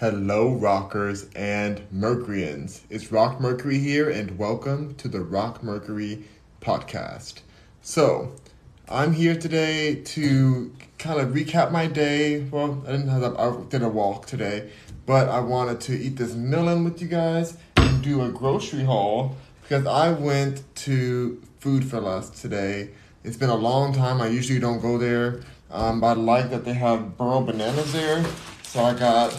Hello, rockers and Mercuryans. It's Rock Mercury here, and welcome to the Rock Mercury podcast. So, I'm here today to kind of recap my day. Well, I didn't have that, I did a walk today, but I wanted to eat this melon with you guys and do a grocery haul because I went to Food for Less today. It's been a long time. I usually don't go there, um, but I like that they have burro bananas there. So I got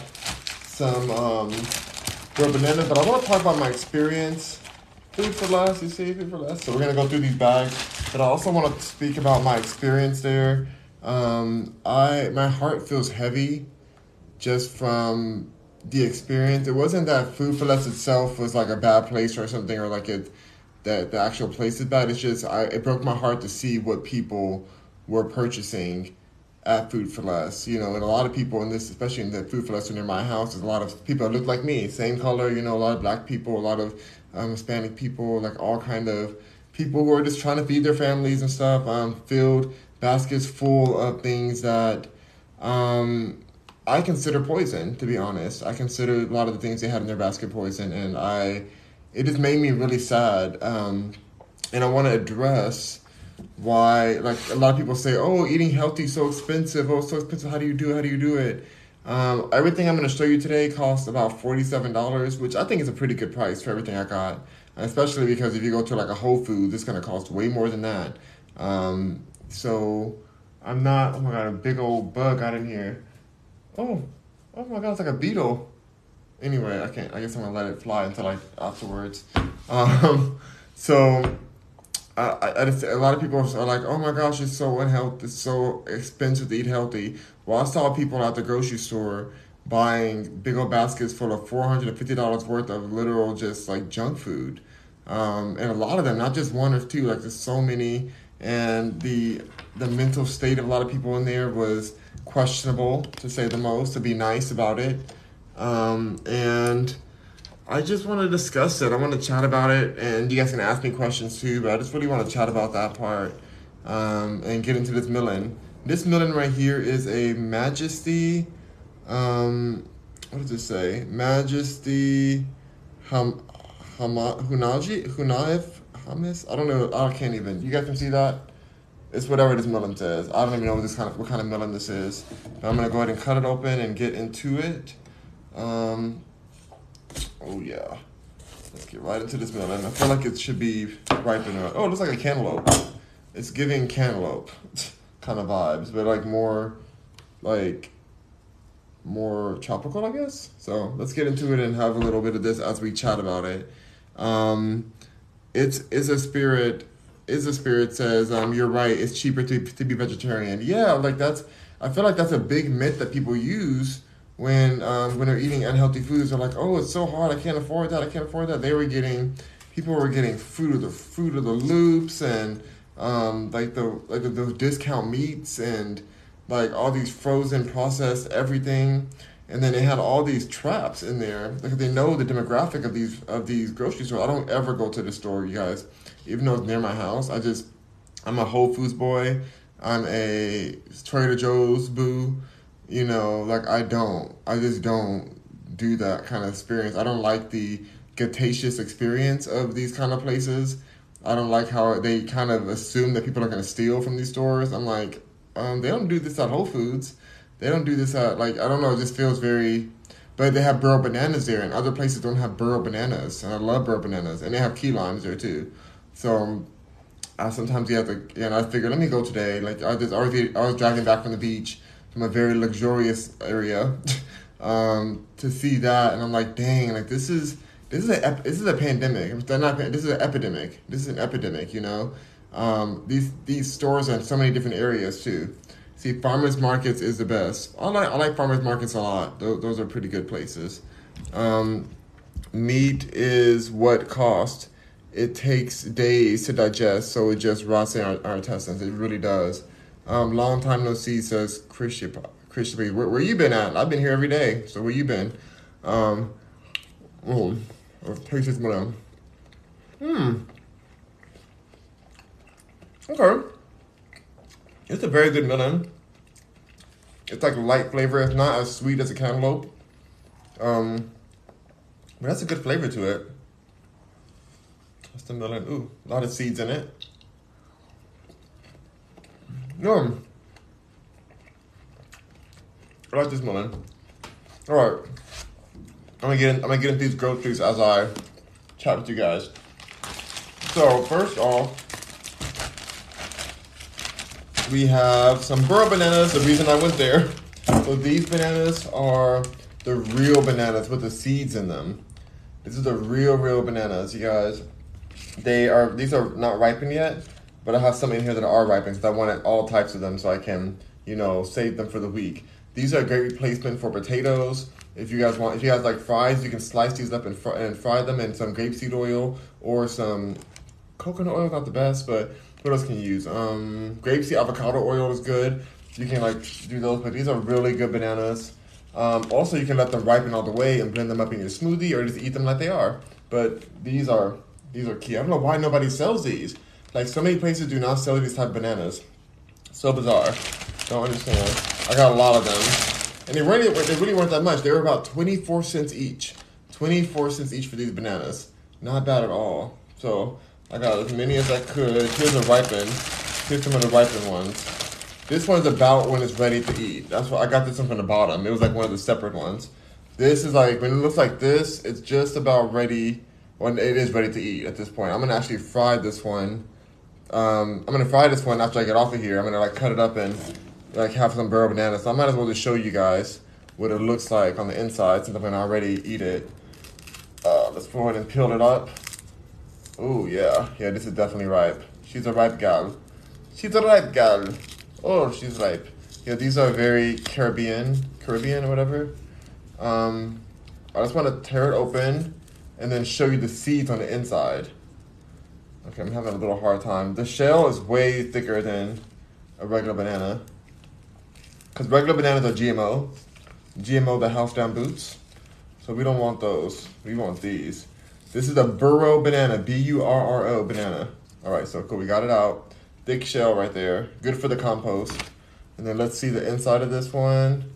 some um, burro bananas, but I want to talk about my experience. Food for less, you see, food for less. So we're gonna go through these bags, but I also want to speak about my experience there. Um, I my heart feels heavy just from the experience. It wasn't that Food for Less itself was like a bad place or something, or like it that the actual place is bad. It's just I it broke my heart to see what people were purchasing at Food for Less. You know, and a lot of people in this, especially in the Food for Less near my house, there's a lot of people that look like me, same color. You know, a lot of black people, a lot of um, Hispanic people, like all kind of people who are just trying to feed their families and stuff. Um, filled baskets full of things that um, I consider poison. To be honest, I consider a lot of the things they had in their basket poison, and I it just made me really sad. Um, and I want to address why, like a lot of people say, "Oh, eating healthy is so expensive. Oh, so expensive. How do you do? It? How do you do it?" Um, everything I'm going to show you today costs about forty-seven dollars, which I think is a pretty good price for everything I got. Especially because if you go to like a Whole Foods, it's going to cost way more than that. Um, so I'm not. Oh my god, a big old bug got in here. Oh, oh my god, it's like a beetle anyway, I can't. I guess I'm gonna let it fly until like afterwards. Um, so I, I just, a lot of people are like, oh my gosh, it's so unhealthy, it's so expensive to eat healthy. Well, I saw people at the grocery store buying big old baskets full of four hundred and fifty dollars worth of literal just like junk food, um, and a lot of them, not just one or two, like there's so many, and the the mental state of a lot of people in there was questionable to say the most. To be nice about it. Um, and I just want to discuss it. I want to chat about it, and you guys can ask me questions too. But I just really want to chat about that part um, and get into this melon. This melon right here is a Majesty. Um, what does it say? Majesty Hama, Hunaji Hunaif Hamis. I don't know. I can't even. You guys can see that. It's whatever this melon says. I don't even know what this kind of what kind of melon this is. But I'm gonna go ahead and cut it open and get into it. Um, oh yeah. Let's get right into this melon. I feel like it should be ripening. Oh, it looks like a cantaloupe. It's giving cantaloupe kind of vibes, but like more, like, more tropical, I guess. So let's get into it and have a little bit of this as we chat about it. Um, it's is a spirit. Is a spirit says um, you're right. It's cheaper to to be vegetarian. Yeah, like that's. I feel like that's a big myth that people use when um, when they're eating unhealthy foods, they're like, "Oh, it's so hard. I can't afford that. I can't afford that." They were getting, people were getting fruit of the fruit of the loops and um, like the like the, those discount meats and like all these frozen processed everything, and then they had all these traps in there. Like they know the demographic of these of these grocery stores. I don't ever go to the store, you guys, even though it's near my house. I just I'm a Whole Foods boy. I'm a Trader Joe's boo you know, like I don't. I just don't do that kind of experience. I don't like the gateous experience of these kind of places. I don't like how they kind of assume that people are going to steal from these stores. I'm like, um, they don't do this at Whole Foods. They don't do this at like I don't know. It just feels very. But they have burro bananas there, and other places don't have burro bananas, and I love burro bananas, and they have key limes there too. So um, I sometimes you have to, and I figure, let me go today. Like I just I was, I was driving back from the beach from a very luxurious area um, to see that, and I'm like, dang, like this is this is a this is a pandemic. Not this is an epidemic. This is an epidemic. You know, um, these these stores are in so many different areas too. See, farmers markets is the best. I like I like farmers markets a lot. Those, those are pretty good places. Um, meat is what cost. It takes days to digest, so it just rots in our, our intestines. It really does. Um, long time no see, says Christian. Christian, where, where you been at? I've been here every day. So where you been? Um, oh, taste this one. Hmm. Okay. It's a very good melon. It's like light flavor. It's not as sweet as a cantaloupe. Um, but that's a good flavor to it. That's the melon. Ooh, a lot of seeds in it. No. I like this melon. All right. I'm gonna get in, I'm gonna get into these groceries as I chat with you guys. So first off, we have some burro bananas. The reason I went there. So these bananas are the real bananas with the seeds in them. This is the real, real bananas, you guys. They are these are not ripened yet, but I have some in here that are ripened because I wanted all types of them so I can, you know, save them for the week. These are a great replacement for potatoes. If you guys want, if you guys like fries, you can slice these up and fry, and fry them in some grapeseed oil or some coconut oil. Not the best, but what else can you use? Um, grapeseed avocado oil is good. You can like do those, but these are really good bananas. Um, also, you can let them ripen all the way and blend them up in your smoothie, or just eat them like they are. But these are these are key. I don't know why nobody sells these. Like so many places do not sell these type of bananas. So bizarre. Don't understand. I got a lot of them, and they really they really weren't that much. They were about twenty four cents each. Twenty four cents each for these bananas. Not bad at all. So I got as many as I could. Here's a ripened. Here's some of the ripened ones. This one's about when it's ready to eat. That's why I got this one from the bottom. It was like one of the separate ones. This is like when it looks like this, it's just about ready when it is ready to eat at this point. I'm gonna actually fry this one. Um, I'm gonna fry this one after I get off of here. I'm gonna like cut it up and like have some burro bananas. So I might as well just show you guys what it looks like on the inside since I'm gonna already eat it. Uh, let's go ahead and peel it up. Oh yeah, yeah, this is definitely ripe. She's a ripe gal. She's a ripe gal. Oh, she's ripe. Yeah, these are very Caribbean, Caribbean or whatever. Um, I just want to tear it open and then show you the seeds on the inside. Okay, I'm having a little hard time. The shell is way thicker than a regular banana. Because regular bananas are GMO. GMO the house down boots. So we don't want those. We want these. This is a burro banana, B-U-R-R-O banana. All right, so cool, we got it out. Thick shell right there. Good for the compost. And then let's see the inside of this one.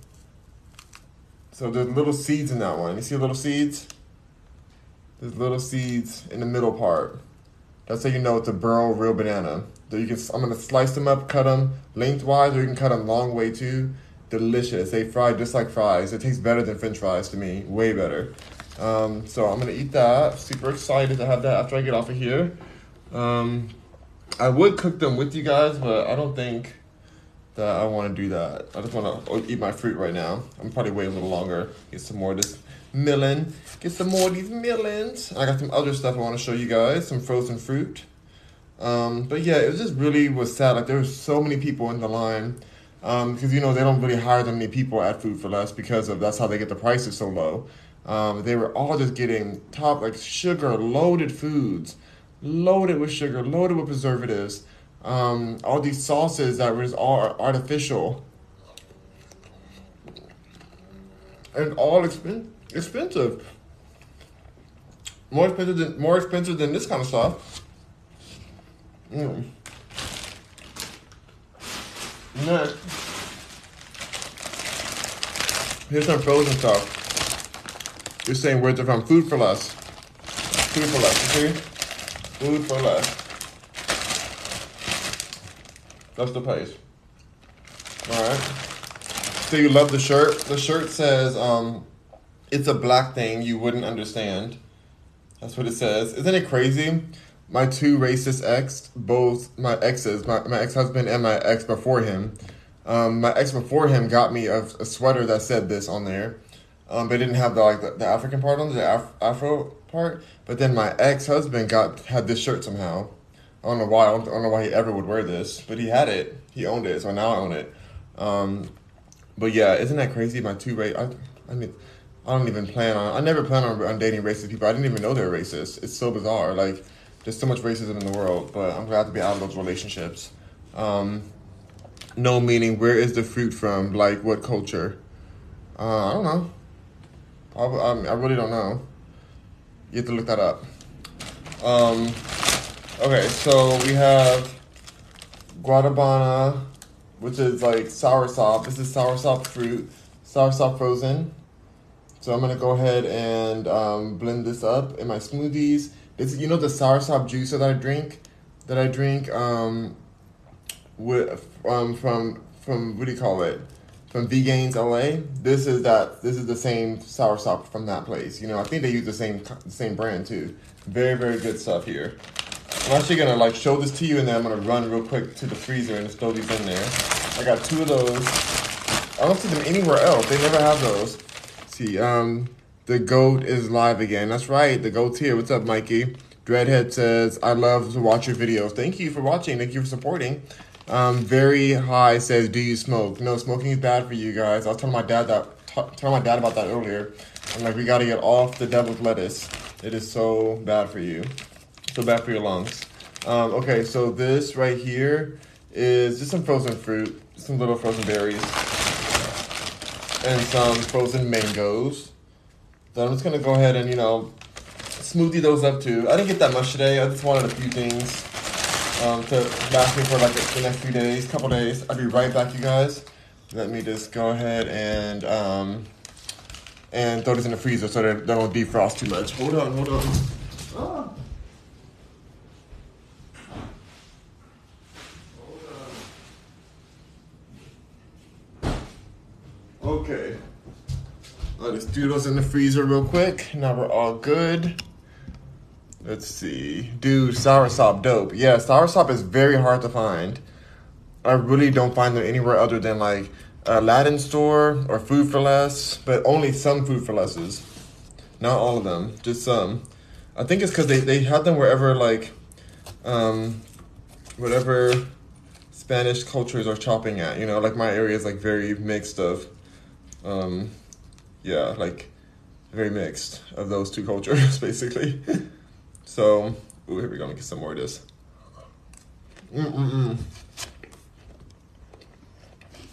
So there's little seeds in that one. You see little seeds? There's little seeds in the middle part. That's how you know it's a burro real banana. So you can, I'm gonna slice them up, cut them lengthwise, or you can cut them long way too. Delicious. They fry just like fries. It tastes better than French fries to me. Way better. Um, so I'm gonna eat that. Super excited to have that after I get off of here. Um, I would cook them with you guys, but I don't think that I want to do that. I just want to eat my fruit right now. I'm probably wait a little longer. Get some more of this melon. Get some more of these melons. I got some other stuff I want to show you guys. Some frozen fruit. Um, but yeah, it just really was sad. Like there were so many people in the line. Um, because you know they don't really hire that many people at Food for Less because of that's how they get the prices so low. Um, they were all just getting top like sugar loaded foods loaded with sugar, loaded with preservatives. Um, all these sauces that were just all artificial. And all expen- expensive. More expensive than more expensive than this kind of stuff. Mm. Next. Here's some frozen stuff. You're saying words are from food for less. Food for less, see? Food for less. That's the place. Alright. So you love the shirt? The shirt says, um, it's a black thing you wouldn't understand. That's what it says. Isn't it crazy? My two racist ex, both my exes, my, my ex-husband and my ex before him, um, my ex before him got me a, a sweater that said this on there. Um, but didn't have the like the, the African part on the Af- Afro part. But then my ex husband got had this shirt somehow. I don't know why. I don't, I don't, know why he ever would wear this, but he had it. He owned it, so now I own it. Um, but yeah, isn't that crazy? My two race. I, I mean, I don't even plan on. I never plan on, on dating racist people. I didn't even know they were racist. It's so bizarre. Like, there's so much racism in the world, but I'm glad to be out of those relationships. Um, no meaning. Where is the fruit from? Like, what culture? Uh, I don't know. I, I, I really don't know. You have to look that up. Um, okay, so we have Guanabana, which is like soursop. This is soursop fruit, soursop frozen. So I'm gonna go ahead and um, blend this up in my smoothies. This, you know, the sour soursop juice that I drink, that I drink, um, with um from from what do you call it? From Vegans LA. This is that. This is the same sour soursop from that place. You know, I think they use the same the same brand too. Very very good stuff here. I'm actually gonna like show this to you, and then I'm gonna run real quick to the freezer and throw these in there. I got two of those. I don't see them anywhere else. They never have those. See, um, the goat is live again. That's right. The goat's here. What's up, Mikey? Dreadhead says, I love to watch your videos. Thank you for watching. Thank you for supporting. Um, very high says, do you smoke? No, smoking is bad for you guys. I was telling my dad that, telling my dad about that earlier. I'm like, we gotta get off the devil's lettuce. It is so bad for you. So bad for your lungs. Um, okay, so this right here is just some frozen fruit, some little frozen berries, and some frozen mangoes. So I'm just gonna go ahead and, you know, smoothie those up too. I didn't get that much today. I just wanted a few things um, to last me for like the next few days, couple days. I'll be right back, you guys. Let me just go ahead and um, and throw this in the freezer so that they don't defrost too much. Hold on, hold on. Ah. Okay. I'll just do those in the freezer real quick. Now we're all good. Let's see. Dude, soursop dope. Yeah, soursop is very hard to find. I really don't find them anywhere other than like Aladdin store or Food for Less, but only some Food for Lesses. Not all of them, just some. I think it's because they, they have them wherever like um, whatever Spanish cultures are chopping at. You know, like my area is like very mixed of um, yeah, like very mixed of those two cultures, basically. so, ooh, here we go. Let me get some more of this. Mm-mm-mm.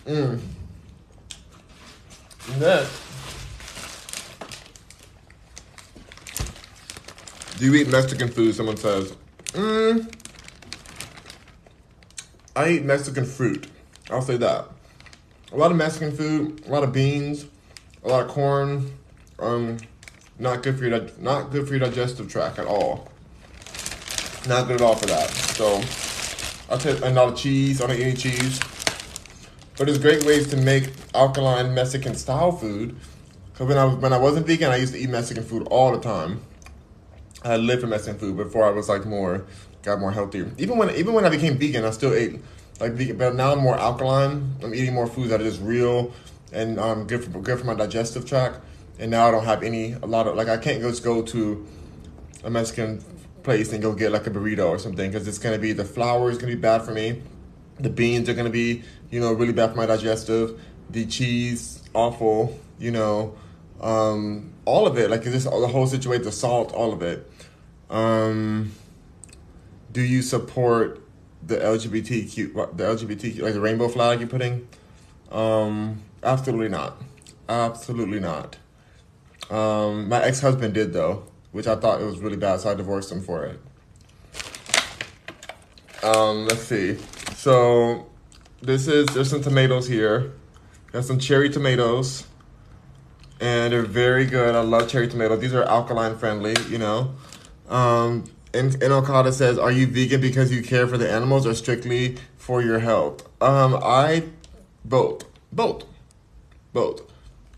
Mm. And then, do you eat Mexican food? Someone says. Mm. I eat Mexican fruit. I'll say that a lot of Mexican food, a lot of beans, a lot of corn. Um, not good for your not good for your digestive tract at all. Not good at all for that. So I'll a lot of cheese. I don't eat any cheese. But there's great ways to make alkaline Mexican style food. Cause when I when I wasn't vegan, I used to eat Mexican food all the time. I lived for Mexican food before I was like more got more healthier. Even when even when I became vegan, I still ate like vegan, but now I'm more alkaline. I'm eating more foods that are just real and um, good for good for my digestive tract. And now I don't have any a lot of like I can't just go to a Mexican place and go get like a burrito or something because it's gonna be the flour is gonna be bad for me. The beans are gonna be you know really bad for my digestive. The cheese awful. You know, um, all of it like is this the whole situation. The salt, all of it. Um, do you support the LGBTQ, the LGBTQ, like the rainbow flag you're putting? Um, absolutely not. Absolutely not. Um, my ex husband did though, which I thought it was really bad, so I divorced him for it. Um, let's see. So this is there's some tomatoes here. Got some cherry tomatoes, and they're very good. I love cherry tomatoes. These are alkaline friendly, you know. Um, and, and Okada says, "Are you vegan because you care for the animals or strictly for your health?" Um, I both, both, both,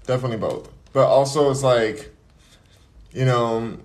definitely both. But also, it's like, you know,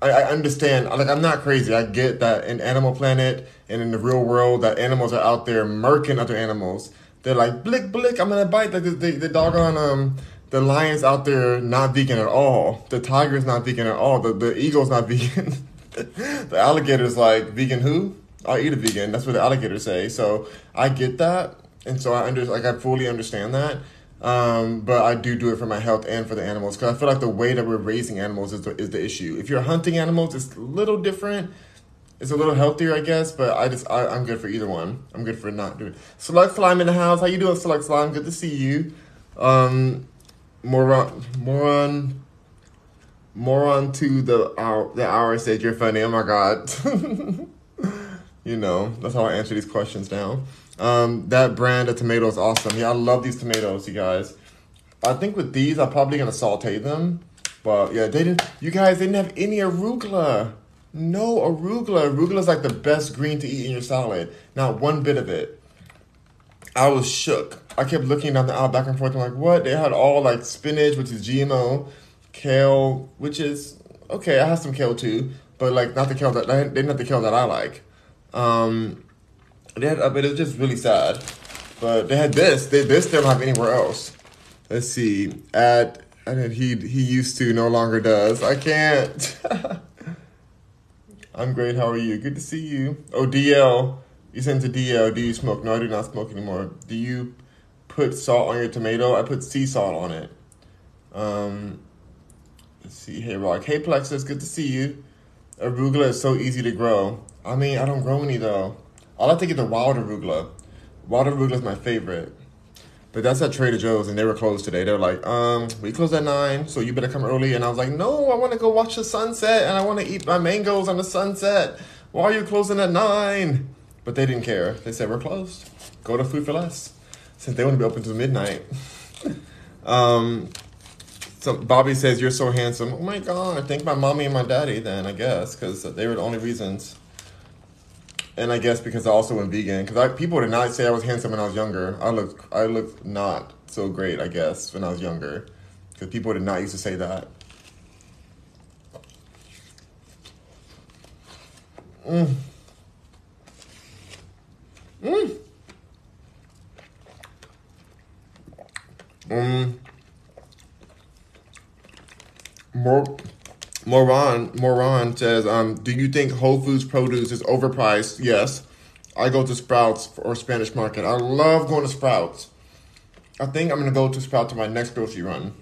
I, I understand. Like, I'm not crazy. I get that in Animal Planet and in the real world, that animals are out there murking other animals. They're like, blick, blick, I'm gonna bite. Like the, the, the doggone um the lion's out there not vegan at all. The tiger's not vegan at all. The the eagle's not vegan. the alligator's like vegan who? I'll eat a vegan. That's what the alligators say. So I get that, and so I under like I fully understand that. Um, but I do do it for my health and for the animals because I feel like the way that we're raising animals is the, is the issue. If you're hunting animals, it's a little different. It's a little healthier, I guess, but I just I, I'm good for either one. I'm good for not doing. Select slime in the house. How you doing, select slime? Good to see you. Um, moron, moron more on to the hour the hour said you're funny oh my god you know that's how i answer these questions now um, that brand of tomato is awesome yeah i love these tomatoes you guys I think with these, I'm probably gonna saute them. But yeah, they didn't. You guys didn't have any arugula. No arugula. Arugula is like the best green to eat in your salad. Not one bit of it. I was shook. I kept looking down the aisle back and forth. I'm like, what? They had all like spinach, which is GMO, kale, which is okay. I have some kale too, but like not the kale that they have the kale that I like. Um, they had, but it was just really sad. But they had this. They this they don't have anywhere else. Let's see. At and he he used to no longer does. I can't. I'm great. How are you? Good to see you. Oh, DL. You sent to DL. Do you smoke? No, I do not smoke anymore. Do you put salt on your tomato? I put sea salt on it. Um, let's see. Hey, Rock. Hey, Plexus. Good to see you. Arugula is so easy to grow. I mean, I don't grow any though. I like to get the wild arugula. Wild arugula is my favorite. But that's at Trader Joe's, and they were closed today. They're like, um, we close at nine, so you better come early. And I was like, no, I want to go watch the sunset, and I want to eat my mangoes on the sunset. Why are you closing at nine? But they didn't care. They said we're closed. Go to Food for Less, since they want to be open till midnight. um, so Bobby says you're so handsome. Oh my god! Thank my mommy and my daddy. Then I guess because they were the only reasons and I guess because I also went vegan, because people did not say I was handsome when I was younger. I look, I look not so great, I guess, when I was younger, because people did not used to say that. Mm. Mm. Um. More Moran Moran says, um, "Do you think Whole Foods produce is overpriced?" Yes. I go to Sprouts or Spanish Market. I love going to Sprouts. I think I'm gonna go to Sprouts to my next grocery run.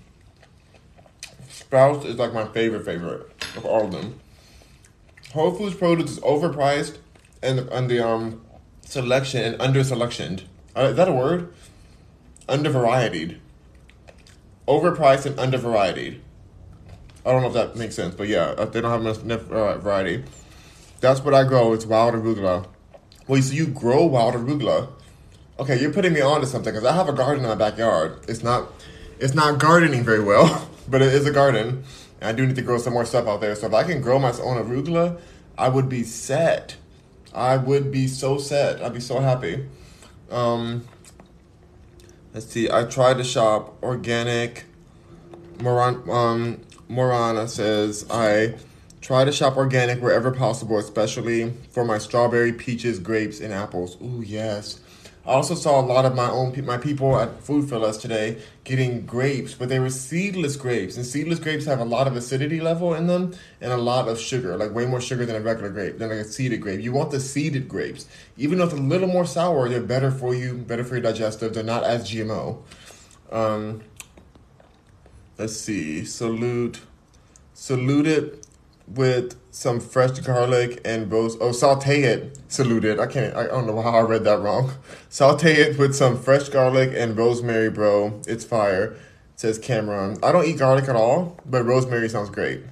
Sprouts is like my favorite favorite of all of them. Whole Foods produce is overpriced and and the um selection and under selectioned. Uh, is that a word? Under varietied. Overpriced and under. I don't know if that makes sense, but yeah, they don't have enough uh, variety. That's what I grow. It's wild arugula. Wait, so you grow wild arugula? Okay, you're putting me on to something because I have a garden in my backyard. It's not, it's not gardening very well, but it is a garden. And I do need to grow some more stuff out there. So if I can grow my own arugula, I would be set. I would be so set. I'd be so happy. Um, let's see. I tried to shop organic. Moran, um, Morana says, I try to shop organic wherever possible, especially for my strawberry, peaches, grapes, and apples. Ooh, yes. I also saw a lot of my own my people at Food for Less today getting grapes, but they were seedless grapes, and seedless grapes have a lot of acidity level in them and a lot of sugar, like way more sugar than a regular grape, than like a seeded grape. You want the seeded grapes, even though it's a little more sour, they're better for you, better for your digestive. They're not as GMO. Um, let's see, salute, salute it with some fresh garlic and rose. Oh, saute it, salute it. I can't. I don't know how I read that wrong. Saute it with some fresh garlic and rosemary, bro. It's fire. Says Cameron. I don't eat garlic at all, but rosemary sounds great.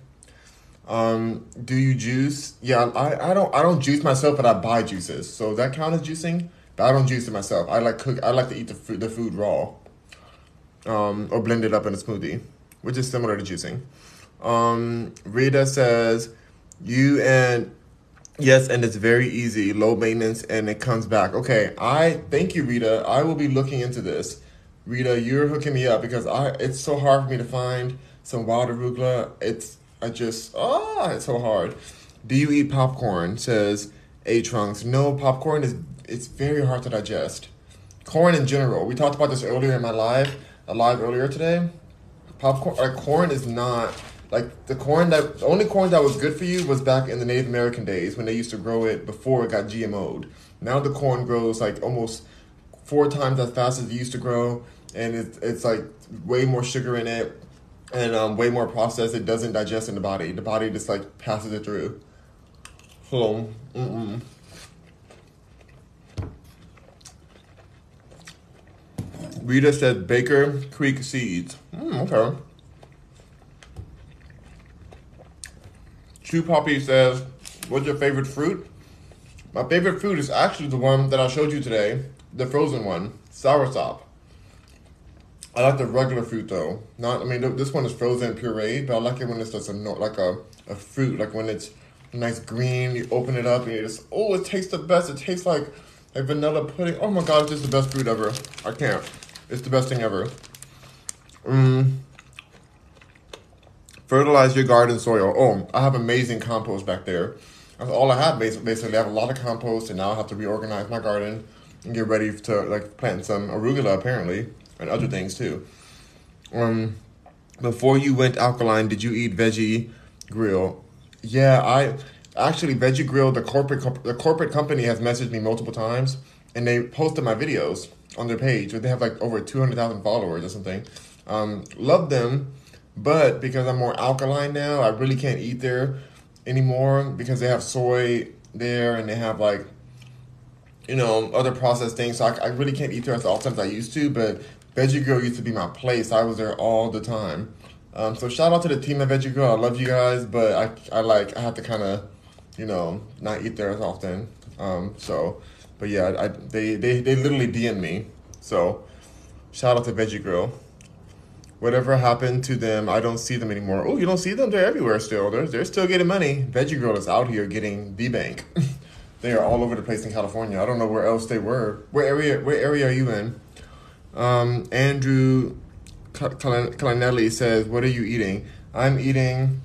Um, do you juice? Yeah, I, I don't I don't juice myself, but I buy juices. So that count as juicing? But I don't juice it myself. I like cook. I like to eat the food the food raw. Um, or blend it up in a smoothie which is similar to juicing. Um, Rita says, you and yes, and it's very easy, low maintenance, and it comes back. Okay, I thank you, Rita. I will be looking into this. Rita, you're hooking me up because I it's so hard for me to find some wild arugula. It's I just ah, it's so hard. Do you eat popcorn? Says A Trunks. No, popcorn is it's very hard to digest. Corn in general. We talked about this earlier in my live, a live earlier today popcorn like corn is not like the corn that the only corn that was good for you was back in the Native American days when they used to grow it before it got GMO'd. Now the corn grows like almost four times as fast as it used to grow, and it's it's like way more sugar in it and um, way more processed. It doesn't digest in the body. The body just like passes it through. So, mm-mm. Rita said Baker Creek seeds. Mm, okay. True Poppy says, What's your favorite fruit? My favorite fruit is actually the one that I showed you today, the frozen one, soursop. I like the regular fruit though. Not, I mean, this one is frozen puree, but I like it when it's just a like a, a fruit, like when it's nice green. You open it up and you just, oh, it tastes the best. It tastes like a vanilla pudding. Oh my god, it's just the best fruit ever. I can't. It's the best thing ever. Mm. Fertilize your garden soil. Oh, I have amazing compost back there. That's all I have basically. I have a lot of compost, and now I have to reorganize my garden and get ready to like plant some arugula apparently and other things too. Um, before you went alkaline, did you eat veggie grill? Yeah, I actually veggie grill. The corporate the corporate company has messaged me multiple times, and they posted my videos on their page. But they have like over two hundred thousand followers or something. Um, love them, but because I'm more alkaline now, I really can't eat there anymore because they have soy there and they have like you know other processed things. So I, I really can't eat there as often as I used to. But Veggie Grill used to be my place. I was there all the time. Um, so shout out to the team at Veggie Grill. I love you guys, but I, I like I have to kind of, you know, not eat there as often. Um, so, but yeah, I, they they they literally DM me. So, shout out to Veggie Grill. Whatever happened to them, I don't see them anymore. Oh, you don't see them? They're everywhere still. They're they're still getting money. Veggie Grill is out here getting the bank. they are all over the place in California. I don't know where else they were. Where area? Where area are you in? Um, Andrew Calinelli says, "What are you eating?" I'm eating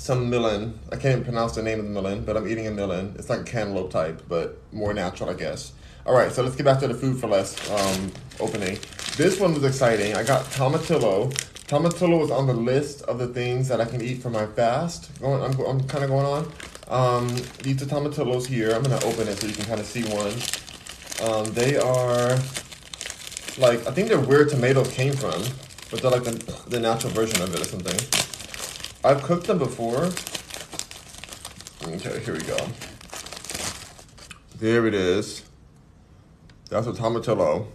some melon. I can't even pronounce the name of the melon, but I'm eating a melon. It's like cantaloupe type, but more natural, I guess. All right, so let's get back to the food for less um, opening. This one was exciting. I got tomatillo. Tomatillo was on the list of the things that I can eat for my fast. Going, I'm, I'm kind of going on. Um, these are tomatillos here. I'm gonna open it so you can kind of see one. Um, they are like I think they're where tomatoes came from, but they're like the, the natural version of it or something. I've cooked them before. Okay, here we go. There it is. That's a tomatillo.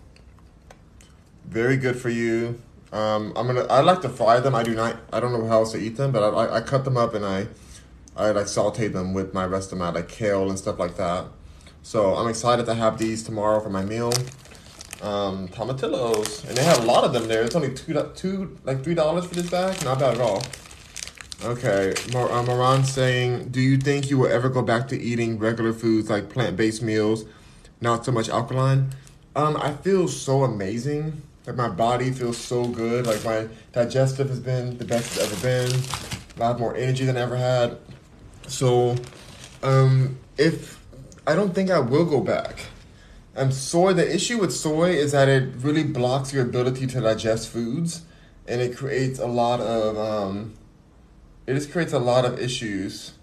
Very good for you. Um, I'm gonna. I like to fry them. I do not. I don't know how else to eat them, but I, I, I cut them up and I, I like saute them with my rest of my like kale and stuff like that. So I'm excited to have these tomorrow for my meal um, tomatillos, and they have a lot of them there. It's only two, two like three dollars for this bag. Not bad at all. Okay, Mar- uh, Moran saying, do you think you will ever go back to eating regular foods like plant-based meals, not so much alkaline? Um, I feel so amazing. Like my body feels so good. Like my digestive has been the best it's ever been. I have more energy than I ever had. So, um, if I don't think I will go back. Um, soy. The issue with soy is that it really blocks your ability to digest foods, and it creates a lot of um, it just creates a lot of issues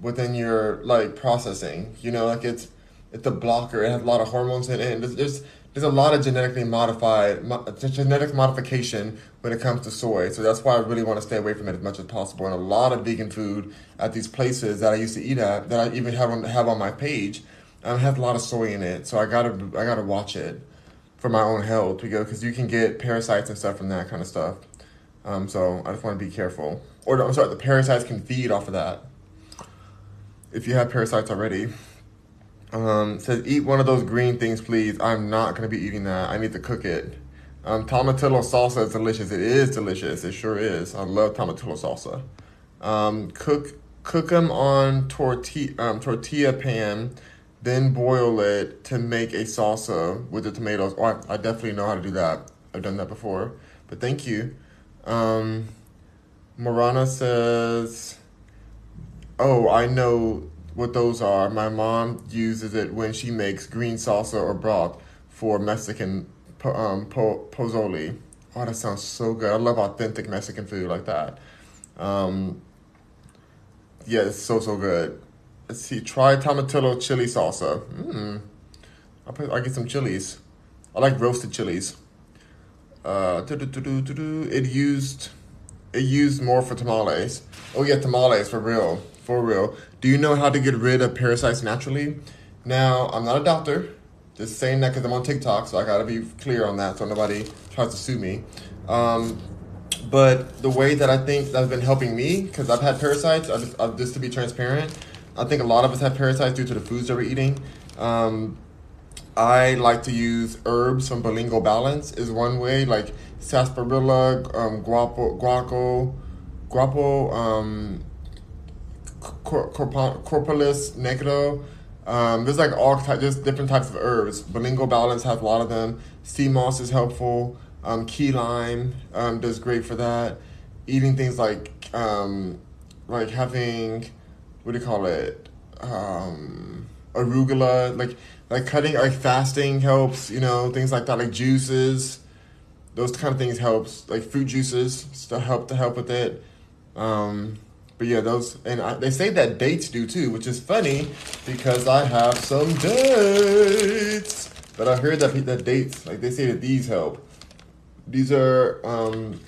within your like processing. You know, like it's it's a blocker. It has a lot of hormones in it, there's there's, there's a lot of genetically modified mo- genetic modification when it comes to soy. So that's why I really want to stay away from it as much as possible. And a lot of vegan food at these places that I used to eat at that I even have on have on my page um, has a lot of soy in it, so I gotta I gotta watch it for my own health because you can get parasites and stuff from that kind of stuff. Um, so I just want to be careful. Or I'm sorry, the parasites can feed off of that. If you have parasites already. Um, says eat one of those green things, please. I'm not gonna be eating that. I need to cook it. Um, tomatillo salsa is delicious. It is delicious. It sure is. I love tomatillo salsa. Um, cook cook them on tortilla um, tortilla pan then boil it to make a salsa with the tomatoes. Oh, I, I definitely know how to do that. I've done that before. But thank you. Um, Morana says, Oh, I know what those are. My mom uses it when she makes green salsa or broth for Mexican um, po- pozole. Oh, that sounds so good. I love authentic Mexican food like that. Um, yeah, it's so, so good. Let's see. Try tomatillo chili salsa. Mmm. I'll, put, I'll get some chilies. I like roasted chilies. Uh, it used used more for tamales. Oh yeah, tamales for real, for real. Do you know how to get rid of parasites naturally? Now I'm not a doctor. Just saying that because I'm on TikTok, so I gotta be clear on that, so nobody tries to sue me. Um, but the way that I think that's been helping me, because I've had parasites, I just, I, just to be transparent, I think a lot of us have parasites due to the foods that we're eating. Um, I like to use herbs from Bilingual Balance is one way, like sarsaparilla, um, guapo, guaco, guapo, um, cor- corpo- corpulus negro. Um, there's like all types, just different types of herbs. Bilingual Balance has a lot of them. Sea moss is helpful. Um, key lime um, does great for that. Eating things like um, like having what do you call it? Um, arugula, like like cutting like fasting helps. You know things like that, like juices. Those kind of things helps. Like fruit juices still help to help with it. Um, but yeah, those and I, they say that dates do too, which is funny because I have some dates. But I heard that that dates like they say that these help. These are um,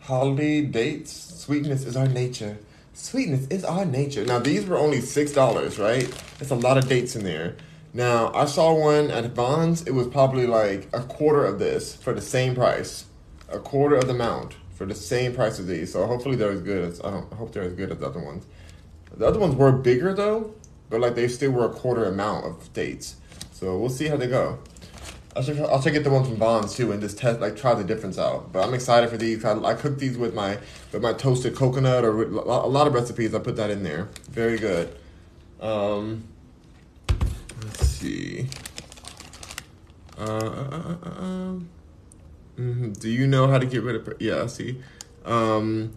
holiday dates. Sweetness is our nature. Sweetness is our nature. Now these were only six dollars, right? It's a lot of dates in there. Now I saw one at Vons. It was probably like a quarter of this for the same price, a quarter of the amount for the same price as these. So hopefully they're as good as I don't I hope they're as good as the other ones. The other ones were bigger though, but like they still were a quarter amount of dates. So we'll see how they go. I'll check, I'll check out the ones from Vons too and just test like try the difference out. But I'm excited for these. I, I cooked these with my with my toasted coconut or a lot of recipes. I put that in there. Very good. Um, let's see. Uh, uh, uh, uh, um, hmm Do you know how to get rid of? Yeah, I see. Um,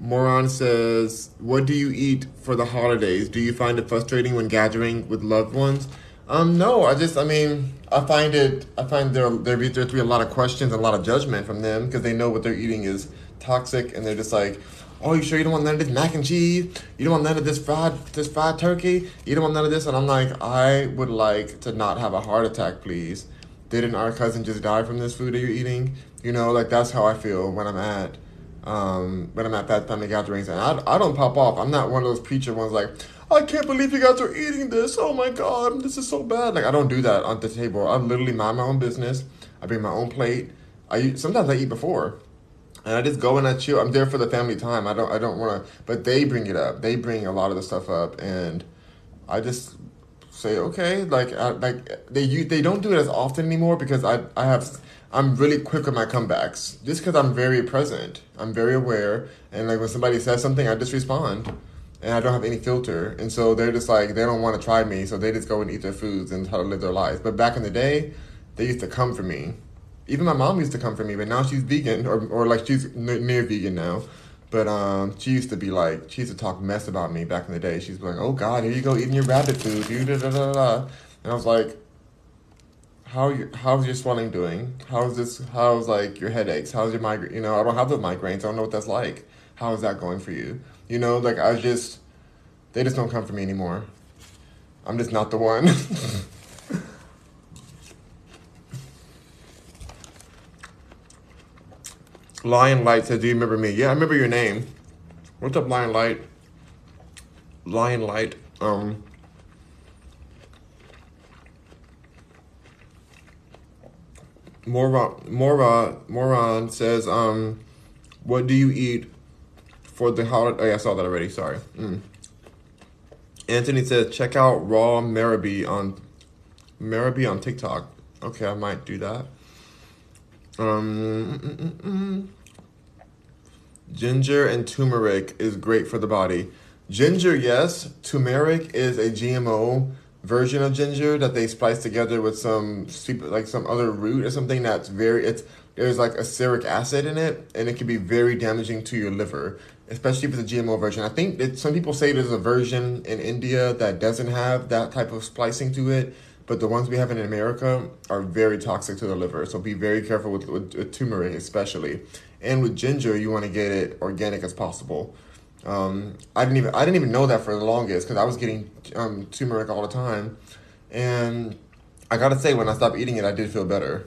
Moron says, "What do you eat for the holidays? Do you find it frustrating when gathering with loved ones?" Um, no, I just, I mean, I find it, I find there there be there to be a lot of questions, and a lot of judgment from them because they know what they're eating is toxic, and they're just like, "Oh, you sure you don't want none of this mac and cheese? You don't want none of this fried this fried turkey? You don't want none of this?" And I'm like, I would like to not have a heart attack, please. Didn't our cousin just die from this food that you're eating? You know, like that's how I feel when I'm at um, when I'm at that family gatherings, and I, I don't pop off. I'm not one of those preacher ones like, I can't believe you guys are eating this. Oh my god, this is so bad. Like I don't do that on the table. I literally mind my own business. I bring my own plate. I sometimes I eat before, and I just go and I chill. I'm there for the family time. I don't I don't want to, but they bring it up. They bring a lot of the stuff up, and I just say okay. Like I, like they you they don't do it as often anymore because I I have I'm really quick with my comebacks just because I'm very present. I'm very aware, and like when somebody says something, I just respond and I don't have any filter. And so they're just like, they don't want to try me, so they just go and eat their foods and try to live their lives. But back in the day, they used to come for me. Even my mom used to come for me, but now she's vegan, or, or like she's near vegan now. But um, she used to be like, she used to talk mess about me back in the day. She's like, oh God, here you go eating your rabbit food. You da da da da. And I was like, how you, how's your swelling doing? How's this? How's like your headaches? How's your migraine? You know, I don't have the migraines. I don't know what that's like. How is that going for you? You know, like I just, they just don't come for me anymore. I'm just not the one. Lion Light says, "Do you remember me?" Yeah, I remember your name. What's up, Lion Light? Lion Light. Um. Mora Mora Moron says, um, what do you eat for the holiday? Oh, yeah, I saw that already. Sorry. Mm. Anthony says, check out Raw Marabie on Marabie on TikTok. Okay, I might do that. Um, Ginger and turmeric is great for the body. Ginger, yes. Turmeric is a GMO version of ginger that they splice together with some like some other root or something that's very it's there's like aceric acid in it and it can be very damaging to your liver especially if it's a gmo version i think that some people say there's a version in india that doesn't have that type of splicing to it but the ones we have in america are very toxic to the liver so be very careful with, with, with turmeric especially and with ginger you want to get it organic as possible um, I didn't even I didn't even know that for the longest because I was getting um, turmeric all the time, and I gotta say when I stopped eating it, I did feel better.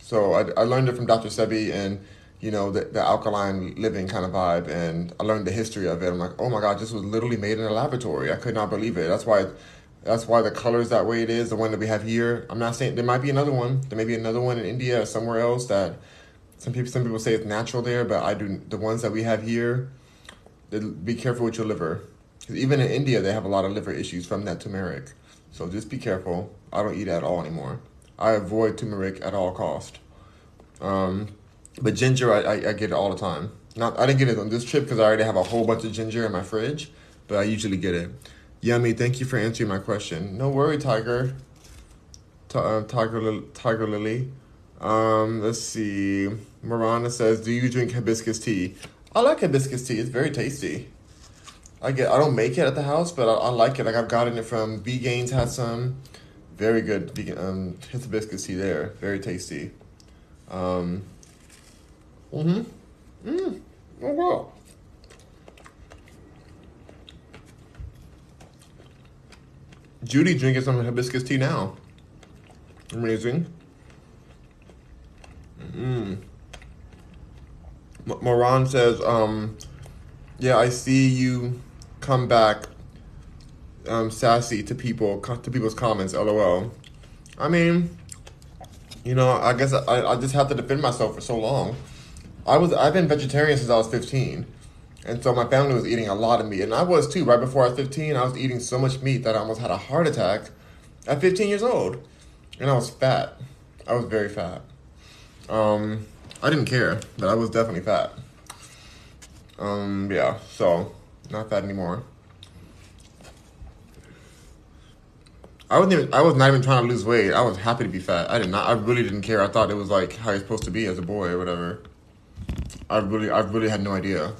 So I, I learned it from Dr. Sebi and you know the, the alkaline living kind of vibe, and I learned the history of it. I'm like, oh my god, this was literally made in a laboratory. I could not believe it. That's why. That's why the color is that way it is. The one that we have here. I'm not saying there might be another one. There may be another one in India or somewhere else that some people some people say it's natural there, but I do the ones that we have here be careful with your liver. Even in India, they have a lot of liver issues from that turmeric. So just be careful. I don't eat at all anymore. I avoid turmeric at all cost. Um, but ginger, I, I, I get it all the time. Not I didn't get it on this trip because I already have a whole bunch of ginger in my fridge, but I usually get it. Yummy, thank you for answering my question. No worry, Tiger. T- uh, Tiger, Lil- Tiger Lily. Um, let's see. Miranda says, "Do you drink hibiscus tea?" I like hibiscus tea. It's very tasty. I get. I don't make it at the house, but I, I like it. Like I've gotten it from B Gaines. Has some very good vegan um hibiscus tea there. Very tasty. Um. Mhm. Mm. Oh wow. Judy drinking some hibiscus tea now. Amazing. Mm. Moran says, um, yeah, I see you come back um, sassy to people to people's comments. LOL. I mean, you know, I guess I, I just have to defend myself for so long. I was I've been vegetarian since I was fifteen, and so my family was eating a lot of meat, and I was too. Right before I was fifteen, I was eating so much meat that I almost had a heart attack at fifteen years old, and I was fat. I was very fat. Um, I didn't care, but I was definitely fat. Um, yeah, so not fat anymore. I wasn't even, I was not even trying to lose weight. I was happy to be fat. I did not. I really didn't care. I thought it was like how you're supposed to be as a boy or whatever. I really, I really had no idea.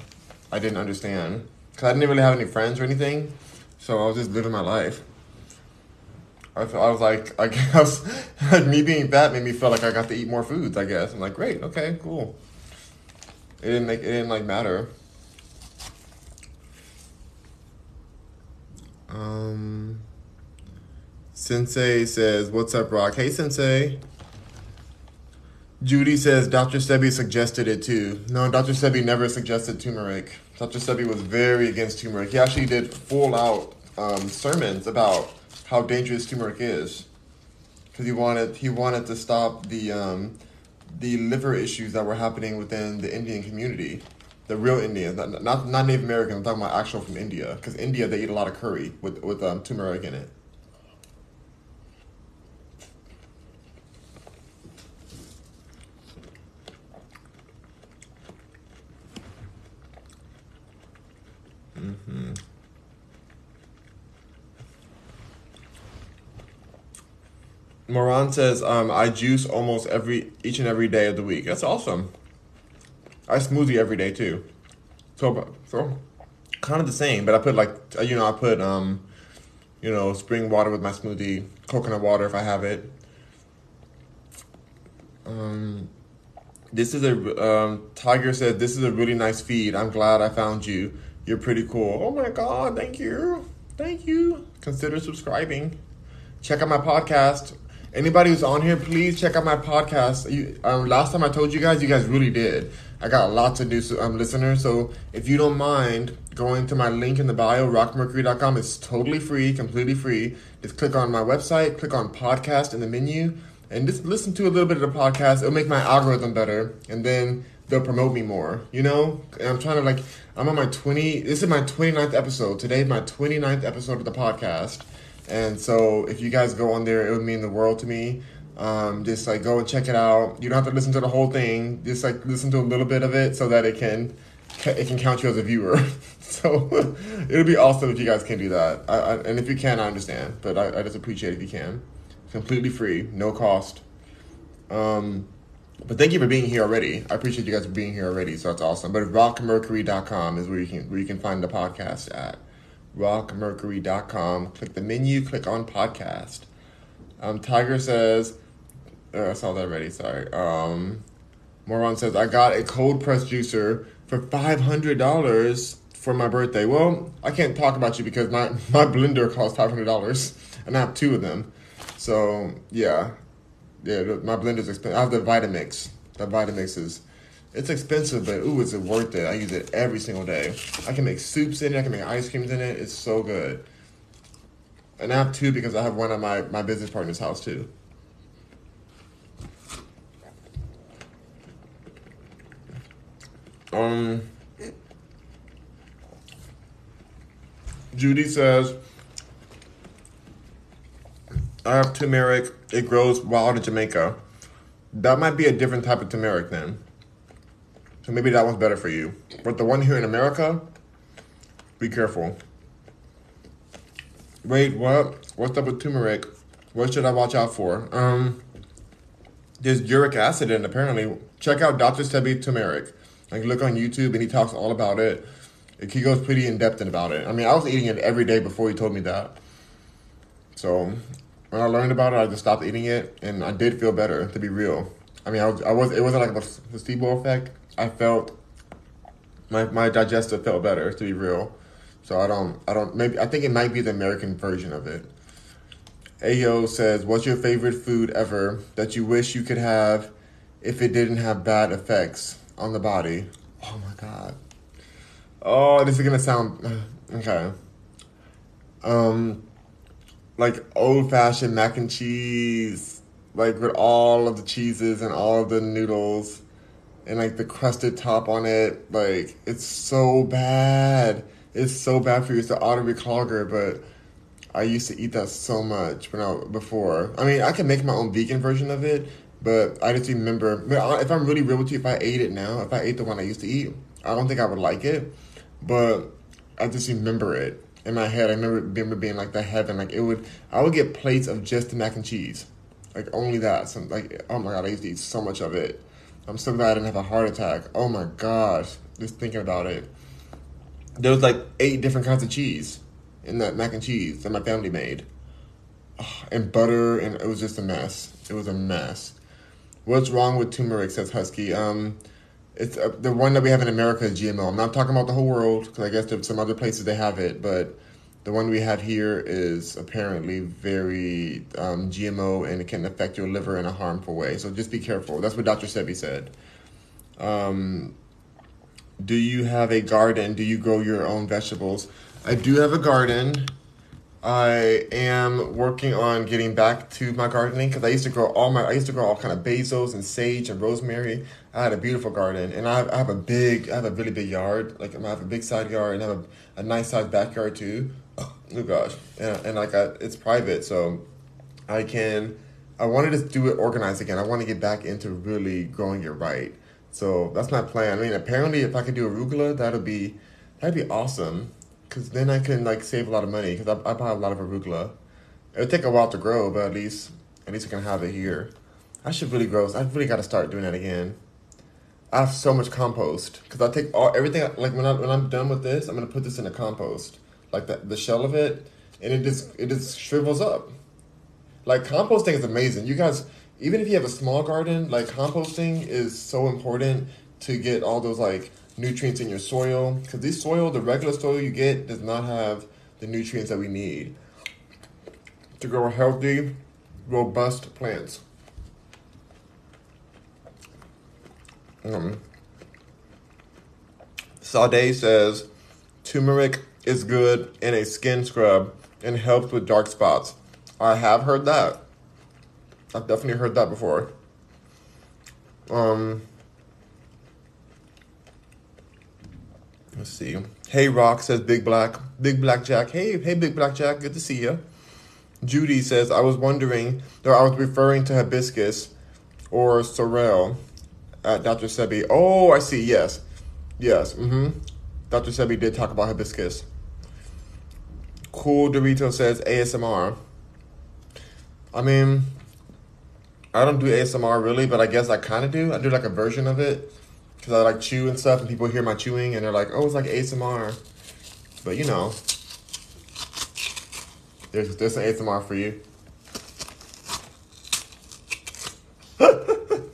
I didn't understand because I didn't really have any friends or anything, so I was just living my life. I, felt, I was like, I guess like me being fat made me feel like I got to eat more foods. I guess I'm like, great, okay, cool. It didn't make it didn't like matter. Um, Sensei says, "What's up, Rock? Hey, Sensei." Judy says Dr. Sebi suggested it too. No, Dr. Sebi never suggested turmeric. Dr. Sebi was very against turmeric. He actually did full out um, sermons about how dangerous turmeric is, because he wanted he wanted to stop the um, the liver issues that were happening within the Indian community, the real Indians, not not, not Native Americans. I'm talking about actual from India, because India they eat a lot of curry with with um, turmeric in it. Mm-hmm. Moran says, um, I juice almost every each and every day of the week. That's awesome. I smoothie every day too. So, so kind of the same, but I put like you know I put um, you know spring water with my smoothie, coconut water if I have it. Um, this is a um, Tiger said this is a really nice feed. I'm glad I found you. You're pretty cool. Oh my god, thank you, thank you. Consider subscribing. Check out my podcast. Anybody who's on here, please check out my podcast. You, um, last time I told you guys, you guys really did. I got lots of new um, listeners. So if you don't mind going to my link in the bio, rockmercury.com, it's totally free, completely free. Just click on my website, click on podcast in the menu, and just listen to a little bit of the podcast. It'll make my algorithm better, and then they'll promote me more. You know, and I'm trying to like, I'm on my 20, this is my 29th episode. Today is my 29th episode of the podcast. And so if you guys go on there, it would mean the world to me. Um, just like go and check it out. You don't have to listen to the whole thing. Just like listen to a little bit of it so that it can it can count you as a viewer. so it would be awesome if you guys can do that. I, I, and if you can, I understand. But I, I just appreciate if you can. completely free, no cost. Um, but thank you for being here already. I appreciate you guys for being here already. So that's awesome. But rockmercury.com is where you can where you can find the podcast at rockmercury.com. Click the menu, click on podcast. Um, Tiger says, uh, I saw that already, sorry. Um, Moron says, I got a cold press juicer for $500 for my birthday. Well, I can't talk about you because my, my blender costs $500 and I have two of them. So, yeah. Yeah, my blender's expensive. I have the Vitamix. The Vitamix is it's expensive, but ooh, is it worth it? I use it every single day. I can make soups in it. I can make ice creams in it. It's so good. And I have two because I have one at my, my business partner's house too. Um, Judy says, I have turmeric. It grows wild in Jamaica. That might be a different type of turmeric then. So maybe that one's better for you. But the one here in America, be careful. Wait, what? What's up with turmeric? What should I watch out for? Um, there's uric acid in apparently. Check out Dr. Sebi turmeric. Like look on YouTube and he talks all about it. He goes pretty in depth about it. I mean, I was eating it every day before he told me that. So when I learned about it, I just stopped eating it, and I did feel better. To be real, I mean, I was, I was it wasn't like a placebo effect. I felt my my digestive felt better. To be real, so I don't I don't maybe I think it might be the American version of it. Ayo says, "What's your favorite food ever that you wish you could have if it didn't have bad effects on the body?" Oh my god. Oh, this is gonna sound okay. Um, like old fashioned mac and cheese, like with all of the cheeses and all of the noodles, and like the crusted top on it. Like it's so bad. It's so bad for you. It's the artery clogger, but I used to eat that so much when I before. I mean, I can make my own vegan version of it, but I just remember. If I'm really real with you, if I ate it now, if I ate the one I used to eat, I don't think I would like it. But I just remember it in my head. I remember, remember being like the heaven. Like it would, I would get plates of just the mac and cheese, like only that. Some like, oh my god, I used to eat so much of it. I'm so glad I didn't have a heart attack. Oh my gosh, just thinking about it. There was like eight different kinds of cheese in that mac and cheese that my family made, and butter, and it was just a mess. It was a mess. What's wrong with turmeric? Says Husky. Um, it's uh, the one that we have in America is GMO. I'm not talking about the whole world because I guess there's some other places they have it, but the one we have here is apparently very um, GMO and it can affect your liver in a harmful way. So just be careful. That's what Dr. Sebi said. Um, do you have a garden? Do you grow your own vegetables? I do have a garden. I am working on getting back to my gardening because I used to grow all my I used to grow all kind of basils and sage and rosemary. I had a beautiful garden, and I have, I have a big I have a really big yard. Like I have a big side yard and I have a, a nice sized backyard too. Oh gosh, and, and like I, it's private, so I can. I wanted to do it organized again. I want to get back into really growing it right. So that's my plan. I mean, apparently, if I could do arugula, that'd be that'd be awesome because then I can like save a lot of money because I, I buy a lot of arugula. It'll take a while to grow, but at least at least I can have it here. I should really grow. I really got to start doing that again. I have so much compost because I take all everything. Like when I when I'm done with this, I'm gonna put this in a compost, like the the shell of it, and it just it just shrivels up. Like composting is amazing. You guys, even if you have a small garden, like composting is so important to get all those like nutrients in your soil because this soil, the regular soil you get, does not have the nutrients that we need to grow healthy, robust plants. Um, Sade says turmeric is good in a skin scrub and helps with dark spots. I have heard that. I've definitely heard that before. Um, Let's see. Hey Rock says Big Black. Big Black Jack. Hey, hey Big Black Jack. Good to see you. Judy says I was wondering, or I was referring to hibiscus or sorrel at Dr. Sebi. Oh, I see. Yes, yes. Mm-hmm. Dr. Sebi did talk about hibiscus. Cool Dorito says ASMR. I mean, I don't do ASMR really, but I guess I kind of do. I do like a version of it because I like chew and stuff, and people hear my chewing and they're like, "Oh, it's like ASMR," but you know, there's there's an ASMR for you.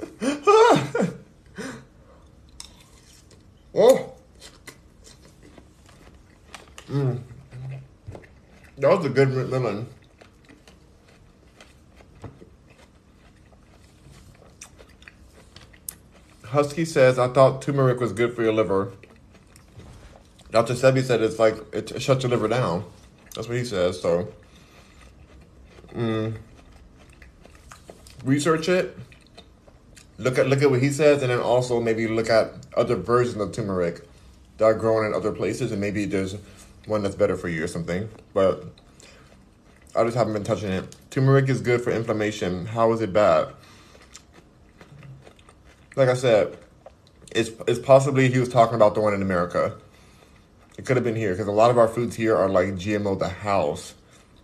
oh, mm. that was a good lemon. Husky says, I thought turmeric was good for your liver. Dr. Sebi said it's like, it shuts your liver down. That's what he says, so. Mm, research it. Look at look at what he says, and then also maybe look at other versions of turmeric that are grown in other places, and maybe there's one that's better for you or something. But I just haven't been touching it. Turmeric is good for inflammation. How is it bad? Like I said, it's it's possibly he was talking about the one in America. It could have been here because a lot of our foods here are like GMO the house,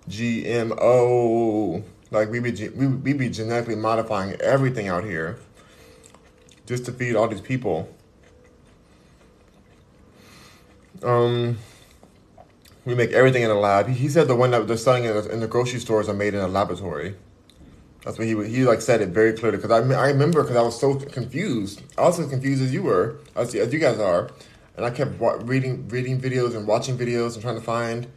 GMO. Like we be we we be genetically modifying everything out here, just to feed all these people. Um, we make everything in a lab. He, said the one that they're selling in the, grocery stores are made in a laboratory. That's what he he like said it very clearly because I, I remember because I was so confused. I was as confused as you were, as, as you guys are, and I kept reading reading videos and watching videos and trying to find.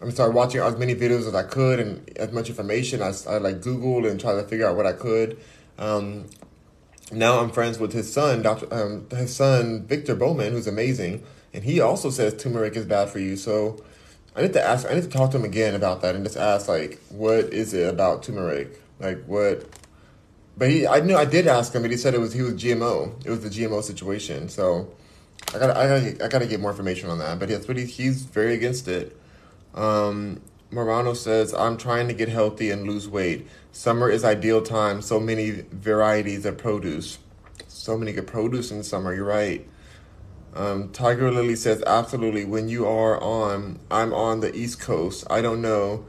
I mean, started watching as many videos as I could and as much information. I, I like Googled and tried to figure out what I could. Um, now I'm friends with his son, Doctor, um, his son Victor Bowman, who's amazing, and he also says turmeric is bad for you. So I need to ask. I need to talk to him again about that and just ask like, what is it about turmeric? Like what? But he, I knew I did ask him, but he said it was he was GMO. It was the GMO situation. So I got I got I got to get more information on that. But that's what he, he's very against it. Um, Morano says, I'm trying to get healthy and lose weight. Summer is ideal time. So many varieties of produce. So many good produce in summer. You're right. Um, Tiger Lily says, absolutely. When you are on, I'm on the East Coast. I don't know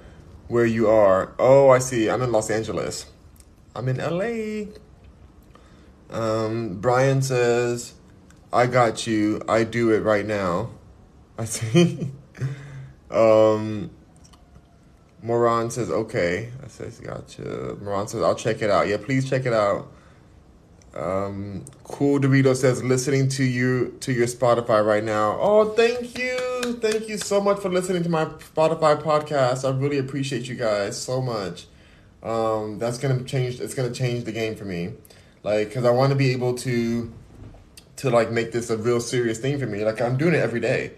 where you are. Oh, I see. I'm in Los Angeles. I'm in LA. Um, Brian says, I got you. I do it right now. I see. um, Moran says, okay. I says, gotcha. Moran says, I'll check it out. Yeah, please check it out. Um, cool Dorito says listening to you to your Spotify right now. Oh, thank you, thank you so much for listening to my Spotify podcast. I really appreciate you guys so much. Um, that's gonna change. It's gonna change the game for me, like because I want to be able to to like make this a real serious thing for me. Like I'm doing it every day.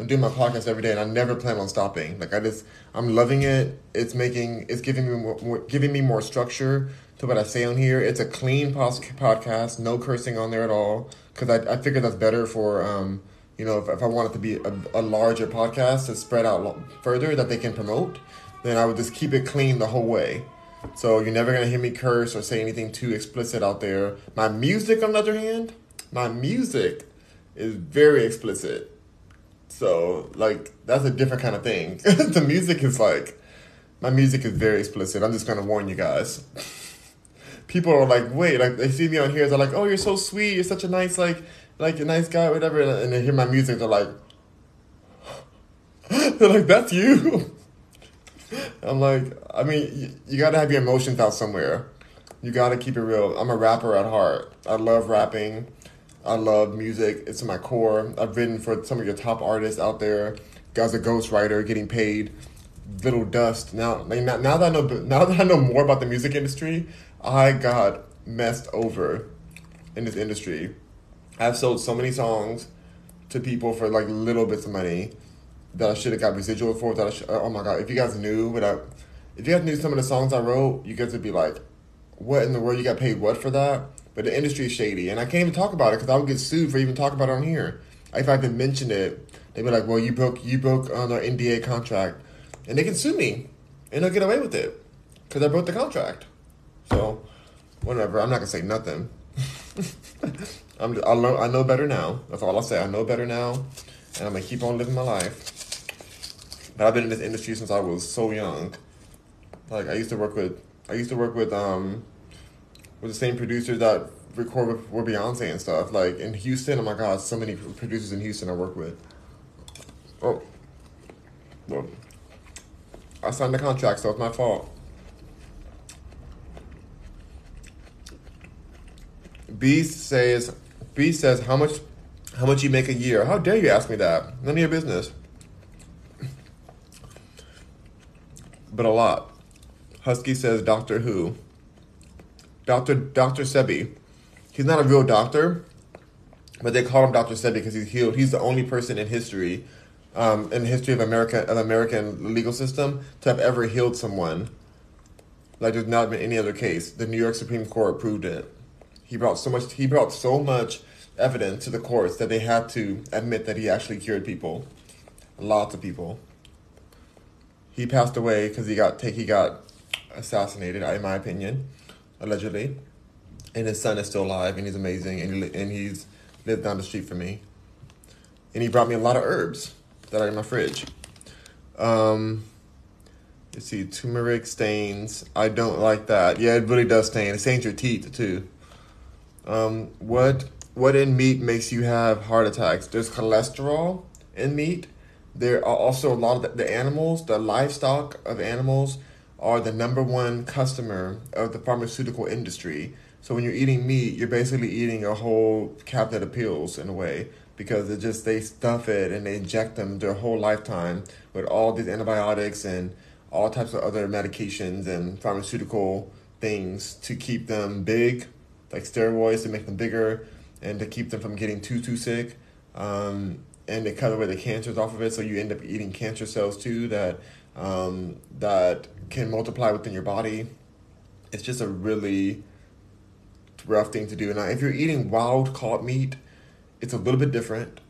I'm doing my podcast every day, and I never plan on stopping. Like I just, I'm loving it. It's making, it's giving me more, more giving me more structure to what I say on here. It's a clean pos- podcast, no cursing on there at all, because I, I figure that's better for, um, you know, if, if I want it to be a, a larger podcast to spread out lo- further that they can promote, then I would just keep it clean the whole way. So you're never gonna hear me curse or say anything too explicit out there. My music, on the other hand, my music is very explicit. So like that's a different kind of thing. the music is like my music is very explicit. I'm just gonna warn you guys. People are like, wait, like they see me on here, they're like, oh, you're so sweet, you're such a nice like like a nice guy, whatever, and they hear my music, they're like, they're like, that's you. I'm like, I mean, you, you gotta have your emotions out somewhere. You gotta keep it real. I'm a rapper at heart. I love rapping. I love music. It's in my core. I've written for some of your top artists out there. As a ghostwriter, getting paid little dust. Now, like, now, now that I know, now that I know more about the music industry, I got messed over in this industry. I've sold so many songs to people for like little bits of money that I should have got residual for. That I oh my god! If you guys knew what I, if you guys knew some of the songs I wrote, you guys would be like, "What in the world? You got paid what for that?" But the industry is shady, and I can't even talk about it because I would get sued for even talking about it on here. If I even mention it, they'd be like, "Well, you broke you broke on our NDA contract," and they can sue me, and they'll get away with it because I broke the contract. So, whatever. I'm not gonna say nothing. I'm just, I know I know better now. That's all I'll say. I know better now, and I'm gonna keep on living my life. But I've been in this industry since I was so young. Like I used to work with I used to work with um with the same producers that record with, with Beyonce and stuff. Like in Houston, oh my god, so many producers in Houston I work with. Oh, well, I signed the contract, so it's my fault. B says, B says, how much, how much you make a year? How dare you ask me that? None of your business. But a lot. Husky says, Doctor Who. Doctor Doctor Sebi. He's not a real doctor, but they call him Doctor Sebi because he's healed. He's the only person in history, um, in the history of America, of American legal system, to have ever healed someone. Like there's not been any other case. The New York Supreme Court approved it. He brought so much. He brought so much evidence to the courts that they had to admit that he actually cured people, lots of people. he passed away because he got take he got assassinated, in my opinion, allegedly. And his son is still alive, and he's amazing, and he, and he's lived down the street from me. And he brought me a lot of herbs that are in my fridge. Um, let's see, turmeric stains. I don't like that. Yeah, it really does stain. It stains your teeth too. Um, what what in meat makes you have heart attacks? There's cholesterol in meat. There are also a lot of the, the animals, the livestock of animals, are the number one customer of the pharmaceutical industry. So when you're eating meat, you're basically eating a whole cabinet of pills in a way because it just they stuff it and they inject them their whole lifetime with all these antibiotics and all types of other medications and pharmaceutical things to keep them big, like steroids to make them bigger and to keep them from getting too too sick. Um, and they cut away the cancers off of it, so you end up eating cancer cells too that um, that can multiply within your body. It's just a really rough thing to do. Now, if you're eating wild caught meat, it's a little bit different.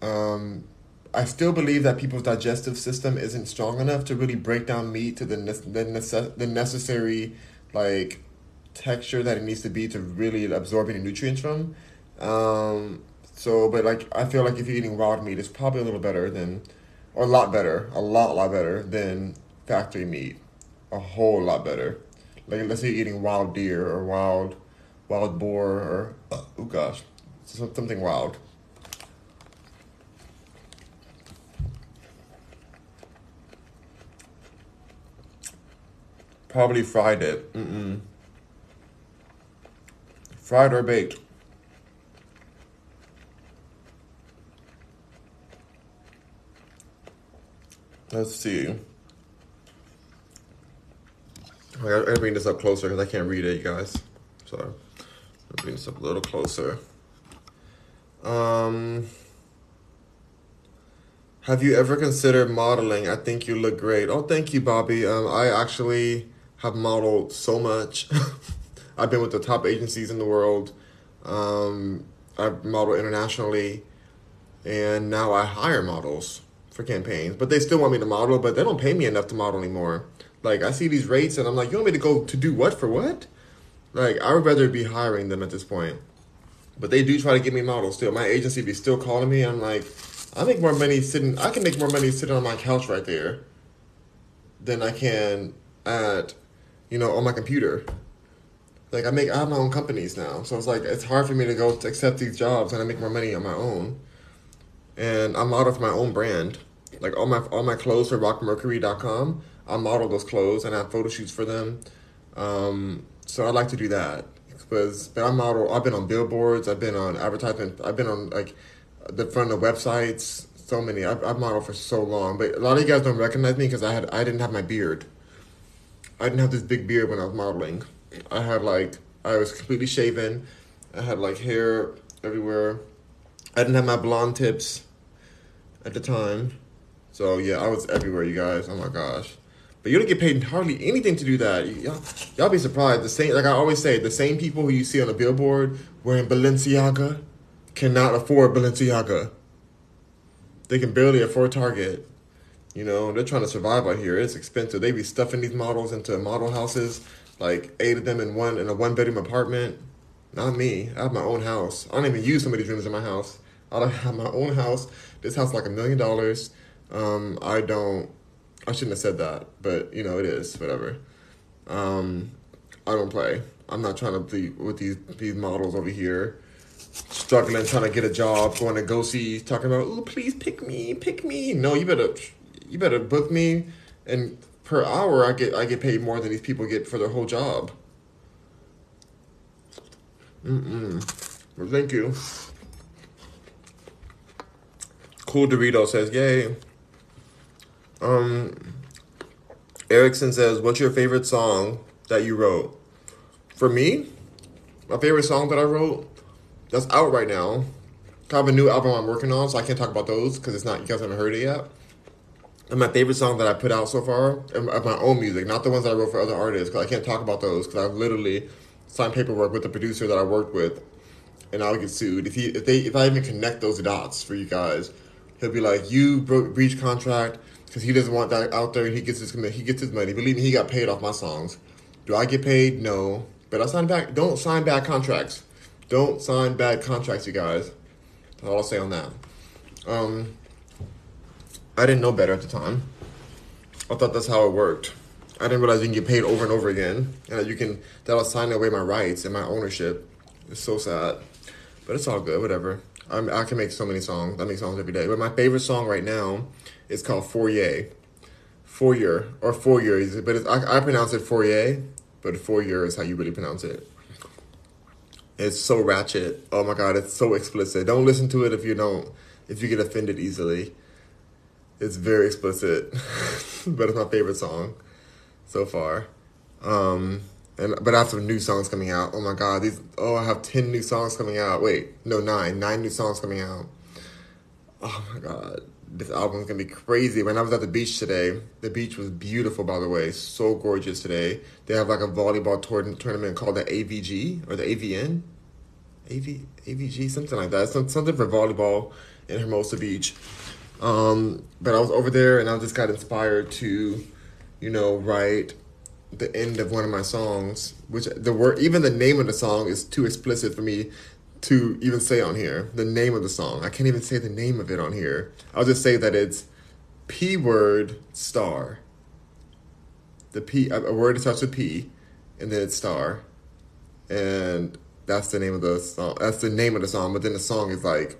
Um, I still believe that people's digestive system isn't strong enough to really break down meat to the ne- the, nece- the necessary like texture that it needs to be to really absorb any nutrients from. Um, so, but like I feel like if you're eating wild meat, it's probably a little better than, or a lot better, a lot lot better than factory meat, a whole lot better. Like let's say you're eating wild deer or wild, wild boar or oh gosh, something wild. Probably fried it. Mm-mm. Fried or baked. Let's see. I gotta bring this up closer because I can't read it, you guys. So, I'll bring this up a little closer. Um, have you ever considered modeling? I think you look great. Oh, thank you, Bobby. Um, I actually have modeled so much. I've been with the top agencies in the world. Um, I've modeled internationally, and now I hire models for campaigns. But they still want me to model, but they don't pay me enough to model anymore. Like I see these rates, and I'm like, you want me to go to do what for what? Like I would rather be hiring them at this point. But they do try to get me models still. My agency be still calling me. I'm like, I make more money sitting. I can make more money sitting on my couch right there than I can at, you know, on my computer. Like I make, I have my own companies now, so it's like it's hard for me to go to accept these jobs and I make more money on my own. And I model for my own brand. Like all my all my clothes for rockmercury.com, I model those clothes and I have photo shoots for them. Um, so I like to do that because but I model. I've been on billboards. I've been on advertisement. I've been on like the front of websites. So many. I've, I've modeled for so long, but a lot of you guys don't recognize me because I had I didn't have my beard. I didn't have this big beard when I was modeling. I had like I was completely shaven. I had like hair everywhere. I didn't have my blonde tips at the time. So yeah, I was everywhere, you guys. Oh my gosh. But you don't get paid hardly anything to do that. Y'all, y'all be surprised. The same, like I always say, the same people who you see on the billboard wearing Balenciaga cannot afford Balenciaga. They can barely afford Target. You know, they're trying to survive out here. It's expensive. They be stuffing these models into model houses, like eight of them in one in a one bedroom apartment. Not me. I have my own house. I don't even use some of these rooms in my house. I don't have my own house. This house like a million dollars. Um, I don't. I shouldn't have said that, but you know it is. Whatever. Um, I don't play. I'm not trying to be with these these models over here, struggling trying to get a job, going to go see, talking about, oh please pick me, pick me. No, you better, you better book me, and per hour I get I get paid more than these people get for their whole job. Mm-mm. Well, thank you. Cool Dorito says, yay. Um, Erickson says, what's your favorite song that you wrote? For me, my favorite song that I wrote, that's out right now. Kind of a new album I'm working on, so I can't talk about those because it's not, you guys haven't heard it yet. And my favorite song that I put out so far of my own music, not the ones I wrote for other artists, because I can't talk about those because I've literally signed paperwork with the producer that I worked with, and I'll get sued if he if they if I even connect those dots for you guys. He'll be like, you breach contract, because he doesn't want that out there. And he gets his he gets his money. Believe me, he got paid off my songs. Do I get paid? No, but I sign back. Don't sign bad contracts. Don't sign bad contracts, you guys. That's all I'll say on that. Um, I didn't know better at the time. I thought that's how it worked. I didn't realize you can get paid over and over again, and that you can that'll sign away my rights and my ownership. It's so sad, but it's all good. Whatever. I'm, I can make so many songs. I make songs every day. But my favorite song right now is called Fourier. Fourier or Fourier, but I, I pronounce it Fourier, but Fourier is how you really pronounce it. It's so ratchet. Oh my god, it's so explicit. Don't listen to it if you don't if you get offended easily. It's very explicit, but it's my favorite song so far. Um, and but I have some new songs coming out. Oh my god, these oh I have ten new songs coming out. Wait, no nine, nine new songs coming out. Oh my god, this album's gonna be crazy. When I was at the beach today, the beach was beautiful by the way, so gorgeous today. They have like a volleyball tour- tournament called the AVG or the AVN, AV AVG something like that. Some, something for volleyball in Hermosa Beach. Um, but I was over there and I just got inspired to, you know, write the end of one of my songs, which the word, even the name of the song is too explicit for me to even say on here. The name of the song, I can't even say the name of it on here. I'll just say that it's P word star. The P, a word that starts with P, and then it's star, and that's the name of the song. That's the name of the song. But then the song is like,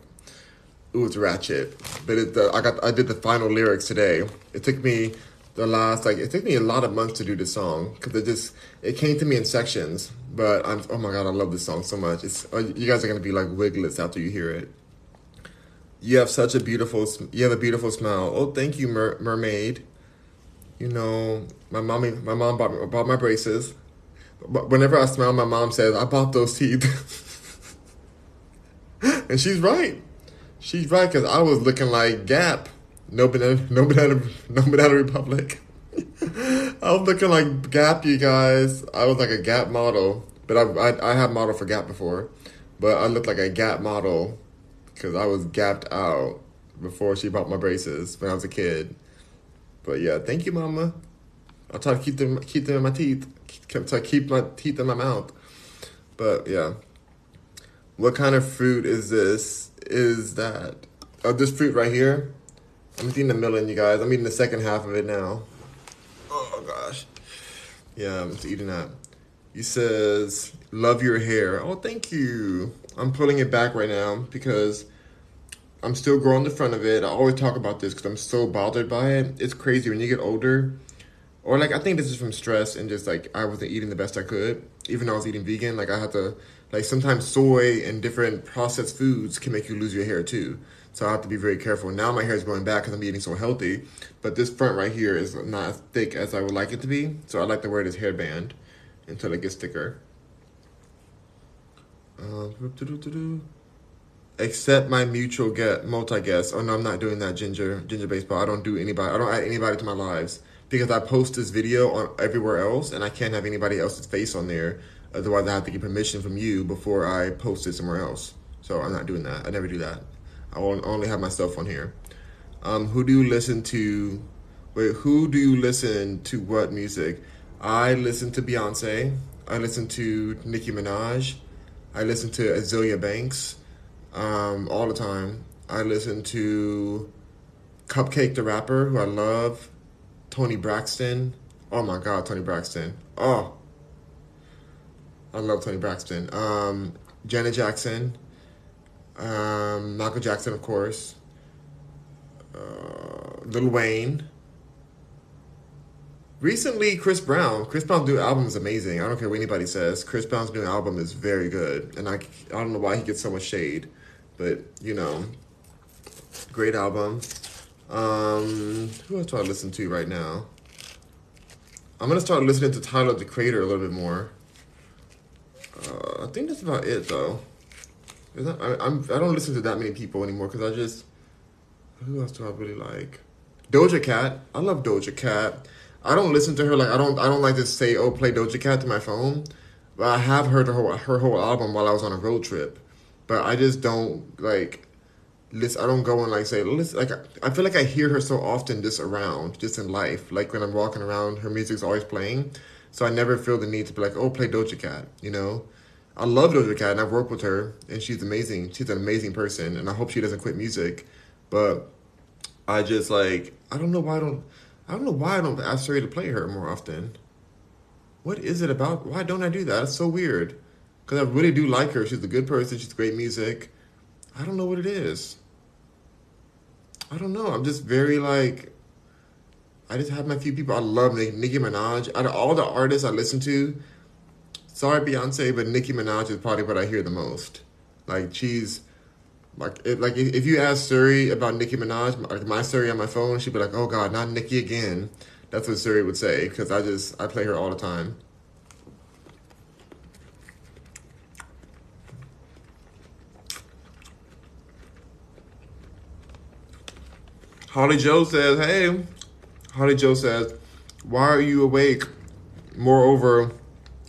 ooh, it's ratchet. But it, the, I got, I did the final lyrics today. It took me the last like it took me a lot of months to do this song because it just it came to me in sections. But I'm oh my god, I love this song so much. It's oh, you guys are gonna be like wiglets after you hear it. You have such a beautiful you have a beautiful smile. Oh, thank you, mer- mermaid. You know, my mommy, my mom bought me, bought my braces. But whenever I smile, my mom says, "I bought those teeth," and she's right. She's right because I was looking like Gap. No banana, no banana, no banana republic. I was looking like Gap, you guys. I was like a Gap model, but I I, I have model for Gap before, but I looked like a Gap model because I was gapped out before she bought my braces when I was a kid. But yeah, thank you, Mama. I'll try to keep them keep them in my teeth. Keep, try to keep my teeth in my mouth. But yeah, what kind of fruit is this? Is that oh this fruit right here? I'm eating the melon, you guys. I'm eating the second half of it now. Oh gosh. Yeah, I'm just eating that. He says, "Love your hair." Oh, thank you. I'm pulling it back right now because I'm still growing the front of it. I always talk about this because I'm so bothered by it. It's crazy when you get older, or like I think this is from stress and just like I wasn't eating the best I could. Even though I was eating vegan, like I had to like sometimes soy and different processed foods can make you lose your hair too. So I have to be very careful. Now my hair is growing back because I'm eating so healthy, but this front right here is not as thick as I would like it to be. So I like to wear this hairband until it gets thicker. Uh, Accept my mutual get multi guest. Oh no, I'm not doing that ginger ginger baseball. I don't do anybody. I don't add anybody to my lives because I post this video on everywhere else, and I can't have anybody else's face on there. Otherwise, I have to get permission from you before I post it somewhere else. So I'm not doing that. I never do that. I only have myself on here. Um, who do you listen to? Wait, who do you listen to? What music? I listen to Beyonce. I listen to Nicki Minaj. I listen to Azealia Banks um, all the time. I listen to Cupcakke the rapper, who I love. Toni Braxton. Oh my God, Toni Braxton. Oh, I love Toni Braxton. Um, Janet Jackson. Um, Michael Jackson, of course. Uh, Lil Wayne. Recently, Chris Brown. Chris Brown's new album is amazing. I don't care what anybody says. Chris Brown's new album is very good, and I, I don't know why he gets so much shade, but you know, great album. Um, who else do I listen to right now? I'm gonna start listening to Tyler the Creator a little bit more. Uh, I think that's about it, though. Not, I, I'm I don't listen to that many people anymore because I just who else do I really like? Doja Cat. I love Doja Cat. I don't listen to her like I don't I don't like to say oh play Doja Cat to my phone, but I have heard her whole, her whole album while I was on a road trip. But I just don't like listen. I don't go and like say listen. Like I feel like I hear her so often just around, just in life. Like when I'm walking around, her music's always playing. So I never feel the need to be like, oh, play Doja Cat. You know, I love Doja Cat and I've worked with her and she's amazing. She's an amazing person and I hope she doesn't quit music. But I just like I don't know why I don't I don't know why I don't ask Siri to play her more often. What is it about? Why don't I do that? It's so weird. Because I really do like her. She's a good person. She's great music. I don't know what it is. I don't know. I'm just very like. I just have my few people. I love Nicki Minaj. Out of all the artists I listen to, sorry Beyonce, but Nicki Minaj is probably what I hear the most. Like she's like it, like if you ask Siri about Nicki Minaj, like my Siri on my phone, she'd be like, "Oh God, not Nicki again." That's what Siri would say because I just I play her all the time. Holly Joe says, "Hey." Holly Joe says, "Why are you awake?" Moreover,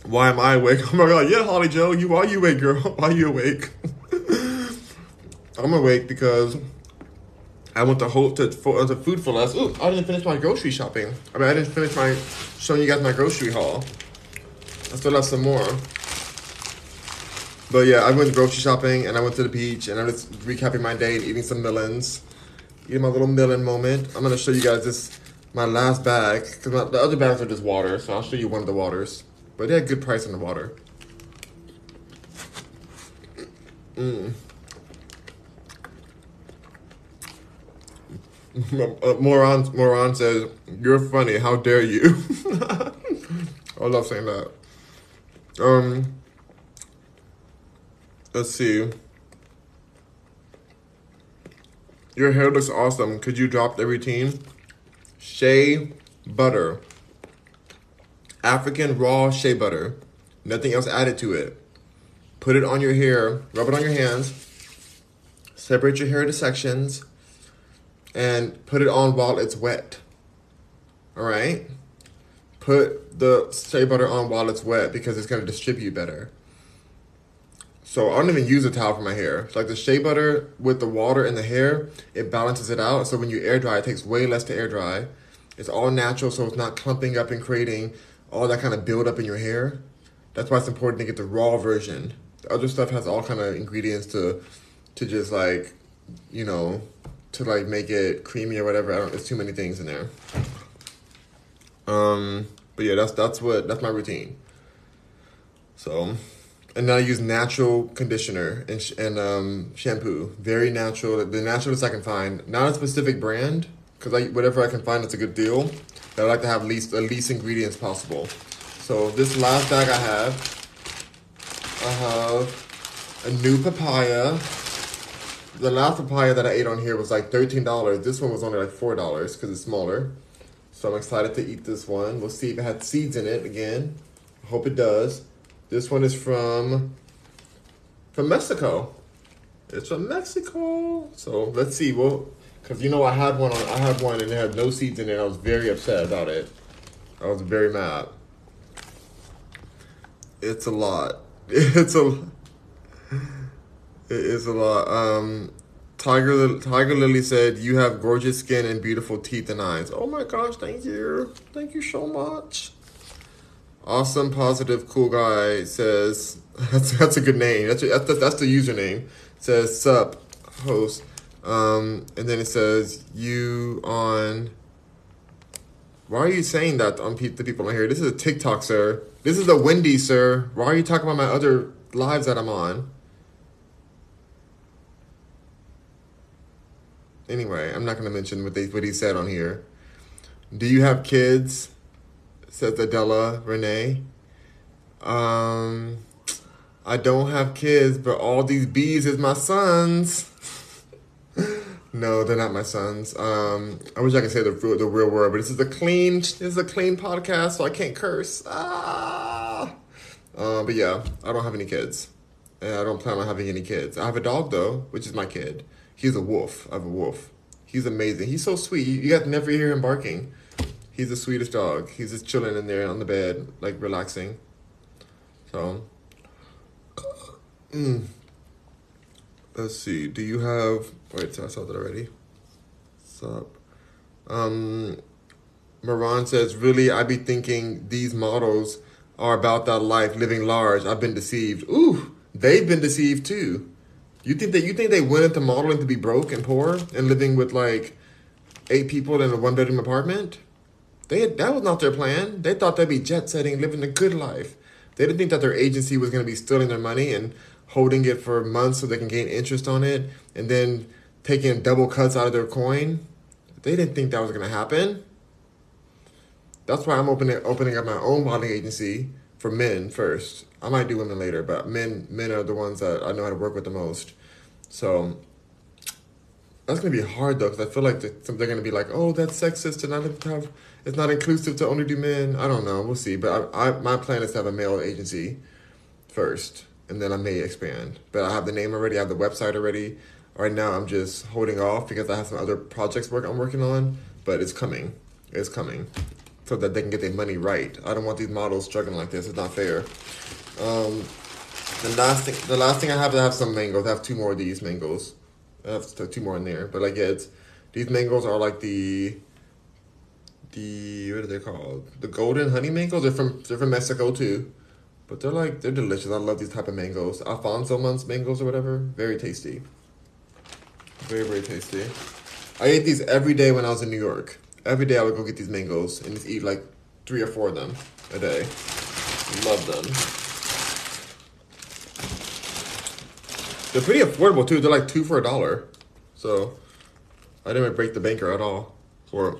why am I awake? Oh my god, yeah, Holly Joe, you are you awake, girl? Why are you awake? I'm awake because I went to hold to for uh, to Food 4 Less. Ooh, I didn't finish my grocery shopping. I mean, I didn't finish my showing you guys my grocery haul. I still have some more. But yeah, I went grocery shopping and I went to the beach and I'm just recapping my day and eating some melons. Eating my little melon moment. I'm gonna show you guys this my last bag because the other bags are just water. So I'll show you one of the waters. But they had good price on the water. Mm. Uh, Moron, Moron says, You're funny. How dare you? I love saying that. Um, let's see. Your hair looks awesome. Could you drop the routine? Shea butter. African raw shea butter. Nothing else added to it. Put it on your hair. Rub it on your hands. Separate your hair into sections and put it on while it's wet. All right? Put the shea butter on while it's wet because it's going to distribute better. So I don't even use a towel for my hair. Like the shea butter with the water and the hair, it balances it out. So when you air dry, it takes way less to air dry. It's all natural, so it's not clumping up and creating all that kind of buildup in your hair. That's why it's important to get the raw version. The other stuff has all kind of ingredients to to just like, you know, to like make it creamy or whatever. I don't. There's too many things in there. Um, but yeah, that's that's what that's my routine. So, and then I use natural conditioner and sh- and um, shampoo. Very natural. The naturalest I can find. Not a specific brand because I whatever I can find that's a good deal. I like to have least the least ingredients possible. So this last bag I have, I have a new papaya the last papaya that I ate on here was like thirteen dollars. This one was only like four dollars because it's smaller. So I'm excited to eat this one. We'll see if it had seeds in it again. Hope it does. This one is from from Mexico. It's from Mexico. So let's see. Well, because you know I had one on, I had one and it had no seeds in it. I was very upset about it. I was very mad. It's a lot. It's a it is a lot. Um, Tiger Tiger Lily said, "You have gorgeous skin and beautiful teeth and eyes." Oh my gosh, thank you, thank you so much. Awesome, positive, cool guy says that's that's a good name. That's that's the, that's the username. Says sup host, um, and then it says you on. Why are you saying that on pe- the people on here? This is a TikTok, sir. This is a Wendy, sir. Why are you talking about my other lives that I'm on? Anyway, I'm not going to mention what they what he said on here. Do you have kids? Says Adela Renee. Um, I don't have kids, but all these bees is my sons. No, they're not my sons. Um, I wish I could say the the real word, but this is a clean this is a clean podcast, so I can't curse. Ah. Uh, but yeah, I don't have any kids, and I don't plan on having any kids. I have a dog though, which is my kid. He's a wolf. I have a wolf. He's amazing. He's so sweet. You, got to never hear him barking. He's the sweetest dog. He's just chilling in there on the bed, like relaxing. So, mm. let's see. Do you have? Wait, so I saw that already. What's up? Um, Moran says, "Really, I be thinking these models are about that life, living large. I've been deceived. Ooh, they've been deceived too. You think that you think they went into modeling to be broke and poor and living with like eight people in a one bedroom apartment? They had, that was not their plan. They thought they'd be jet setting, living a good life. They didn't think that their agency was going to be stealing their money and holding it for months so they can gain interest on it and then taking double cuts out of their coin. They didn't think that was going to happen. That's why I'm opening opening up my own modeling agency for men first. I might do women later, but men men are the ones that I know how to work with the most. So that's gonna be hard though, because I feel like they're gonna be like, "Oh, that's sexist," I don't have it's not inclusive to only do men. I don't know. We'll see. But I, I my plan is to have a male agency first, and then I may expand. But I have the name already. I have the website already. Right now, I'm just holding off because I have some other projects work I'm working on. But it's coming. It's coming so that they can get their money right. I don't want these models struggling like this. It's not fair. Um, the last thing, the last thing I have to have some mangoes. I have two more of these mangoes. I have two more in there, but like yeah, it's these mangoes are like the the what are they called? The golden honey mangoes. They're from they're from Mexico too, but they're like they're delicious. I love these type of mangoes. Alfonso months mangoes or whatever. Very tasty. Very very tasty. I ate these every day when I was in New York every day I would go get these mangoes and just eat like three or four of them a day. Love them. They're pretty affordable too. They're like two for a dollar. So I didn't break the banker at all for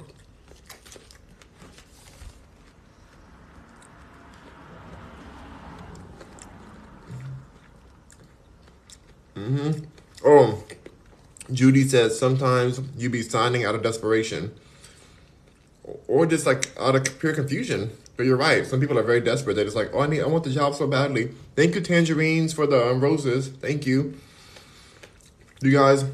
Mm-hmm. Oh, Judy says sometimes you be signing out of desperation or just like out of pure confusion. But you're right. Some people are very desperate. They're just like, oh, I need, I want the job so badly. Thank you, tangerines, for the um, roses. Thank you. You guys,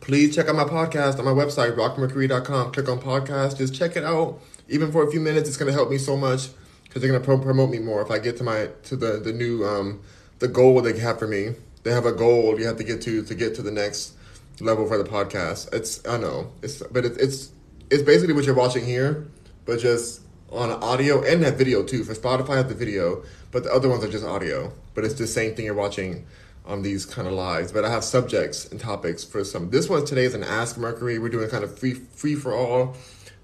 please check out my podcast on my website, rockmercury.com. Click on podcast. Just check it out. Even for a few minutes, it's gonna help me so much because they're gonna pro- promote me more if I get to my to the the new um the goal they have for me. They have a goal you have to get to to get to the next level for the podcast. It's I know it's but it, it's it's basically what you're watching here, but just on audio and that video too. For Spotify, I have the video, but the other ones are just audio. But it's the same thing you're watching on these kind of lives. But I have subjects and topics for some. This one today is an Ask Mercury. We're doing kind of free free for all,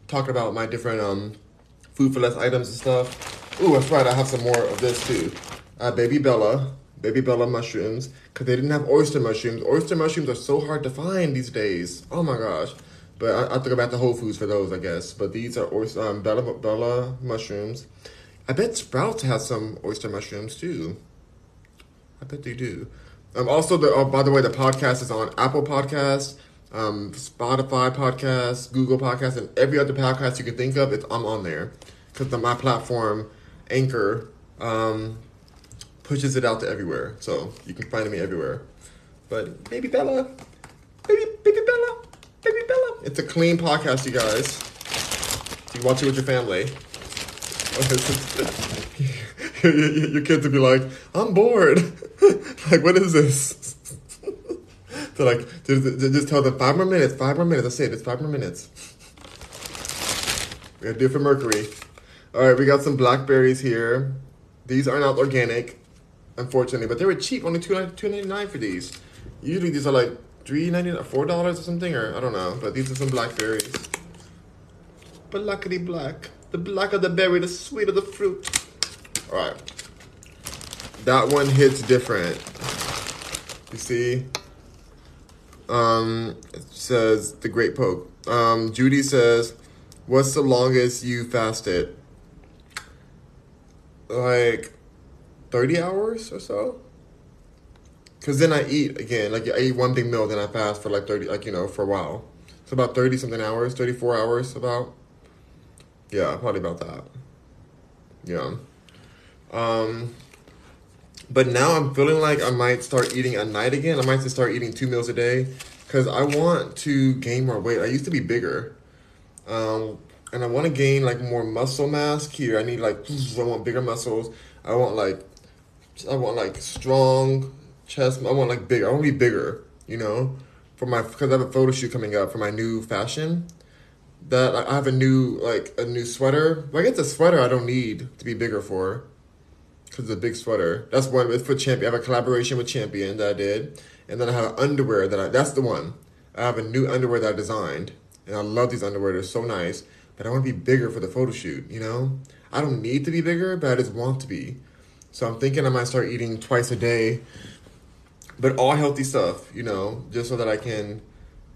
talking about my different um Food 4 Less items and stuff. Ooh, that's right. I have some more of this too. Uh, Baby Bella, Baby Bella mushrooms, because they didn't have oyster mushrooms. Oyster mushrooms are so hard to find these days. Oh my gosh. But I, I have to go back to Whole Foods for those, I guess. But these are oyster, um, Bella, Bella mushrooms. I bet Sprouts has some oyster mushrooms too. I bet they do. Um, also, the oh, by the way, the podcast is on Apple Podcasts, um, Spotify Podcasts, Google Podcasts, and every other podcast you can think of. It's I'm on there because my platform, Anchor, um, pushes it out to everywhere, so you can find me everywhere. But baby Bella, baby, baby Bella. Baby Bella. It's a clean podcast, you guys. You watch it with your family. your kids would be like, I'm bored. like, what is this? so like, just, just tell them five more minutes, five more minutes. That's it. It's five more minutes. We gotta do it for Mercury. All right, we got some blackberries here. These are not organic, unfortunately, but they were cheap. Only two two ninety nine for these. Usually these are like three ninety nine, four dollars or something, or I don't know. But these are some blackberries. Blackity black. The black of the berry, the sweet of the fruit. All right. That one hits different. You see? Um, it says the Great Poke. Um, Judy says, "What's the longest you fasted?" Like thirty hours or so. Cause then I eat again, like I eat one big meal, then I fast for like thirty, like you know, for a while. It's about thirty something hours, thirty four hours, about. Yeah, probably about that. Yeah. Um. But now I'm feeling like I might start eating at night again. I might just start eating two meals a day, cause I want to gain more weight. I used to be bigger, um, and I want to gain like more muscle mass here. I need like I want bigger muscles. I want like I want like strong chest. I want like big. I want to be bigger. you know, for my because I have a photo shoot coming up for my new fashion. That I have a new like a new sweater. Like it's a sweater I don't need to be bigger for, because it's a big sweater. That's one. It's for Champion. I have a collaboration with Champion that I did, and then I have underwear that I. That's the one. I have a new underwear that I designed, and I love these underwear. They're so nice, but I want to be bigger for the photo shoot. You know, I don't need to be bigger, but I just want to be. So I'm thinking I might start eating twice a day, but all healthy stuff, you know, just so that I can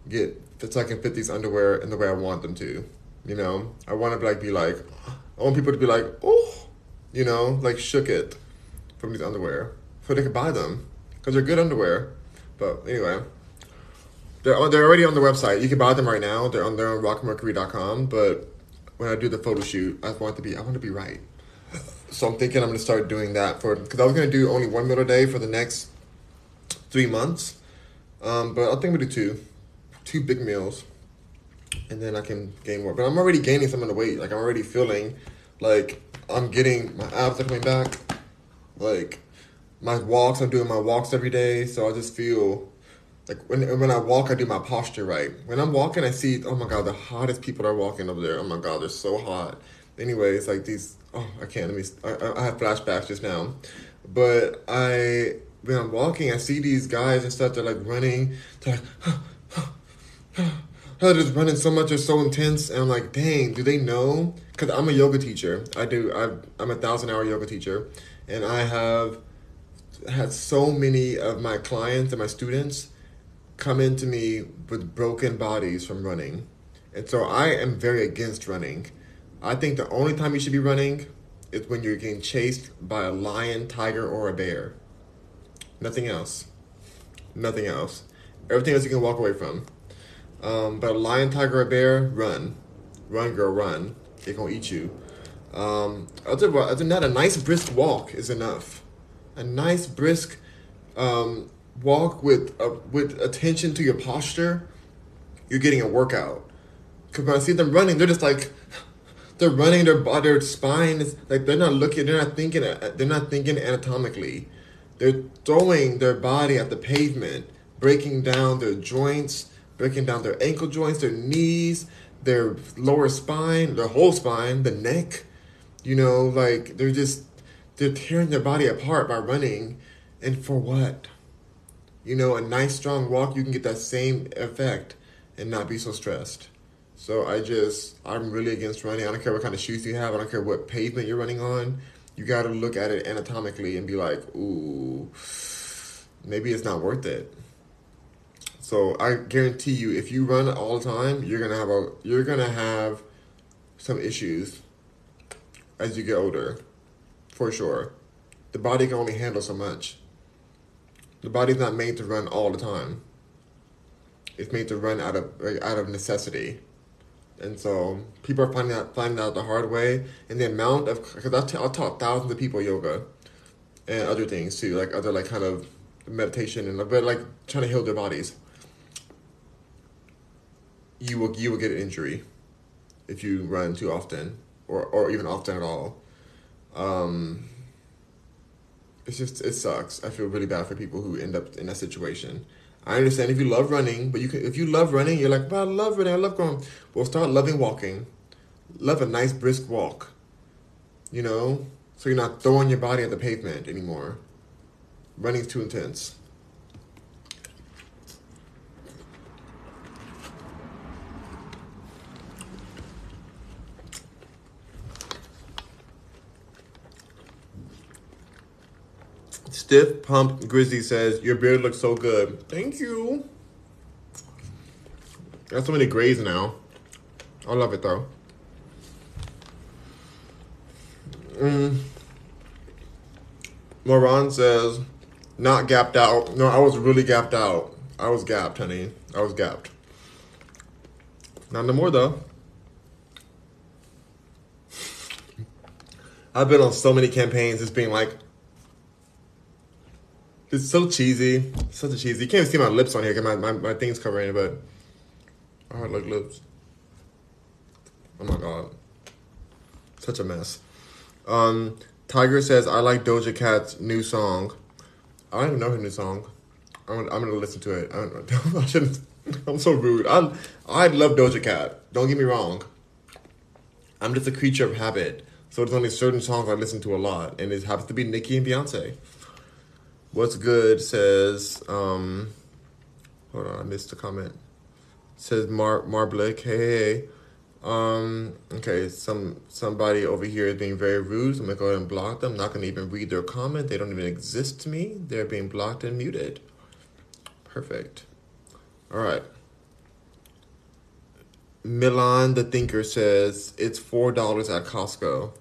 get so I can fit these underwear in the way I want them to. You know, I want to be like be like, I want people to be like, oh, you know, like shook it from these underwear, so they could buy them because they're good underwear. But anyway, they're they're already on the website. You can buy them right now. They're on they're on rockmercury.com. But when I do the photo shoot, I want to be I want to be right. So I'm thinking I'm gonna start doing that for because I was gonna do only one meal a day for the next three months. Um, but I think we do two, two big meals, and then I can gain more. But I'm already gaining some of the weight. Like I'm already feeling like I'm getting my abs are coming back. Like my walks, I'm doing my walks every day, so I just feel like when when I walk, I do my posture right. When I'm walking, I see oh my god, the hottest people are walking over there. Oh my god, they're so hot. Anyways, like these, oh I can't. Let me. I, I have flashbacks just now, but I when I'm walking, I see these guys and stuff. They're like running. They're like, they're just running so much. They're so intense, and I'm like, dang, do they know? Because I'm a yoga teacher. I do. I, I'm a thousand hour yoga teacher, and I have had so many of my clients and my students come into me with broken bodies from running. And so I am very against running. I think the only time you should be running is when you're getting chased by a lion, tiger, or a bear. Nothing else. Nothing else. Everything else you can walk away from. Um, but a lion, tiger, or bear, run. Run, girl, run. They're going to eat you. Um, other, other than that, a nice brisk walk is enough. A nice brisk um, walk with uh, with attention to your posture, you're getting a workout. Because when I see them running, they're just like they're running their their spine is like they're not looking, they're not thinking, uh, they're not thinking anatomically. They're throwing their body at the pavement, breaking down their joints, breaking down their ankle joints, their knees, their lower spine, their whole spine, the neck. You know, like they're just they're tearing their body apart by running, and for what? You know, a nice strong walk, you can get that same effect and not be so stressed. So I just, I'm really against running. I don't care what kind of shoes you have. I don't care what pavement you're running on you got to look at it anatomically and be like, ooh, maybe it's not worth it. So I guarantee you, if you run all the time, you're gonna have a you're gonna have some issues as you get older, for sure. The body can only handle so much. The body's not made to run all the time. It's made to run out of out of necessity. And so people are finding out finding out the hard way, and the amount of because I've, taught thousands of people yoga, and other things too, like other like kind of meditation and but like trying to heal their bodies. You will you will get an injury if you run too often, or or even often at all. Um, it's just it sucks. I feel really bad for people who end up in that situation. I understand if you love running, but you can if you love running, you're like, but I love running, I love going. Well, start loving walking. Love a nice brisk walk. You know, so you're not throwing your body at the pavement anymore. Running's too intense. Stiff Pump Grizzly says, Your beard looks so good. Thank you. Got so many grays now. I love it though. Mm. Moran says, not gapped out. No, I was really gapped out. I was gapped, honey. I was gapped. Not no more though. I've been on so many campaigns just being like, it's so cheesy. Such a cheesy. You can't even see my lips on here because my, my, my thing's covering it, but I hard like lips. Oh my god. Such a mess. Um, Tiger says, I like Doja Cat's new song. I don't even know her new song. I'm, I'm gonna listen to it. I, I shouldn't. I'm so rude. I'm. I love Doja Cat. Don't get me wrong. I'm just a creature of habit. So there's only certain songs I listen to a lot, and it happens to be Nicki and Beyonce. What's good says. Um, hold on, I missed the comment. Says Mar Marblick. Hey, hey. Um, okay, some somebody over here is being very rude. So I'm gonna go ahead and block them. I'm not gonna even read their comment. They don't even exist to me. They're being blocked and muted. Perfect. All right. Milan the Thinker says it's four dollars at Costco.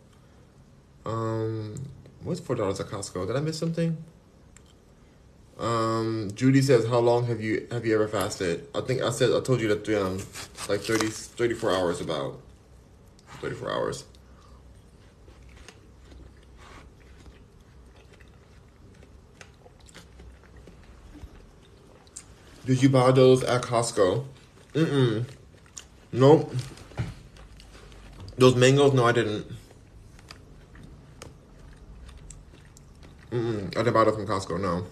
Um, what's four dollars at Costco? Did I miss something? Um, Judy says, "How long have you have you ever fasted?" I think I said I told you that um, like 30, 34 hours about thirty four hours. Did you buy those at Costco? Mm-mm. Nope. Those mangoes? No, I didn't. Mm-mm. I didn't buy those from Costco, no.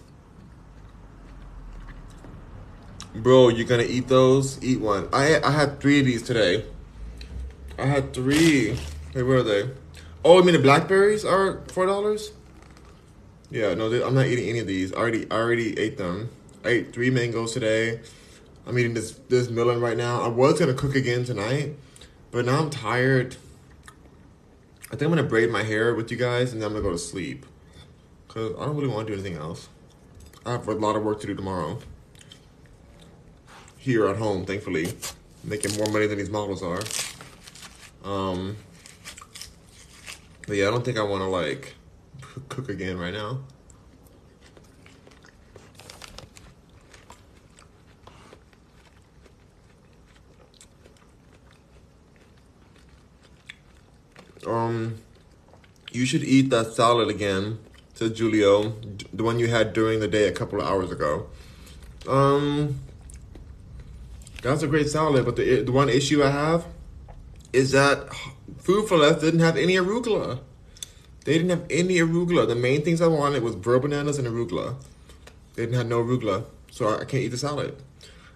Bro, you're gonna eat those? Eat one. I I had three of these today. I had three. Hey, where are they? Oh, I mean the blackberries are four dollars. Yeah, no, I'm not eating any of these. I already I already ate them. I ate three mangoes today. I'm eating this this melon right now. I was gonna cook again tonight, but now I'm tired. I think I'm gonna braid my hair with you guys, and then I'm gonna go to sleep. Cause I don't really want to do anything else. I have a lot of work to do tomorrow here at home, thankfully, making more money than these models are. Um, but yeah, I don't think I want to like cook again right now. Um, you should eat that salad again, said Julio, the one you had during the day a couple of hours ago. Um, that's a great salad, but the the one issue I have is that Food 4 Less didn't have any arugula. They didn't have any arugula. The main things I wanted was bro bananas and arugula. They didn't have no arugula, so I can't eat the salad.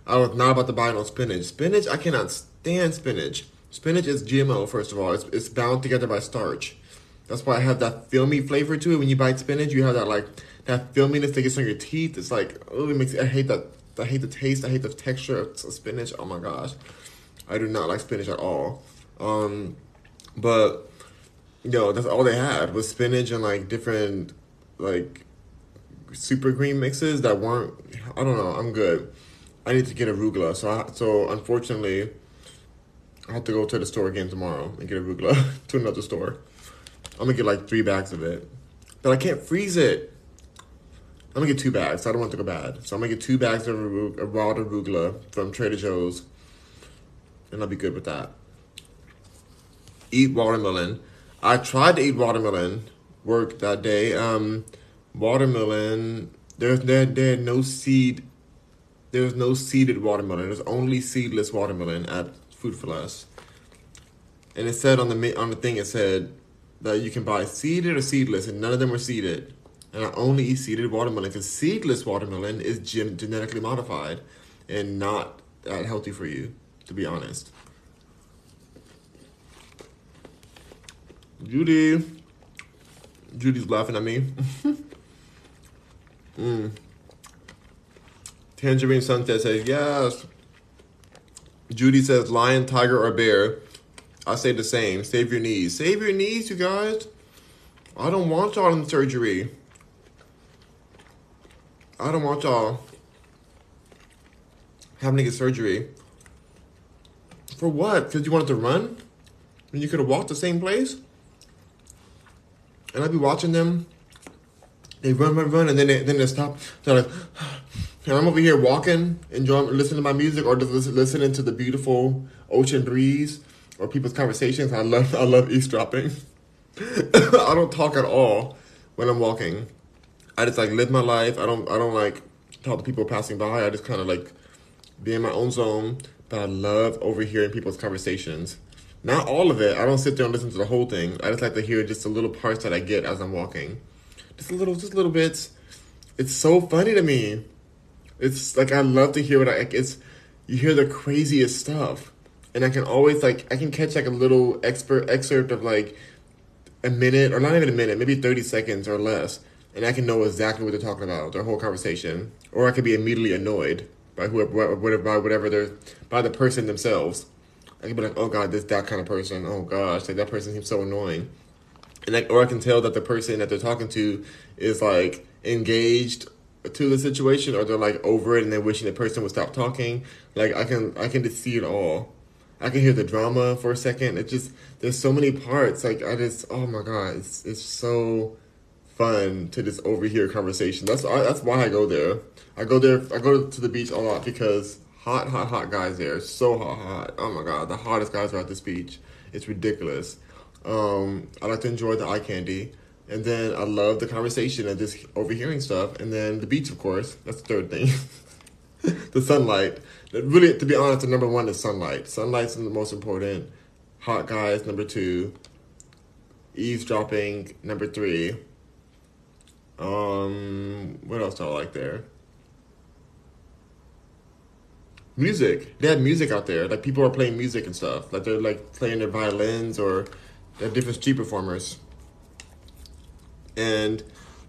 I was not about to buy no spinach. Spinach, I cannot stand spinach. Spinach is GMO, first of all. It's, it's bound together by starch. That's why I have that filmy flavor to it. When you bite spinach, you have that like that filminess that gets on your teeth. It's like oh, it makes I hate that I hate the taste. I hate the texture of spinach. Oh my gosh, I do not like spinach at all. Um, but you know that's all they had was spinach and like different like super green mixes that weren't. I don't know. I'm good. I need to get arugula. So I, so unfortunately, I have to go to the store again tomorrow and get arugula to another store. I'm gonna get like three bags of it, but I can't freeze it. I'm gonna get two bags. I don't want to go bad. So I'm gonna get two bags of, arug- raw arugula from Trader Joe's, and I'll be good with that. Eat watermelon. I tried to eat watermelon. Work that day. Um, watermelon. There's there there no seed. There's no seeded watermelon. There's only seedless watermelon at Food 4 Less. And it said on the on the thing it said that you can buy seeded or seedless, and none of them were seeded and I only eat seeded watermelon because seedless watermelon is gen- genetically modified and not that healthy for you, to be honest. Judy. Judy's laughing at me. mm. Tangerine Sunset says, yes. Judy says, lion, tiger, or bear. I say the same. Save your knees. Save your knees, you guys. I don't want in surgery. I don't want y'all having to get surgery. For what? Because you wanted to run? And you could have walked the same place? And I'd be watching them. They run, run, run, and then they, then they stop. They're like, and I'm over here walking, enjoying, listening to my music, or just listen, listening to the beautiful ocean breeze or people's conversations. I love, I love eavesdropping. I don't talk at all when I'm walking. I just like live my life. I don't I don't like talk to people passing by. I just kind of like be in my own zone. But I love overhearing people's conversations. Not all of it. I don't sit there and listen to the whole thing. I just like to hear just the little parts that I get as I'm walking. Just a little, just little bits. It's so funny to me. It's like I love to hear what I it's you hear the craziest stuff. And I can always like I can catch like a little expert excerpt of like a minute or not even a minute, maybe 30 seconds or less, and I can know exactly what they're talking about, their whole conversation. Or I could be immediately annoyed by whoever whatever by whatever they're by the person themselves. I can be like, oh god, this that kind of person. Oh gosh, like that person seems so annoying. And like or I can tell that the person that they're talking to is like engaged to the situation or they're like over it and they're wishing the person would stop talking. Like I can I can just see it all. I can hear the drama for a second. It just there's so many parts. Like I just oh my god, it's it's so fun to just overhear conversation. That's that's why I go there. I go there. I go to the beach a lot because hot, hot, hot guys there. So hot, hot. Oh my god, the hottest guys are at this beach. It's ridiculous. Um, I like to enjoy the eye candy. And then I love the conversation and just overhearing stuff. And then the beach, of course. That's the third thing. the sunlight. Really, to be honest, the number one is sunlight. Sunlight's the most important. Hot guys, number two. Eavesdropping, number three. Um, what else do I like there? Music. They have music out there. Like people are playing music and stuff. Like they're like playing their violins or they're different street performers and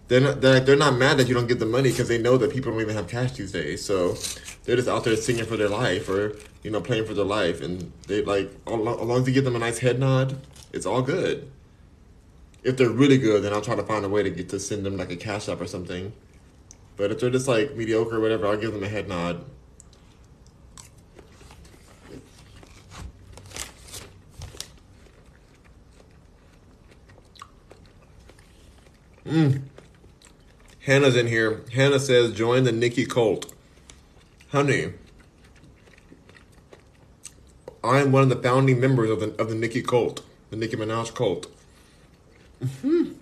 they're not they're, they're not mad that you don't give them money because they know that people don't even have cash these days. So they're just out there singing for their life or you know playing for their life, and they like as long as you give them a nice head nod, it's all good. If they're really good, then I'll try to find a way to get to send them like a cash app or something. But if they're just like mediocre or whatever, I'll give them a head nod. Mm. Hannah's in here. Hannah says, join the Nicki cult. Honey, I am one of the founding members of the of the Nicki cult, the Nicki Minaj cult. Mm-hmm.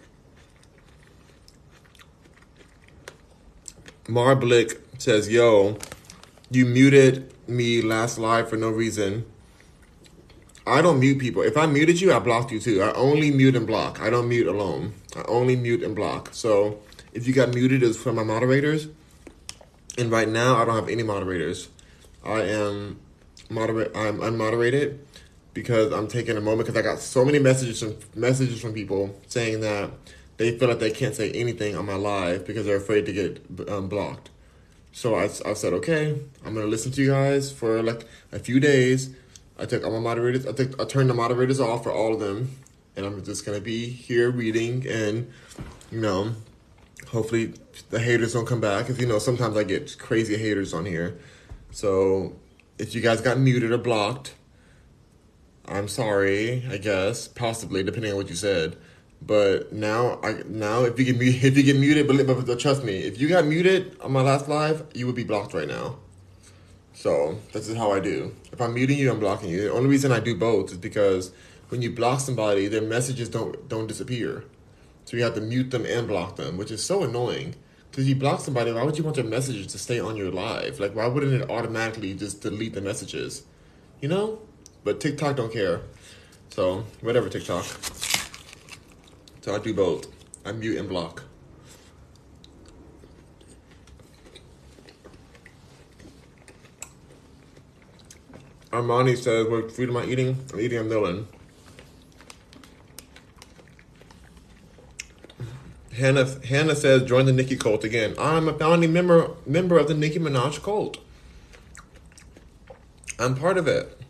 Marblick says, "Yo, you muted me last live for no reason. I don't mute people. If I muted you, I blocked you too. I only mute and block. I don't mute alone. I only mute and block. So if you got muted, it's from my moderators. And right now, I don't have any moderators. I am moderate. I'm unmoderated because I'm taking a moment because I got so many messages from messages from people saying that they feel like they can't say anything on my live because they're afraid to get um, blocked. So I, I said, okay, I'm gonna listen to you guys for like a few days I took all my moderators. I took I turned the moderators off for all of them, and I'm just gonna be here reading and you know, hopefully the haters don't come back. Cause you know sometimes I get crazy haters on here. So if you guys got muted or blocked, I'm sorry. I guess possibly depending on what you said. But now, I now if you get me if you get muted, but, but trust me, if you got muted on my last live, you would be blocked right now. So this is how I do. If I'm muting you, I'm blocking you. The only reason I do both is because when you block somebody, their messages don't don't disappear. So you have to mute them and block them, which is so annoying. Because you block somebody, why would you want their messages to stay on your live? Like, why wouldn't it automatically just delete the messages? You know? But TikTok don't care. So, whatever, TikTok. So I do both. I mute and block. Armani says, what food am I eating? I'm eating a melon. Hannah Hannah says, join the Nicki cult again. I'm a founding member member of the Nicki Minaj cult. I'm part of it.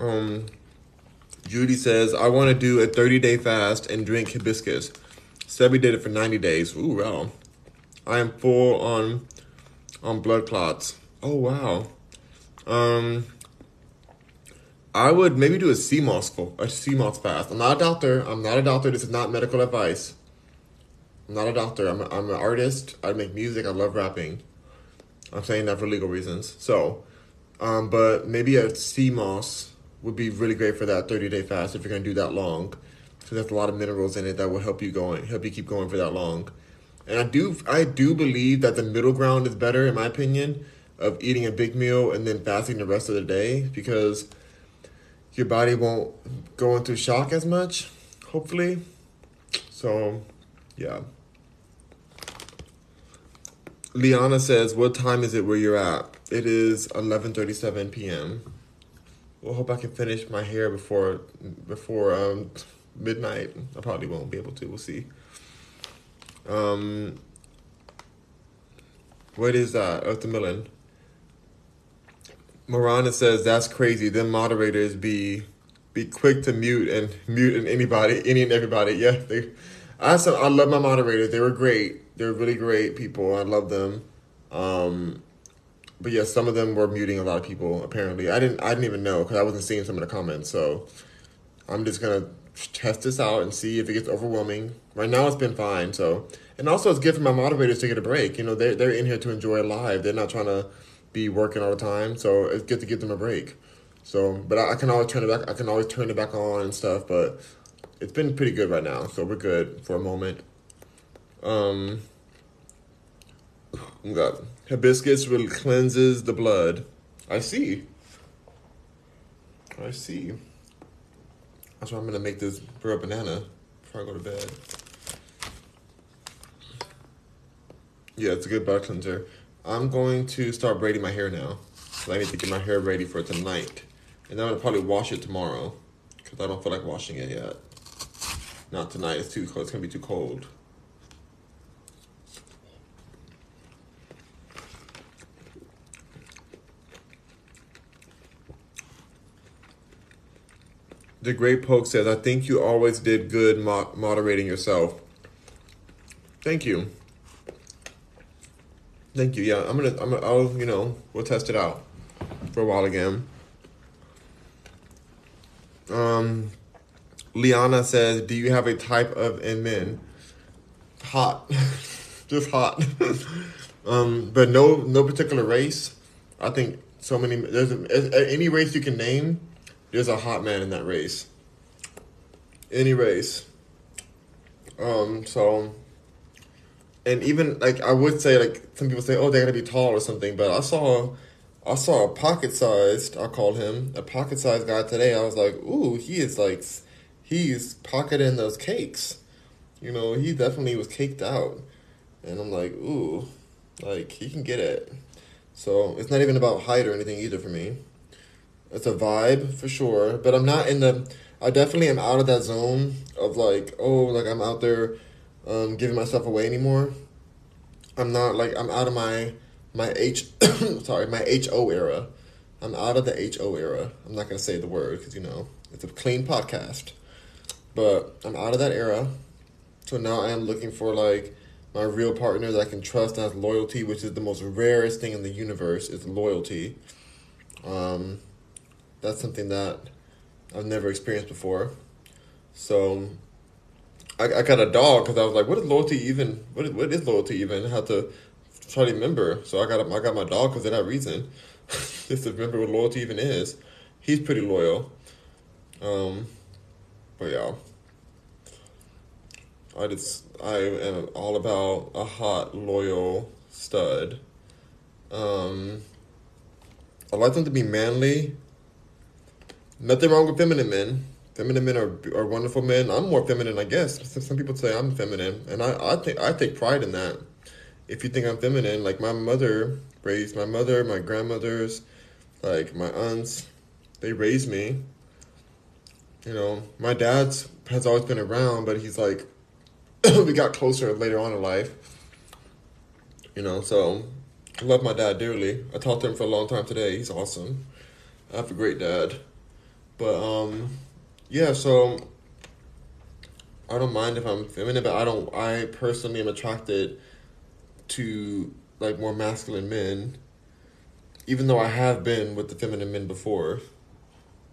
Um, Judy says, I want to do a 30 day fast and drink hibiscus. Sebi did it for 90 days. Ooh, wow. I am full on on blood clots. Oh wow. Um, I would maybe do a sea moss a moss fast. I'm not a doctor. I'm not a doctor. This is not medical advice. I'm not a doctor. I'm a, I'm an artist. I make music. I love rapping. I'm saying that for legal reasons. So, um, but maybe a moss would be really great for that 30 day fast if you're gonna do that long. So there's a lot of minerals in it that will help you going, help you keep going for that long. And I do I do believe that the middle ground is better in my opinion of eating a big meal and then fasting the rest of the day because your body won't go into shock as much, hopefully. So, yeah. Liana says, "What time is it where you're at?" It is 11:37 p.m. Well, hope I can finish my hair before before um, midnight. I probably won't be able to. We'll see. Um, what is that? Earth Millen. Marana says that's crazy. Them moderators be be quick to mute and mute and anybody, any and everybody. Yeah, they. I said I love my moderators. They were great. They're really great people. I love them. Um, but yeah, some of them were muting a lot of people. Apparently, I didn't. I didn't even know because I wasn't seeing some of the comments. So I'm just gonna test this out and see if it gets overwhelming. Right now, it's been fine. So and also, it's good for my moderators to get a break. You know, they're they're in here to enjoy live. They're not trying to be working all the time. So it's good to give them a break. So, but I, I can always turn it back. I can always turn it back on and stuff. But it's been pretty good right now. So we're good for a moment. Um, got hibiscus really cleanses the blood. I see. I see. That's why I'm gonna make this for a banana before I go to bed. Yeah, it's a good blood cleanser. I'm going to start braiding my hair now. So I need to get my hair ready for tonight. And I'm gonna probably wash it tomorrow. Because I don't feel like washing it yet. Not tonight, it's too cold. It's gonna be too cold. The Great Poke says, I think you always did good mo- moderating yourself. Thank you. Thank you. Yeah, I'm gonna, I'm gonna, I'll, you know, we'll test it out for a while again. Um, Liana says, "Do you have a type of in men? Hot, just hot. um, but no, no particular race. I think so many. There's a, any race you can name. There's a hot man in that race. Any race. Um, so, and even like I would say, like some people say, oh, they gotta be tall or something. But I saw, I saw a pocket sized. I called him a pocket sized guy today. I was like, ooh, he is like, he's pocketing those cakes. You know, he definitely was caked out, and I'm like, ooh, like he can get it. So it's not even about height or anything either for me. It's a vibe for sure, but I'm not in the. I definitely am out of that zone of like, oh, like I'm out there, um, giving myself away anymore. I'm not like I'm out of my my H, sorry, my H O era. I'm out of the H O era. I'm not gonna say the word because you know it's a clean podcast, but I'm out of that era. So now I am looking for like my real partner that I can trust and has loyalty, which is the most rarest thing in the universe is loyalty. Um, that's something that I've never experienced before. So I, I got a dog because I was like, what is loyalty even? What is, what is loyalty even? I had to try to remember. So I got I got my dog because of that reason. Just to remember what loyalty even is. He's pretty loyal. Um, but yeah. I just I am all about a hot, loyal stud. Um, I like them to be manly Nothing wrong with feminine men. Feminine men are, are wonderful men. I'm more feminine, I guess. Some people say I'm feminine, and I, I think I take pride in that. If you think I'm feminine, like my mother raised my mother, my grandmothers, like my aunts, they raised me. You know, my dad's has always been around, but he's like, we got closer later on in life. You know, so I love my dad dearly. I talked to him for a long time today. He's awesome. I have a great dad. But um, yeah. So I don't mind if I'm feminine, but I don't. I personally am attracted to like more masculine men, even though I have been with the feminine men before.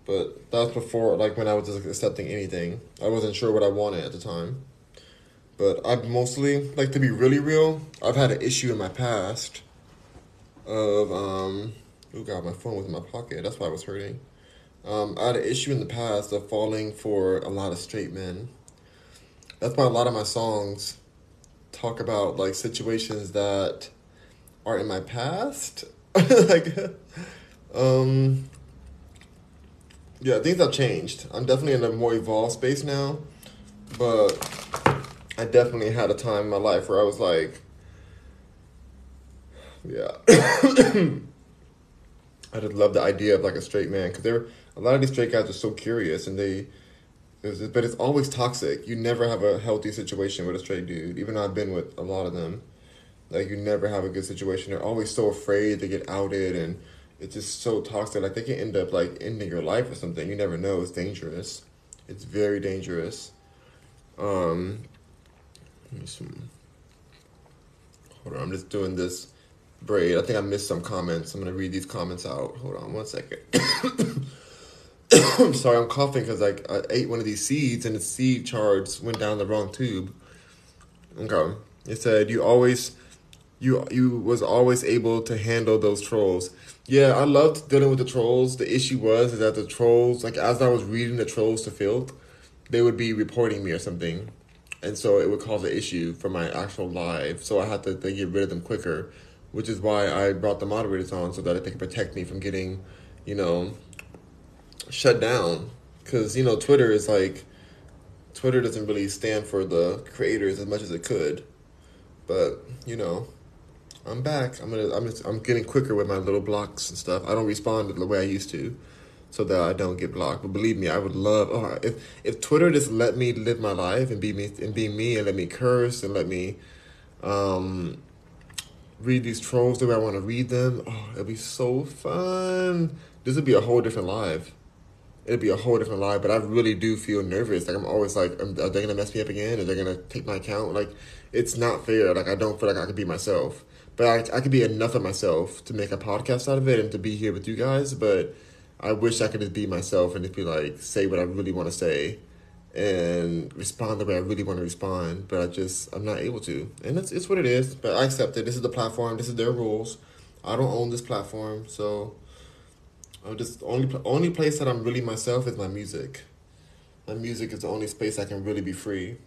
But that was before, like when I was just accepting anything. I wasn't sure what I wanted at the time. But I've mostly, like to be really real, I've had an issue in my past of um. Oh god, my phone was in my pocket. That's why I was hurting. Um, I had an issue in the past of falling for a lot of straight men. That's why a lot of my songs talk about like situations that are in my past. like, um, yeah, things have changed. I'm definitely in a more evolved space now, but I definitely had a time in my life where I was like, yeah. I just love the idea of like a straight man because they're a lot of these straight guys are so curious and they, but it's always toxic. You never have a healthy situation with a straight dude. Even though I've been with a lot of them, like you never have a good situation. They're always so afraid to get outed and it's just so toxic. Like they can end up like ending your life or something. You never know. It's dangerous. It's very dangerous. Um. Hold on, I'm just doing this braid. I think I missed some comments. I'm gonna read these comments out. Hold on one second. I'm sorry, I'm coughing because like I ate one of these seeds and the seed charge went down the wrong tube. Okay, it said you always, you you was always able to handle those trolls. Yeah, I loved dealing with the trolls. The issue was is that the trolls, like as I was reading the trolls to Field, they would be reporting me or something and so it would cause an issue for my actual live. So I had to, to get rid of them quicker, which is why I brought the moderators on so that they can protect me from getting, you know, shut down. Because you know, Twitter is like, Twitter doesn't really stand for the creators as much as it could, but you know, I'm back. I'm gonna, I'm, I'm getting quicker with my little blocks and stuff. I don't respond the way I used to so that I don't get blocked. But believe me, I would love oh, if if Twitter just let me live my life and be me and be me and let me curse and let me um, read these trolls the way I want to read them. Oh, it'd be so fun. This would be a whole different life. It'd be a whole different life. But I really do feel nervous. Like I'm always like, um, are they gonna mess me up again? Are they gonna take my account? Like it's not fair. Like I don't feel like I could be myself. But I, I could be enough of myself to make a podcast out of it and to be here with you guys. But I wish I could just be myself and just be like, say what I really want to say and respond the way I really want to respond. But I just, I'm not able to. And it's, it's what it is. But I accept it. This is the platform. This is their rules. I don't own this platform. So I'm just, only, only place that I'm really myself is my music. My music is the only space I can really be free.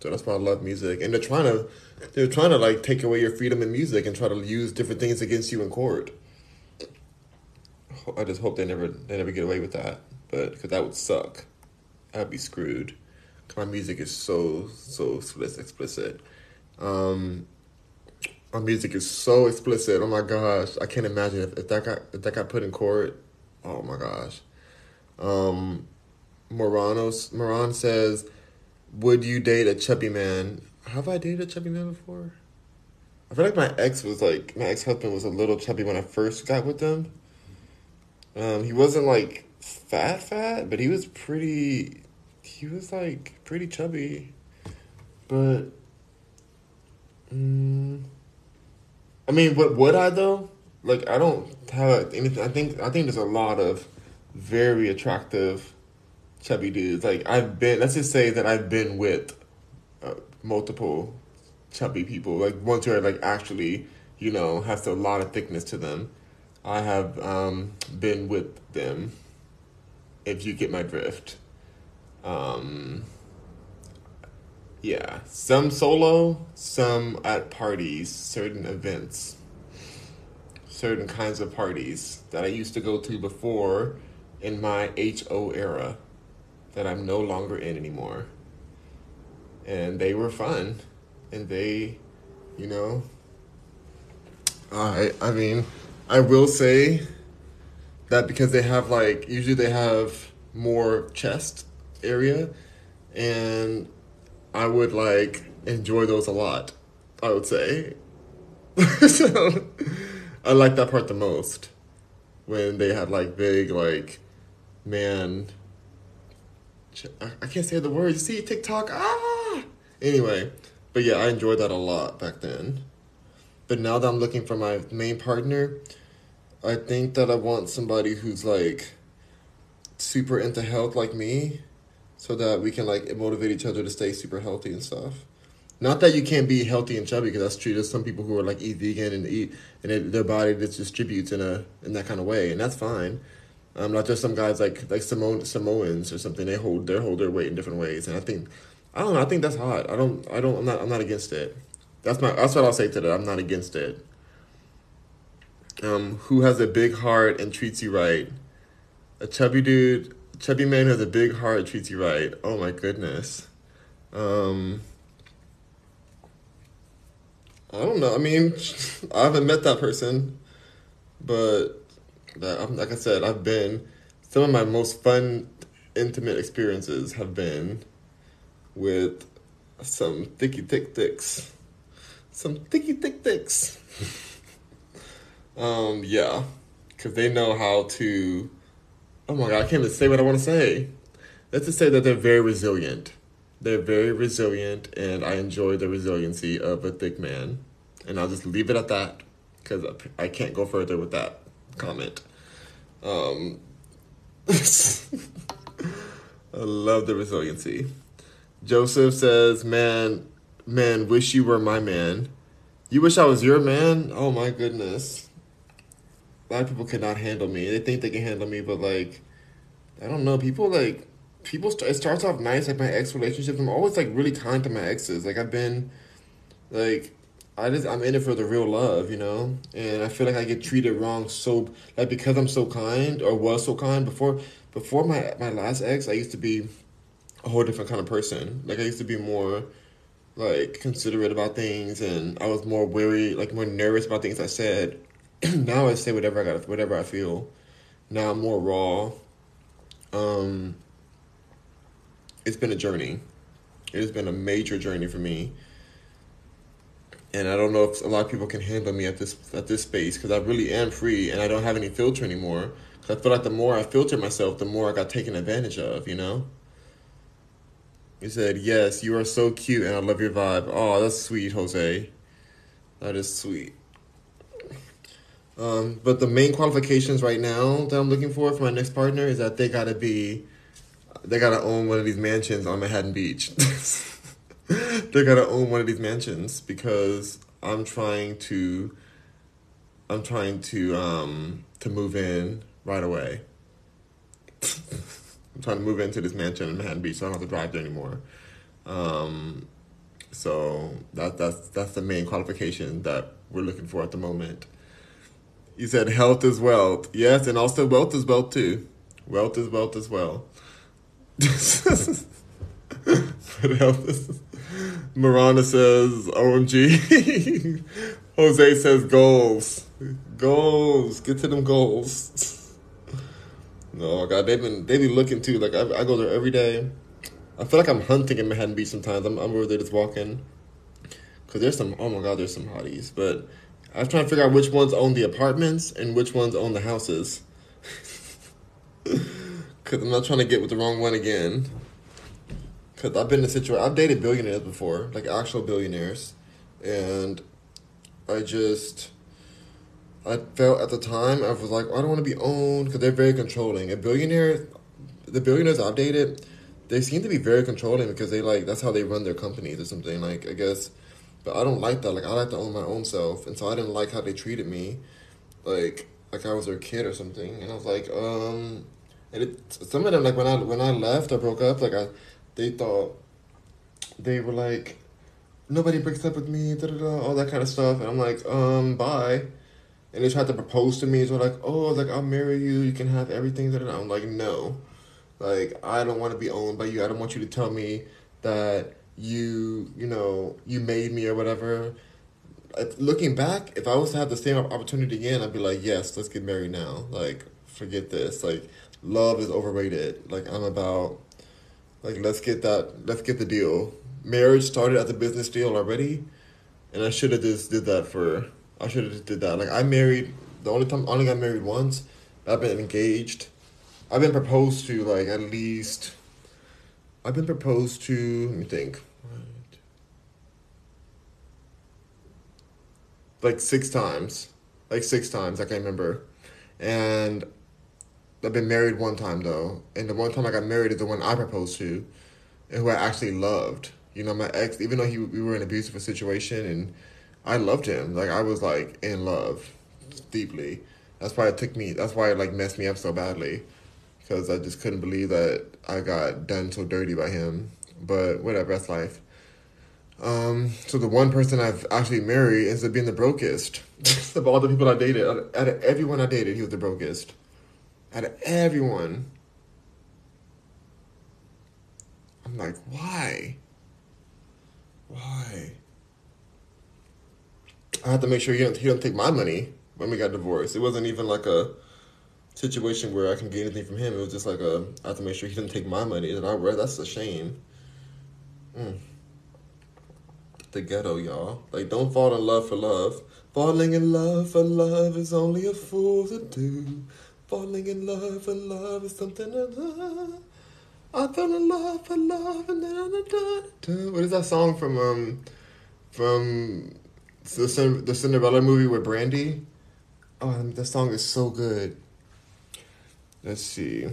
So that's why I love music. And they're trying to, they're trying to like take away your freedom in music and try to use different things against you in court. I just hope they never they never get away with that, but because that would suck. I'd be screwed. My music is so so explicit. Um, my music is so explicit. Oh my gosh, I can't imagine if, if that got if that got put in court. Oh my gosh. Um, Moranos Moran says, "Would you date a chubby man?" Have I dated a chubby man before? I feel like my ex was like my ex husband was a little chubby when I first got with them. Um, he wasn't like fat, fat, but he was pretty. He was like pretty chubby, but. Mm, I mean, what would I though? Like, I don't have anything. I think I think there's a lot of very attractive chubby dudes. Like I've been. Let's just say that I've been with uh, multiple chubby people. Like ones who are like actually, you know, has a lot of thickness to them. I have um, been with them. If you get my drift. Um, yeah, some solo, some at parties, certain events, certain kinds of parties that I used to go to before in my HO era that I'm no longer in anymore. And they were fun. And they, you know, I I mean, I will say that because they have like usually they have more chest area and I would like enjoy those a lot. I would say. so I like that part the most when they had like big like man. I, can't say the word. You see TikTok. Ah. Anyway, but yeah, I enjoyed that a lot back then. But now that I'm looking for my main partner, I think that I want somebody who's like super into health like me so that we can like motivate each other to stay super healthy and stuff. Not that you can't be healthy and chubby because that's true. There's some people who are like eat vegan and eat and it, their body just distributes in a in that kind of way, and that's fine. Um, not just some guys like like Samoan Samoans or something. They hold they hold their weight in different ways, and I think I don't know. I think that's hot. I don't I don't I'm not I'm not against it. That's my that's what I'll say to that. I'm not against it. Um, who has a big heart and treats you right? A chubby dude, chubby man has a big heart treats you right. Oh my goodness. Um, I don't know. I mean, I haven't met that person, but that, like I said, I've been. Some of my most fun, intimate experiences have been with some thicky thick thicks, some thicky thick thicks. um, yeah, because they know how to. Oh my god, I can't even say what I want to say. Let's just say that they're very resilient. They're very resilient, and I enjoy the resiliency of a thick man. And I'll just leave it at that because I can't go further with that comment. Um, I love the resiliency. Joseph says, "Man, man, wish you were my man. You wish I was your man. Oh my goodness. A lot of people cannot handle me. They think they can handle me, but like, I don't know. People like people. Start, it starts off nice, like my ex relationships. I'm always like really kind to my exes. Like I've been, like." I just I'm in it for the real love, you know, and I feel like I get treated wrong so like because I'm so kind or was so kind before before my my last ex I used to be a whole different kind of person. Like I used to be more like considerate about things, and I was more wary, like more nervous about things I said. now I say whatever I got, whatever I feel. Now I'm more raw. Um, it's been a journey. It has been a major journey for me, and I don't know if a lot of people can handle me at this at this space because I really am free and I don't have any filter anymore. Because I feel like the more I filter myself, the more I got taken advantage of. You know. He said, Yes, you are so cute and I love your vibe. Oh, that's sweet, Jose. That is sweet. Um, but the main qualifications right now that I'm looking for for my next partner is that they gotta be, they gotta own one of these mansions on Manhattan Beach. they gotta own one of these mansions because I'm trying to, I'm trying to um to move in right away. I'm trying to move into this mansion in Manhattan Beach, so I don't have to drive there anymore. Um, so that that's that's the main qualification that we're looking for at the moment. You said health is wealth, yes, and also wealth is wealth too. Wealth is wealth as well. But. Miranda says, "OMG." Jose says, "Goals, goals. Get to them goals." Oh god, they've been they be looking too. Like I, I go there every day. I feel like I'm hunting in Manhattan Beach sometimes. I'm I'm over there just walking. Cause there's some oh my god, there's some hotties. But I was trying to figure out which ones own the apartments and which ones own the houses. Cause I'm not trying to get with the wrong one again. Cause I've been in a situation I've dated billionaires before, like actual billionaires, and I just I felt at the time I was like, I don't want to be owned because they're very controlling. A billionaire, the billionaires I've dated, they seem to be very controlling because they like that's how they run their companies or something. Like I guess, but I don't like that. Like I like to own my own self, and so I didn't like how they treated me, like like I was their kid or something. And I was like, um, and it, some of them like when I when I left, I broke up. Like I, they thought, they were like, nobody breaks up with me, da da da, all that kind of stuff. And I'm like, um, bye and they tried to propose to me. So like, oh, like I'll marry you. You can have everything. I'm like, no, like I don't want to be owned by you. I don't want you to tell me that you, you know, you made me or whatever. Looking back, if I was to have the same opportunity again, I'd be like, yes, let's get married now. Like, forget this. Like, love is overrated. Like, I'm about, like, let's get that, let's get the deal. Marriage started as a business deal already, and I should have just did that for I should have just did that. Like I married the only time I only got married once. I've been engaged. I've been proposed to like at least. I've been proposed to. Let me think. Like six times, like six times. I can't remember, and I've been married one time though, and the one time I got married is the one I proposed to, and who I actually loved. You know, my ex, even though he we were in an abusive situation and I loved him. Like I was like in love deeply. That's why it took me. That's why it like messed me up so badly, because I just couldn't believe that I got done so dirty by him. But whatever, that's life. Um, so the one person I've actually married ends up being the brokest. of all the people I dated, out of everyone I dated, he was the brokest. Out of everyone. I'm like, why? Why? I had to make sure he don't he don't take my money when we got divorced. It wasn't even like a situation where I can get anything from him. It was just like a I have to make sure he didn't take my money. And I that's a shame. Mm. The ghetto, y'all. Like, don't fall in love for love. Falling in love for love is only a fool to do. Falling in love for love is something that I fell in love for love and then I done. What is that song from um from the the Cinderella movie with Brandy? Oh, that song is so good. Let's see.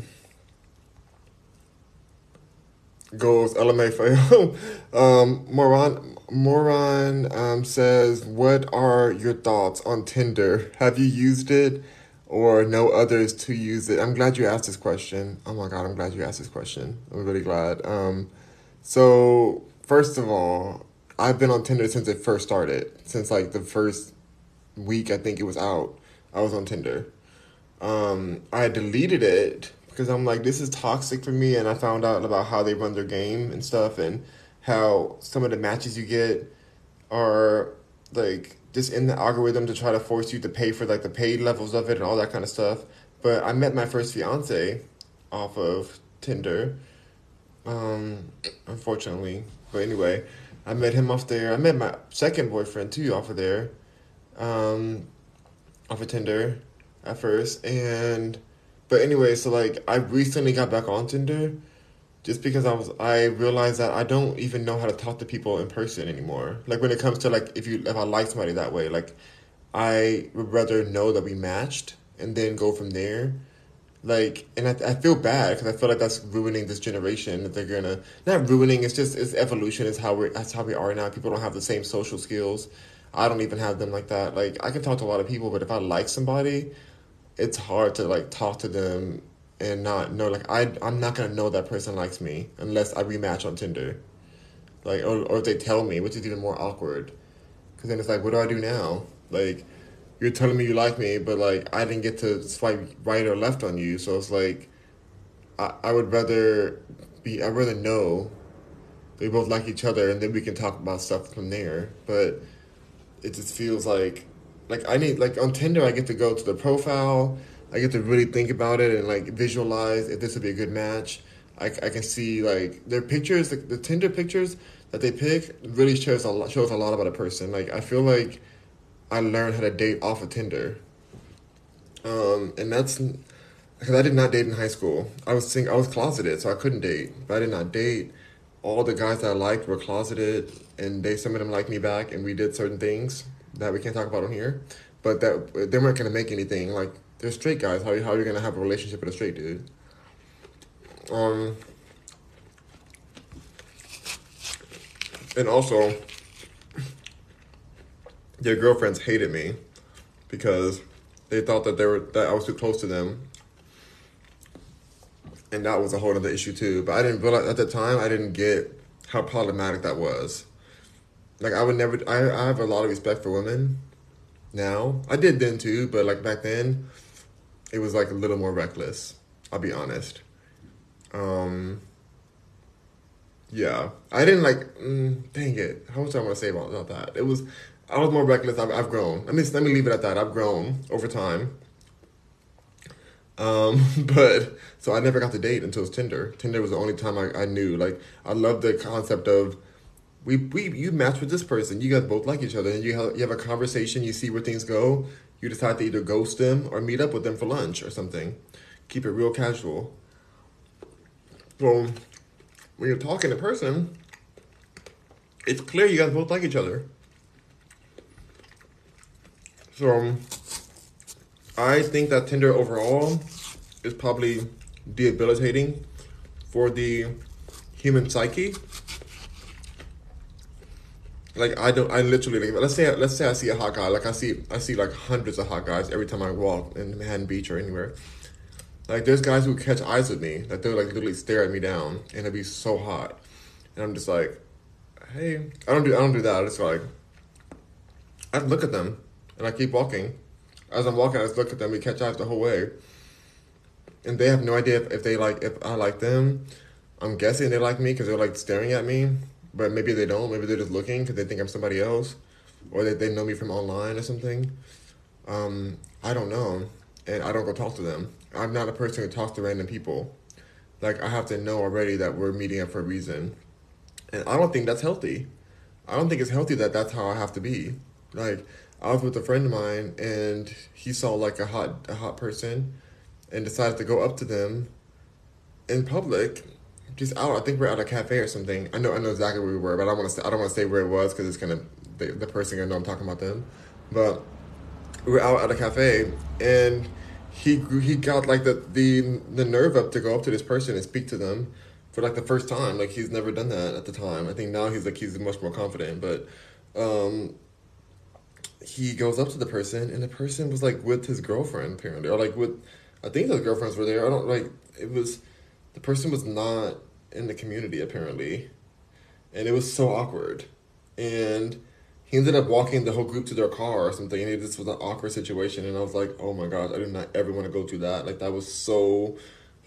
Goes LMFAO. um, Moron Moran um, says, "What are your thoughts on Tinder? Have you used it, or know others to use it?" I'm glad you asked this question. Oh my god, I'm glad you asked this question. I'm really glad. Um, so first of all, I've been on Tinder since it first started. Since like the first week, I think it was out. I was on Tinder. Um, I deleted it because I'm like, this is toxic for me, and I found out about how they run their game and stuff, and how some of the matches you get are like just in the algorithm to try to force you to pay for like the paid levels of it and all that kind of stuff. But I met my first fiance off of Tinder, um, unfortunately. But anyway, I met him off there. I met my second boyfriend too off of there, um, off of Tinder at first. And but anyway, so like I recently got back on Tinder just because I was I realized that I don't even know how to talk to people in person anymore. Like when it comes to like if you if I like somebody that way, like I would rather know that we matched and then go from there. Like, and I, I feel bad because I feel like that's ruining this generation. That they're gonna not ruining. It's just it's evolution. Is how we that's how we are now. People don't have the same social skills. I don't even have them like that. Like I can talk to a lot of people, but if I like somebody, it's hard to like talk to them and not know like I I'm not gonna know that person likes me unless I rematch on Tinder, like or or if they tell me, which is even more awkward, because then it's like what do I do now? Like you're telling me you like me, but like I didn't get to swipe right or left on you, so it's like I I would rather be I'd rather know they both like each other and then we can talk about stuff from there, but it just feels like like I need like on Tinder I get to go to the profile. I get to really think about it and like visualize if this would be a good match. I, I can see like their pictures, the, the Tinder pictures that they pick really shows a lot, shows a lot about a person. Like I feel like I learned how to date off of Tinder, um, and that's because I did not date in high school. I was sing- I was closeted, so I couldn't date. But I did not date. All the guys that I liked were closeted, and they some of them liked me back, and we did certain things that we can't talk about on here, but that they weren't gonna make anything. Like they're straight guys. How how are you gonna have a relationship with a straight dude? Um, and also, their girlfriends hated me because they thought that they were that I was too close to them. And that was a whole other issue too. But I didn't realize at the time I didn't get how problematic that was. Like I would never. I I have a lot of respect for women. Now I did then too, but like back then, it was like a little more reckless. I'll be honest. Um. Yeah, I didn't like. Mm, dang it! How much I want to say about, about that? It was. I was more reckless. I've, I've grown. Let me let me leave it at that. I've grown over time. Um, but so I never got to date until it was Tinder. Tinder was the only time I, I knew. Like I love the concept of we, we you match with this person. You guys both like each other, and you have you have a conversation. You see where things go. You decide to either ghost them or meet up with them for lunch or something. Keep it real casual. Well, when you're talking to person, it's clear you guys both like each other. So, I think that Tinder overall is probably debilitating for the human psyche like I don't I literally like let's say let's say I see a hot guy like I see I see like hundreds of hot guys every time I walk in Manhattan Beach or anywhere. Like there's guys who catch eyes with me that they'll like literally stare at me down and it'll be so hot, and I'm just like, hey, I don't do I don't do that. I just like I look at them and I keep walking. As I'm walking, I just look at them. We catch eyes the whole way, and they have no idea if, if they like if I like them. I'm guessing they like me because they're like staring at me but maybe they don't. Maybe they're just looking because they think I'm somebody else. or they, they know me from online or something. Um, I don't know, and I don't go talk to them. I'm not a person who talks to random people. Like I have to know already that we're meeting up for a reason, and I don't think that's healthy. I don't think it's healthy that that's how I have to be. Like I was with a friend of mine, and he saw like a hot a hot person, and decided to go up to them in public just out. I think we're at a cafe or something. I know I know exactly where we were, but I don't want to. I don't want to say where it was because it's gonna the, the person gonna know I'm talking about them. But we were out at a cafe, and he he got like the the the nerve up to go up to this person and speak to them for like the first time. Like he's never done that at the time. I think now he's like he's much more confident, but. um he goes up to the person and the person was like with his girlfriend apparently or like with i think his girlfriends were there i don't like it was the person was not in the community apparently, and it was so awkward. And he ended up walking the whole group to their car or something, and just was an awkward situation. And I was like, oh my gosh, I did not ever want to go through that. Like that was so,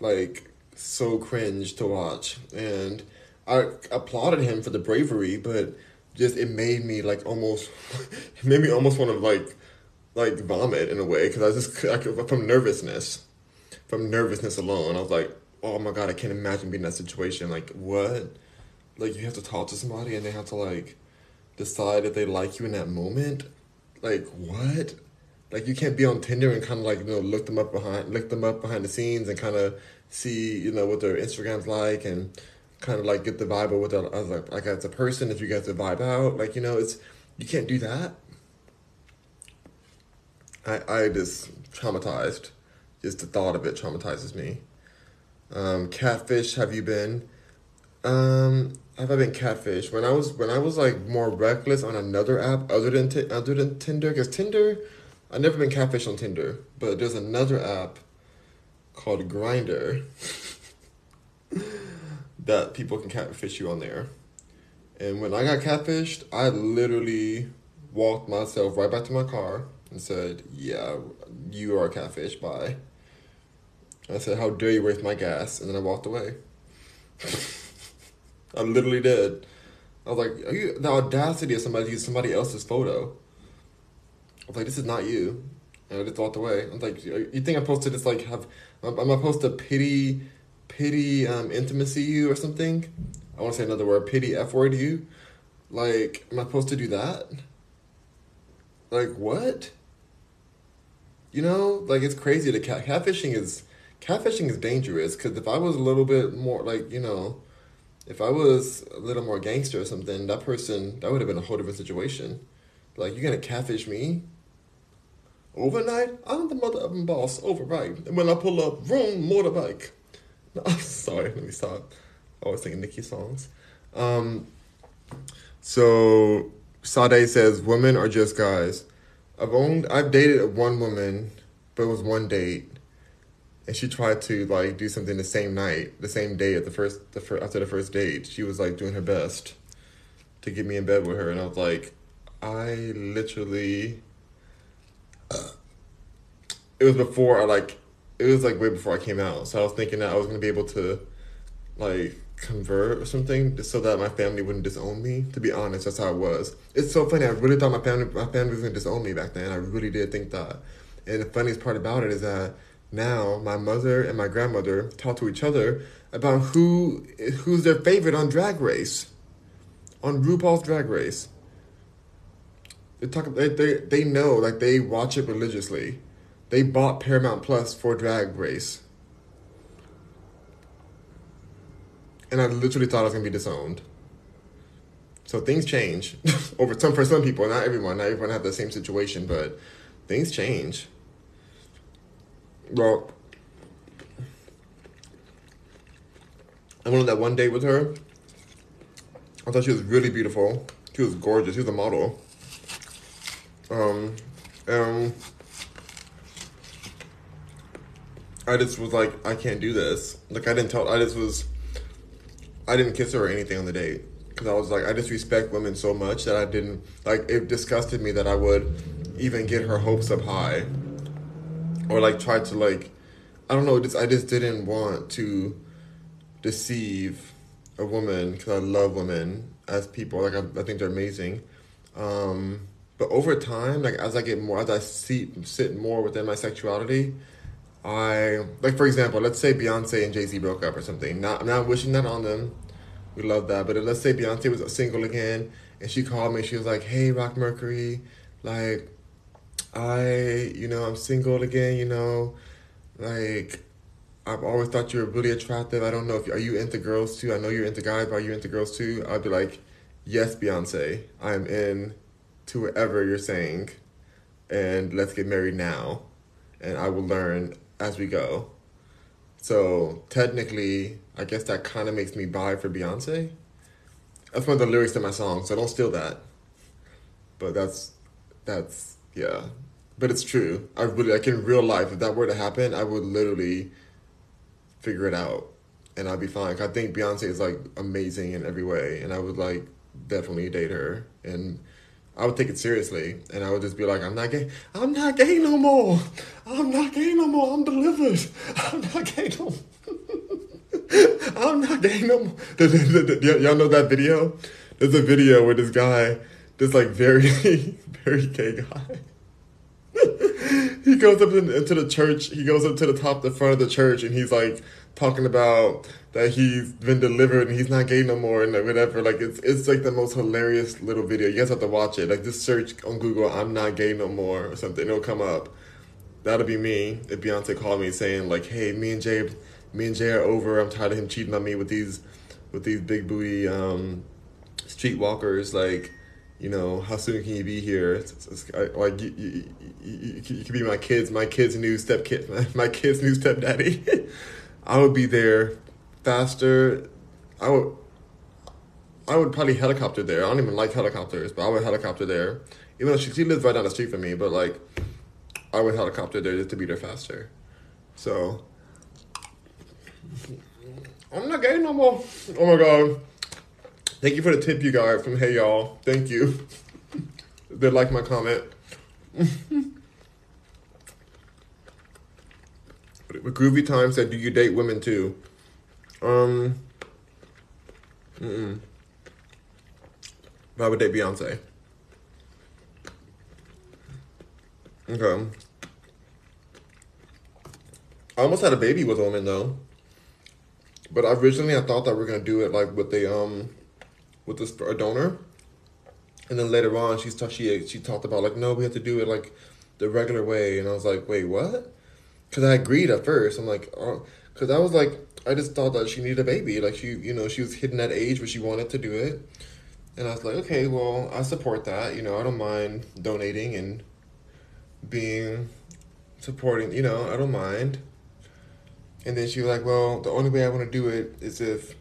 like so cringe to watch. And I applauded him for the bravery, but just it made me like almost, it made me almost want to like, like vomit in a way because I was just I, from nervousness, from nervousness alone. I was like, oh my god, I can't imagine being in that situation. Like, what? Like, you have to talk to somebody and they have to, like, decide if they like you in that moment? Like, what? Like, you can't be on Tinder and kind of, like, you know, look them up behind, look them up behind the scenes and kind of see, you know, what their Instagram's like and kind of, like, get the vibe of what they're, like, like, as a person, if you guys to vibe out. Like, you know, it's, you can't do that. I, I just traumatized. Just the thought of it traumatizes me. Um, catfish, have you been? Um, have I been catfish? When I was when I was like more reckless on another app other than t- other than Tinder, because Tinder, I've never been catfish on Tinder, but there's another app called Grindr that people can catfish you on there. And when I got catfished, I literally walked myself right back to my car and said, "Yeah, you are a catfish. Bye." I said, How dare you waste my gas? And then I walked away. I literally did. I was like, Are you, the audacity of somebody to use somebody else's photo. I was like, This is not you. And I just walked away. I was like, You think I'm supposed to just like have, am I supposed to pity, pity, um, intimacy you or something? I want to say another word, pity F word you? Like, am I supposed to do that? Like, what? You know, like it's crazy. The cat catfishing is catfishing is dangerous because if I was a little bit more like you know, if I was a little more gangster or something, that person that would have been a whole different situation. Like you're gonna catfish me. Overnight, I'm the mother of boss. Overnight, and when I pull up, vroom, motorbike. No, I'm sorry. Let me stop. I was singing Nicki songs. Um, so Sade says women are just guys. I've owned I've dated one woman, but it was one date and she tried to like do something the same night, the same day at the first the first after the first date. She was like doing her best to get me in bed with her, and I was like, I literally. Uh, it was before I like, it was like way before I came out, so I was thinking that I was gonna be able to, like, convert or something, so that my family wouldn't disown me. To be honest, that's how it was. It's so funny. I really thought my family my family was gonna disown me back then. I really did think that. And the funniest part about it is that now my mother and my grandmother talk to each other about who who's their favorite on Drag Race, on RuPaul's Drag Race. They talk. They they they know like they watch it religiously. They bought Paramount Plus for Drag Race. And I literally thought I was gonna be disowned. So things change over some for some people, not everyone. Not everyone have the same situation, but things change. Well, I went on that one date with her. I thought she was really beautiful. She was gorgeous. She was a model. Um, um, I just was like, I can't do this. Like, I didn't tell. I just was. I didn't kiss her or anything on the date because I was like, I just respect women so much that I didn't like. It disgusted me that I would even get her hopes up high or like try to like I don't know. Just I just didn't want to deceive a woman because I love women as people. Like I, I think they're amazing. Um, But over time, like as I get more, as I see sit more within my sexuality, I like for example, let's say Beyonce and Jay Z broke up or something. Not I'm not wishing that on them. We love that, but let's say Beyonce was single again, and she called me. She was like, "Hey, Rock Mercury, like, I, you know, I'm single again. You know, like, I've always thought you were really attractive. I don't know if are you into girls too. I know you're into guys, but are you into girls too? I'd be like, yes, Beyonce, I'm in to whatever you're saying, and let's get married now, and I will learn as we go. So technically, I guess that kind of makes me bi for Beyonce. That's one of the lyrics to my song, so don't steal that. But that's that's yeah. But it's true. I really like in real life, if that were to happen, I would literally figure it out and I'd be fine. I think Beyonce is like amazing in every way, and I would like definitely date her, and I would take it seriously, and I would just be like, I'm not gay. I'm not gay no more. I'm not gay no more. I'm delivered. I'm not gay no. I'm not gay no more. Y'all know that video? There's a video where this guy, this like very, very gay guy, he goes up into the church. He goes up to the top, the front of the church, and he's like talking about that he's been delivered and he's not gay no more and whatever. Like it's it's like the most hilarious little video. You guys have to watch it. Like just search on Google "I'm not gay no more" or something. It'll come up. That'll be me if Beyonce called me saying like, "Hey, me and Jay, me and Jay are over. I'm tired of him cheating on me with these, with these big booty um, streetwalkers. Like, you know, how soon can you be here? It's, it's, like you, you, you, you, could be my kids, my kids' new step kid, my, my kids' new stepdaddy." I would be there faster. I would I would probably helicopter there. I don't even like helicopters, but I would helicopter there. Even though she, she lives right down the street from me, but like I would helicopter there just to be there faster. So I'm not gay no more. Oh my god. Thank you for the tip you got from Hey Y'all. Thank you. they like my comment. But Groovy Time said, "Do you date women too?" Um. Mm. I would date Beyonce. Okay. I almost had a baby with a woman though. But originally I thought that we are gonna do it like with a um with this a donor. And then later on she she she talked about like no we have to do it like the regular way and I was like wait what? Because I agreed at first. I'm like, oh, because I was like, I just thought that she needed a baby. Like she, you know, she was hitting that age where she wanted to do it, and I was like, okay, well, I support that. You know, I don't mind donating and being supporting. You know, I don't mind. And then she was like, well, the only way I want to do it is if,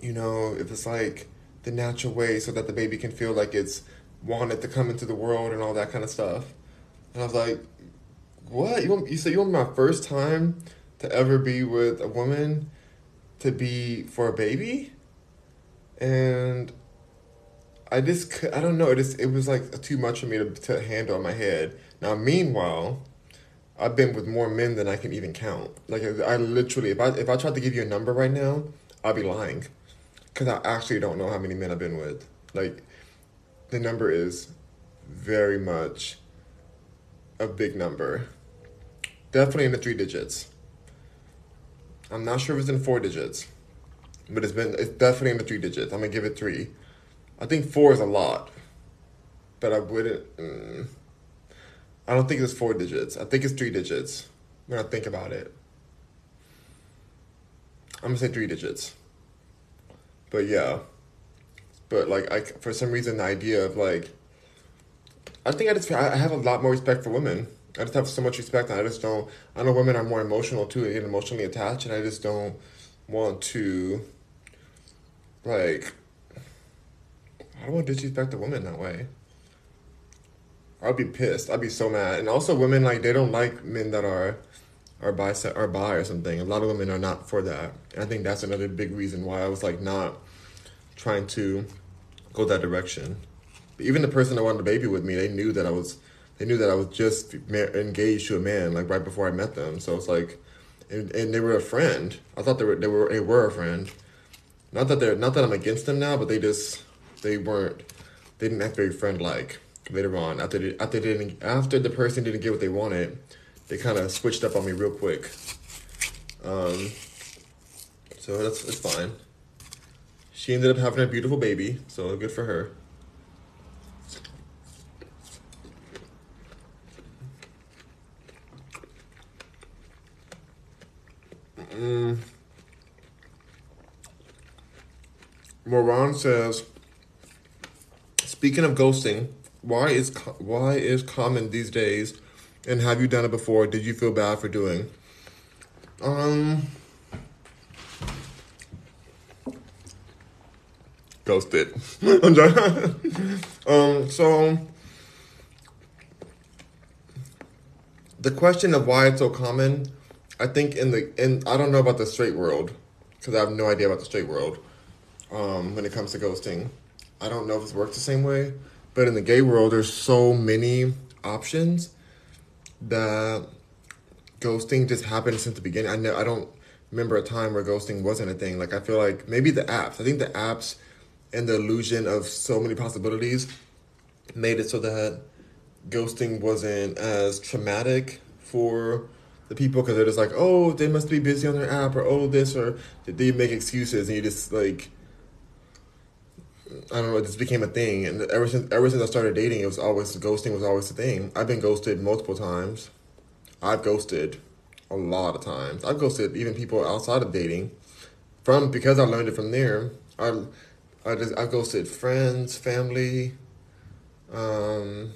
you know, if it's like the natural way, so that the baby can feel like it's wanted to come into the world and all that kind of stuff. And I was like, what? You want, you said you want my first time to ever be with a woman to be for a baby? And i just i don't know it just it was like too much for me to, to handle in my head. Now meanwhile i've been with more men than i can even count. Like i literally if i if i tried to give you a number right now i'd be lying because i actually don't know how many men i've been with like the number is very much a big number Definitely in the three digits. I'm not sure if it's in four digits, but it's been it's definitely in the three digits. I'm gonna give it three. I think four is a lot, but I wouldn't. Mm, I don't think it's four digits. I think it's three digits when I think about it. I'm gonna say three digits. But yeah, but like I for some reason the idea of like, I think I just I have a lot more respect for women. I just have so much respect. and I just don't. I know women are more emotional too. Get emotionally attached, and I just don't want to. Like, I don't want to disrespect a woman that way. I'd be pissed. I'd be so mad. And also, women like they don't like men that are are bi are bi or something. A lot of women are not for that. And I think that's another big reason why I was like not trying to go that direction. Even the person that wanted a baby with me, they knew that I was they knew that I was just engaged to a man like right before I met them. So it's like, and, and they were a friend. I thought they were they were they were a friend. Not that they're not that I'm against them now, but they just they weren't they didn't act very friend like. later on after they, after they didn't after the person didn't get what they wanted, they kind of switched up on me real quick. Um, so that's that's fine. She ended up having a beautiful baby, so good for her. Mm. Moran says, speaking of ghosting, why is why is common these days, and have you done it before? Did you feel bad for doing? Um, ghosted. um, so the question of why it's so common, I think in the in I don't know about the straight world because I have no idea about the straight world. Um, when it comes to ghosting, I don't know if it works the same way, but in the gay world, there's so many options that ghosting just happened since the beginning. I know I don't remember a time where ghosting wasn't a thing. Like I feel like maybe the apps. I think the apps and the illusion of so many possibilities made it so that ghosting wasn't as traumatic for the people because they're just like, oh, they must be busy on their app, or oh, this, or they make excuses, and you just like, I don't know, it just became a thing. And ever since ever since I started dating, it was always ghosting was always a thing. I've been ghosted multiple times. I've ghosted a lot of times. I've ghosted even people outside of dating, from because I learned it from there. I I just I ghosted friends, family. Um,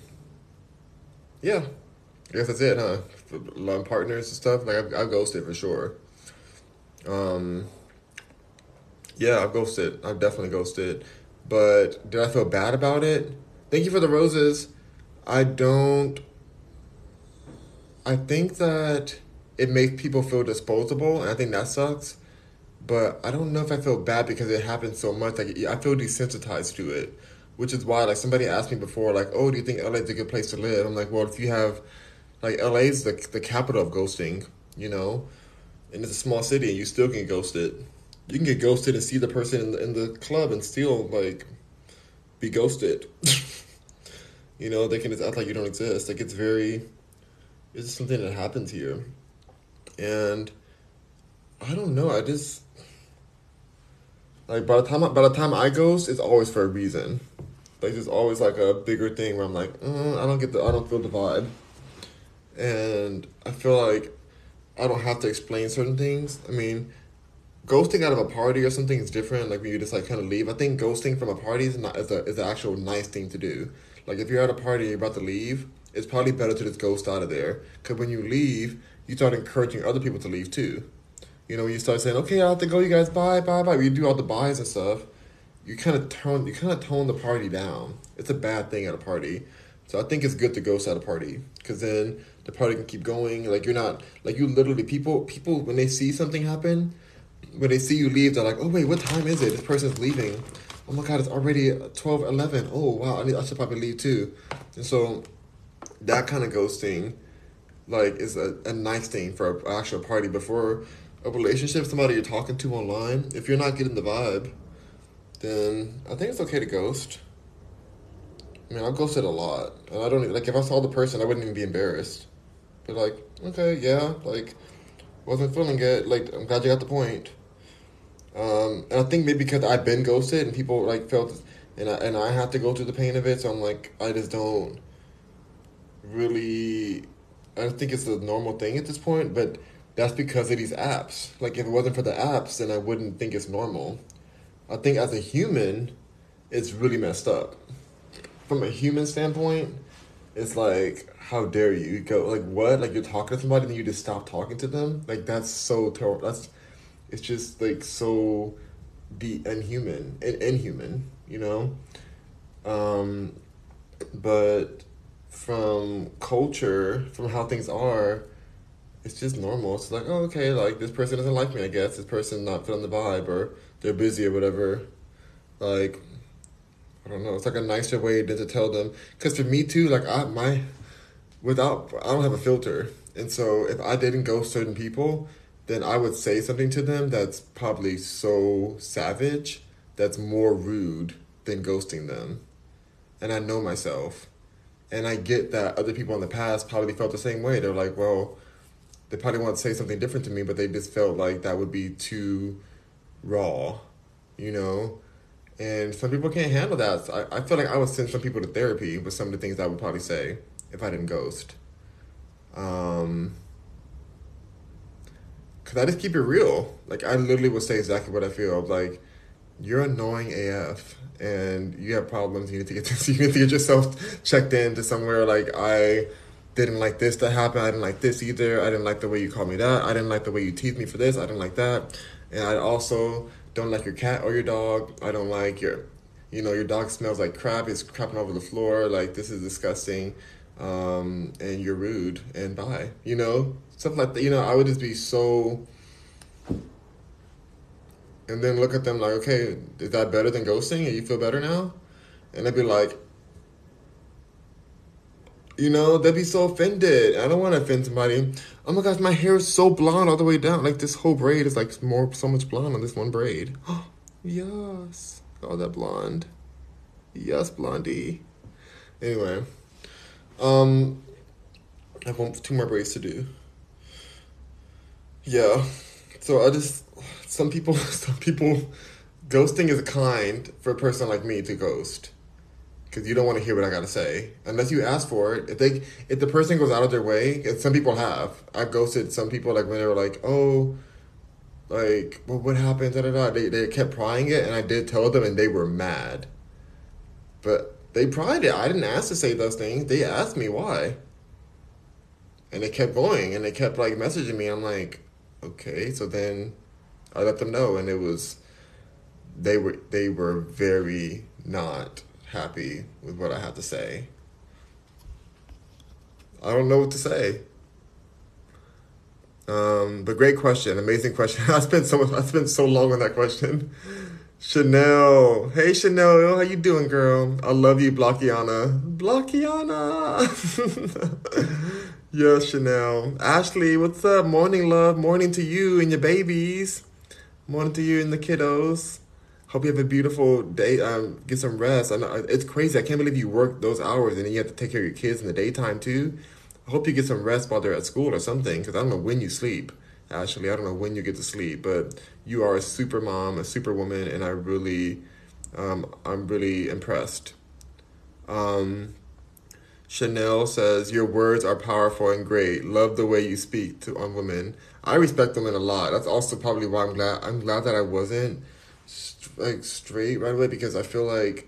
yeah, I guess that's it, huh? Love partners and stuff. Like I've, I've ghosted for sure. Um, yeah, I've ghosted. I've definitely ghosted. But did I feel bad about it? Thank you for the roses. I don't. I think that it makes people feel disposable, and I think that sucks but I don't know if I feel bad because it happens so much. Like I feel desensitized to it, which is why like somebody asked me before, like, "Oh, do you think LA is a good place to live?" I'm like, "Well, if you have, like, LA is the the capital of ghosting, you know, and it's a small city, and you still can ghost it. You can get ghosted and see the person in the, in the club and still like be ghosted. you know, they can just act like you don't exist. Like it's very, it's just something that happens here, and I don't know. I just like by the time I, by the time I ghost, it's always for a reason. Like there's always like a bigger thing where I'm like, mm, I don't get the I don't feel the vibe, and I feel like I don't have to explain certain things. I mean, ghosting out of a party or something is different. Like when you just like kind of leave. I think ghosting from a party is not is a is an actual nice thing to do. Like if you're at a party and you're about to leave, it's probably better to just ghost out of there. Cause when you leave, you start encouraging other people to leave too. You know, when you start saying, "Okay, I have to go, you guys, bye, bye, bye," you do all the byes and stuff, you kind of tone you kind of tone the party down. It's a bad thing at a party, so I think it's good to ghost at a party because then the party can keep going. Like you're not like you literally people people when they see something happen, when they see you leave, they're like, "Oh wait, what time is it? This person's leaving." Oh my god, it's already 12, 11. Oh wow, I, need, I should probably leave too. And so that kind of ghosting like is a, a nice thing for an actual party before a relationship, somebody you're talking to online, if you're not getting the vibe, then I think it's okay to ghost. I mean, I've ghosted a lot, and I don't even, like if I saw the person, I wouldn't even be embarrassed. But like, okay, yeah, like wasn't feeling it. Like I'm glad you got the point. Um, and I think maybe because I've been ghosted and people like felt, and I, and I have to go through the pain of it, so I'm like, I just don't really. I think it's a normal thing at this point, but that's because of these apps. Like if it wasn't for the apps, then I wouldn't think it's normal. I think as a human, it's really messed up. From a human standpoint, it's like, how dare you go like what? Like you're talking to somebody and you just stop talking to them? Like that's so terrible. That's it's just like so the inhuman and inhuman, you know? Um but from culture, from how things are, it's just normal. It's like, oh, okay, like this person doesn't like me. I guess this person not feeling the vibe, or they're busy or whatever. Like, I don't know. It's like a nicer way than to tell them. Because for me too, like I my, without I don't have a filter, and so if I didn't go certain people, then I would say something to them that's probably so savage, that's more rude than ghosting them, and I know myself. And I get that other people in the past probably felt the same way. They're like, well, they probably want to say something different to me, but they just felt like that would be too raw, you know? And some people can't handle that. So I, I feel like I would send some people to therapy with some of the things I would probably say if I didn't ghost. Um, Cause I just keep it real. Like I literally would say exactly what I feel. Like, you're annoying AF and you have problems. You need to get you need to get yourself checked into somewhere. Like I didn't like this to happen. I didn't like this either. I didn't like the way you called me that. I didn't like the way you teased me for this. I didn't like that. And I also don't like your cat or your dog. I don't like your, you know, your dog smells like crap. It's crapping over the floor. Like this is disgusting. Um, and you're rude and bye. You know, stuff like that. You know, I would just be so. And then look at them like, okay, is that better than ghosting? And you feel better now? And they'd be like, you know, they'd be so offended. I don't want to offend somebody. Oh my gosh, my hair is so blonde all the way down. Like this whole braid is like more, so much blonde on this one braid. yes, all that blonde. Yes, blondie. Anyway, um, I have one, two more braids to do. Yeah, so I just some people, some people, ghosting is kind for a person like me to ghost because you don't want to hear what I gotta say unless you ask for it. If they, if the person goes out of their way, and some people have, I've ghosted some people like when they were like, oh, like, well, what happened? Da, da, da. They they kept prying it, and I did tell them, and they were mad. But they pried it. I didn't ask to say those things. They asked me why. And they kept going, and they kept like messaging me. I'm like, okay. So then, I let them know, and it was, they were they were very not happy with what I had to say. I don't know what to say. Um, but great question, amazing question. I spent so much, I spent so long on that question. Chanel, hey Chanel, how you doing, girl? I love you, Blockiana. Blockiana. yes, Chanel. Ashley, what's up? Morning, love. Morning to you and your babies. Morning to you and the kiddos. Hope you have a beautiful day. Um, get some rest. I know it's crazy. I can't believe you work those hours and then you have to take care of your kids in the daytime too. I hope you get some rest while they're at school or something because I don't know when you sleep. Ashley, I don't know when you get to sleep, but you are a super mom, a super woman, and I really, um, I'm really impressed. Um, Chanel says your words are powerful and great. Love the way you speak to on women. I respect women a lot. That's also probably why I'm glad. I'm glad that I wasn't like straight right away because I feel like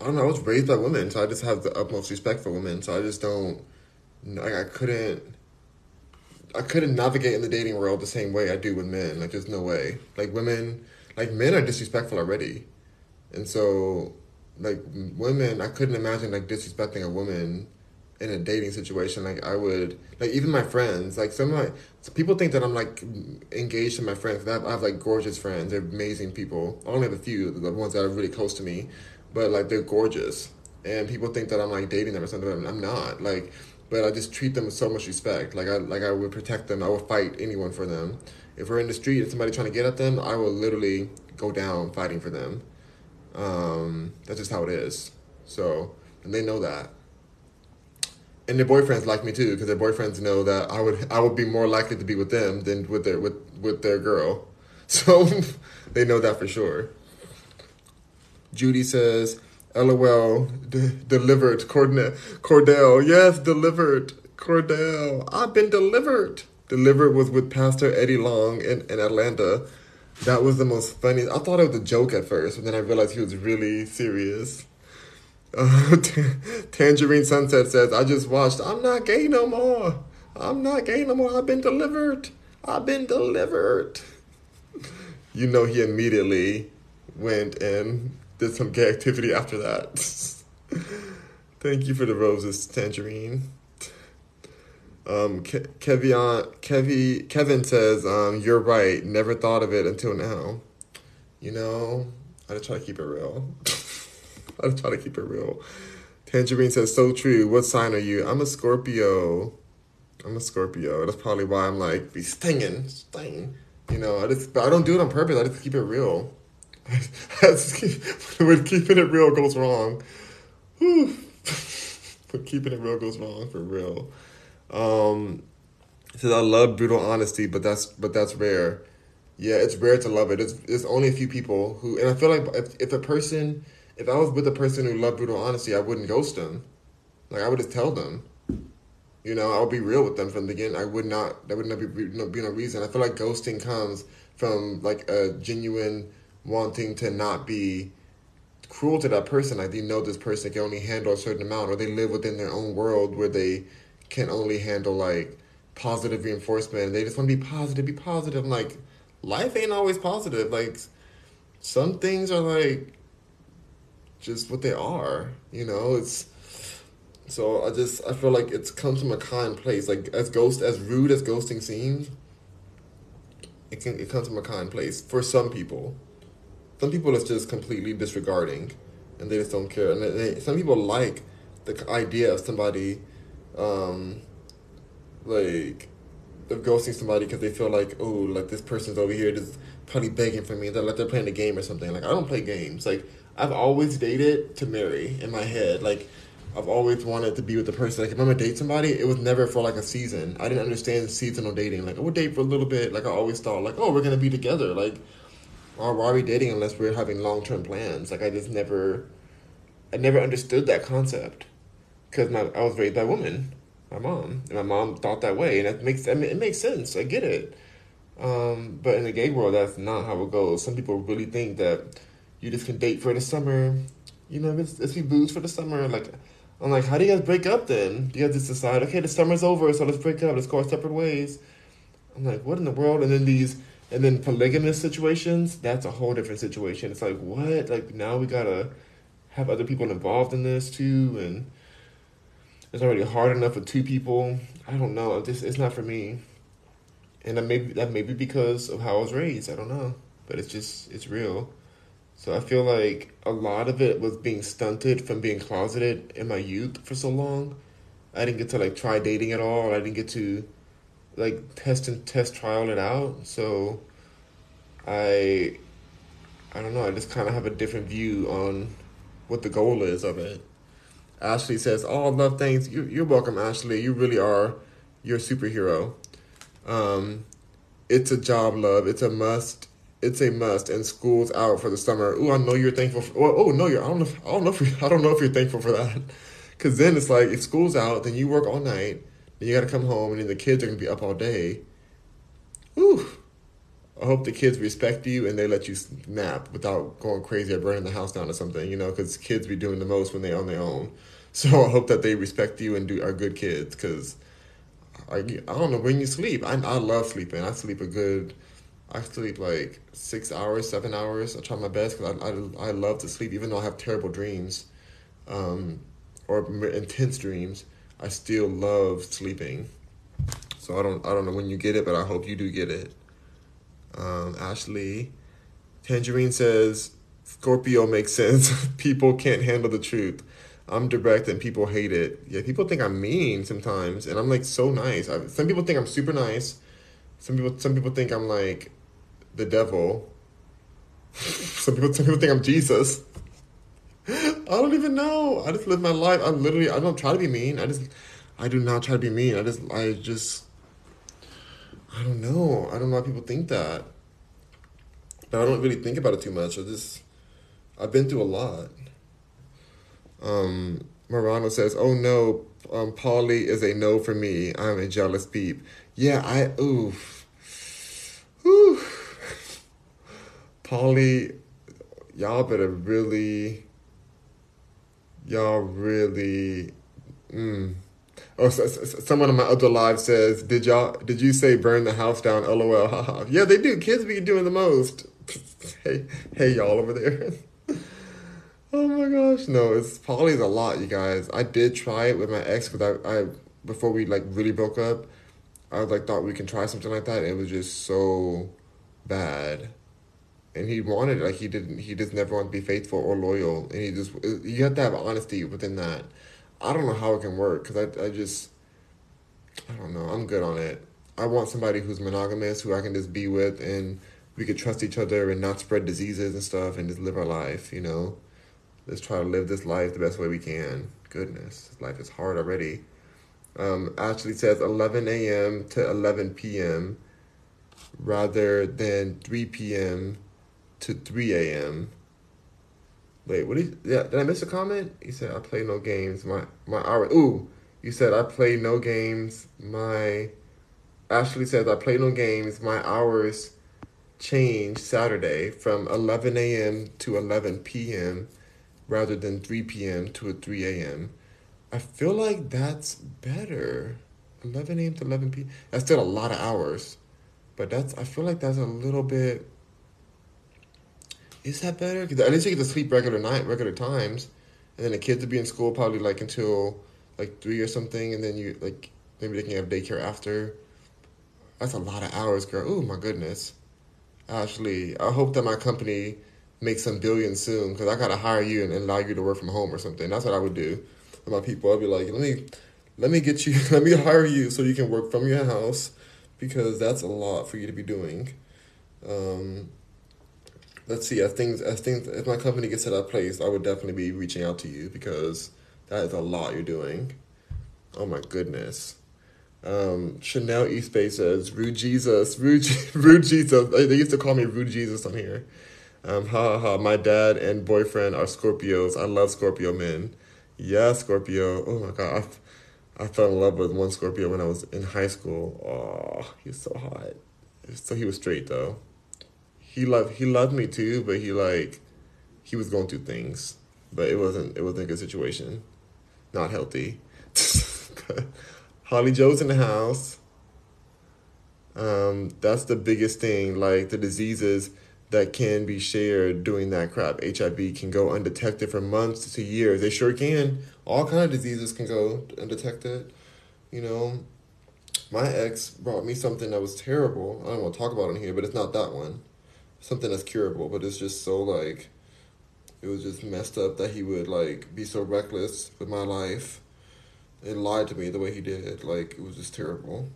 I don't know. I was raised by women, so I just have the utmost respect for women. So I just don't like I couldn't I couldn't navigate in the dating world the same way I do with men. Like there's no way. Like women, like men are disrespectful already, and so like women, I couldn't imagine like disrespecting a woman in a dating situation, like I would, like even my friends, like some of my so people think that I'm like engaged to my friends. I have, I have like gorgeous friends. They're amazing people. I only have a few, the ones that are really close to me, but like they're gorgeous. And people think that I'm like dating them or something. I'm not. Like, but I just treat them with so much respect. Like I like I would protect them. I would fight anyone for them. If we're in the street and somebody trying to get at them, I will literally go down fighting for them. Um, that's just how it is. So, and they know that and their boyfriends like me too because their boyfriends know that I would I would be more likely to be with them than with their with with their girl, so they know that for sure. Judy says, "LOL, delivered Cordell. Cordell, yes, delivered Cordell. I've been delivered. Delivered was with Pastor Eddie Long in, in Atlanta. That was the most funny. I thought it was a joke at first, but then I realized he was really serious." Uh, Tangerine Sunset says, I just watched. I'm not gay no more. I'm not gay no more. I've been delivered. I've been delivered. You know, he immediately went and did some gay activity after that. Thank you for the roses, Tangerine. Um, Ke- Kevion, Kevi, Kevin says, um, you're right. Never thought of it until now. You know, I just try to keep it real. I'm trying to keep it real. Tangerine says, so true. What sign are you? I'm a Scorpio. I'm a Scorpio. That's probably why I'm like, be stinging, sting. You know, I just, but I don't do it on purpose. I just keep it real. I just keep, when keeping it real goes wrong. Whew. Keeping it real goes wrong for real. Um, says I love brutal honesty, but that's but that's rare. Yeah, it's rare to love it. It's it's only a few people who, and I feel like if if a person, if I was with a person who loved brutal honesty, I wouldn't ghost them. Like I would just tell them. You know, I would be real with them from the beginning. I would not. There would not be, no, be no reason. I feel like ghosting comes from like a genuine wanting to not be cruel to that person. Like they know this person can only handle a certain amount, or they live within their own world where they can only handle like positive reinforcement. They just want to be positive, be positive. I'm like, life ain't always positive. Like some things are like just what they are. You know, it's so I just I feel like it's comes from a kind place. Like as ghost as rude as ghosting seems, it can it comes from a kind place for some people. Some people it's just completely disregarding, and they just don't care. And they, some people like the idea of somebody, um, like, of ghosting somebody because they feel like oh like this person's over here just probably begging for me. They're like they're playing a game or something. Like I don't play games. Like I've always dated to marry in my head. Like I've always wanted to be with the person. Like if I'm gonna date somebody, it was never for like a season. I didn't understand seasonal dating. Like I would date for a little bit. Like I always thought, like oh we're gonna be together. Like why are we dating unless we're having long term plans? Like I just never, I never understood that concept, because my I was raised by a woman, my mom, and my mom thought that way, and it makes I mean, it makes sense. I get it. Um, but in the gay world, that's not how it goes. Some people really think that you just can date for the summer. You know, let's, let's booze for the summer. Like I'm like, how do you guys break up then? Do you guys just decide, okay, the summer's over, so let's break up, let's go our separate ways? I'm like, what in the world? And then these, and then polygamous situations, that's a whole different situation. It's like, what? Like, now we gotta have other people involved in this too, and it's already hard enough for two people. I don't know. This it's not for me. And that that may be because of how I was raised. I don't know, but it's just it's real. So I feel like a lot of it was being stunted from being closeted in my youth for so long. I didn't get to like try dating at all. I didn't get to like test and test trial it out. So I I don't know, I just kind of have a different view on what the goal is of it. Ashley says, "Oh, love things. You, you're welcome, Ashley. You really are. You're a superhero. Um, it's a job, love. It's a must it's a must, and school's out for the summer. Oh, I know you're thankful. For, oh, oh no, you're. I don't know. If, I don't know if you, I don't know if you're thankful for that, because then it's like if school's out, then you work all night, then you got to come home, and then the kids are gonna be up all day. Ooh, I hope the kids respect you and they let you nap without going crazy or burning the house down or something. You know, because kids be doing the most when they're on their own. So I hope that they respect you and do are good kids, because I, I don't know when you sleep. I I love sleeping. I sleep a good I sleep like six hours, seven hours. I try my best because I, I, I love to sleep, even though I have terrible dreams um, or intense dreams. I still love sleeping. So I don't I don't know when you get it, but I hope you do get it. Um, Ashley, Tangerine says Scorpio makes sense. people can't handle the truth. I'm direct and people hate it. Yeah, people think I'm mean sometimes, and I'm like so nice. I, some people think I'm super nice. Some people some people think I'm like the devil. some people, some people think I'm Jesus. I don't even know. I just live my life. I'm literally. I don't try to be mean. I just. I do not try to be mean. I just. I just. I don't know. I don't know why people think that. But I don't really think about it too much. I just. I've been through a lot. Um, Morano says, "Oh no, um, Polly is a no for me. I'm a jealous peep." Yeah, I oof. Oof. Polly, y'all better really, y'all really, mm. Oh, so, so, someone in my other live says, "Did y'all? Did you say burn the house down?" LOL. Haha. yeah, they do. Kids be doing the most. hey, hey, y'all over there. oh my gosh, no, it's Polly's a lot, you guys. I did try it with my ex because I, I before we like really broke up, I like thought we can try something like that. it was just so bad and he wanted like he didn't he just never want to be faithful or loyal and he just you have to have honesty within that i don't know how it can work because I, I just i don't know i'm good on it i want somebody who's monogamous who i can just be with and we could trust each other and not spread diseases and stuff and just live our life you know let's try to live this life the best way we can. Goodness, life is hard already. Um, Ashley says 11 a.m. to 11 p.m. rather than 3 p.m. to 3 a.m. Wait, what did yeah, did I miss a comment? He said I play no games. My my hour. Ooh, you said I play no games. My Ashley says I play no games. My hours change Saturday from 11 a.m. to 11 p.m. rather than 3 p.m. to 3 a.m. I feel like that's better. 11 a.m. to 11 p.m. That's still a lot of hours, but that's I feel like that's a little bit. Is that better? At least you get to sleep regular night, regular times, and then the kids will be in school probably like until like three or something, and then you like maybe they can have daycare after. That's a lot of hours, girl. Oh my goodness. Ashley, I hope that my company makes some billions soon because I gotta hire you and, and allow you to work from home or something. That's what I would do with my people. I'd be like, let me, let me get you, let me hire you so you can work from your house because that's a lot for you to be doing. Um, let's see, I think as things, if my company gets to that place, I would definitely be reaching out to you because that is a lot you're doing. Oh my goodness. Um, Chanel East Bay says, Rude Jesus, Rude, Rude Jesus. They used to call me Rude Jesus on here. Um, ha ha ha. My dad and boyfriend are Scorpios. I love Scorpio men. Yeah, Scorpio. Oh my God. I, I fell in love with one Scorpio when I was in high school. Oh, he's so hot. So he was straight though. He loved he loved me too, but he like he was going through things. But it wasn't it wasn't a good situation. Not healthy. Holly Joe's in the house. Um, that's the biggest thing. Like the diseases that can be shared doing that crap. HIV can go undetected for months to years. They sure can. All kind of diseases can go undetected. You know, my ex brought me something that was terrible. I don't want to talk about it here, but it's not that one. Something that's curable, but it's just so like, it was just messed up that he would like be so reckless with my life and lied to me the way he did. Like it was just terrible.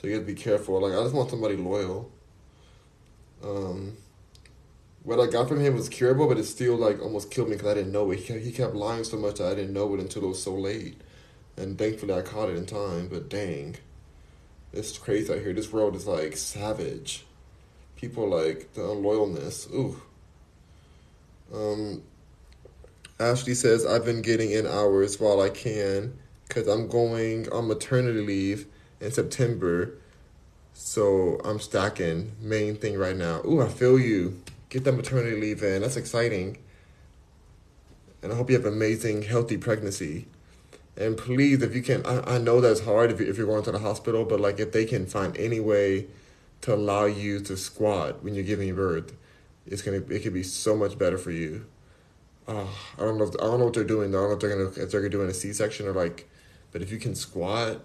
So you have to be careful. Like I just want somebody loyal. Um, what I got from him was curable, but it still like almost killed me because I didn't know it. He he kept lying so much that I didn't know it until it was so late, and thankfully I caught it in time. But dang, it's crazy out here. This world is like savage. People like the unloyalness. Ooh. Um. Ashley says I've been getting in hours while I can because I'm going on maternity leave in September. So I'm stacking. Main thing right now. Ooh, I feel you. Get that maternity leave in. That's exciting. And I hope you have an amazing, healthy pregnancy. And please, if you can, I, I know that's hard if, you, if you're going to the hospital, but like if they can find any way to allow you to squat when you're giving birth, it's gonna it could be so much better for you. Uh, I don't know. If, I don't know what they're doing. I don't know if they're gonna if they're doing a C section or like but if you can squat,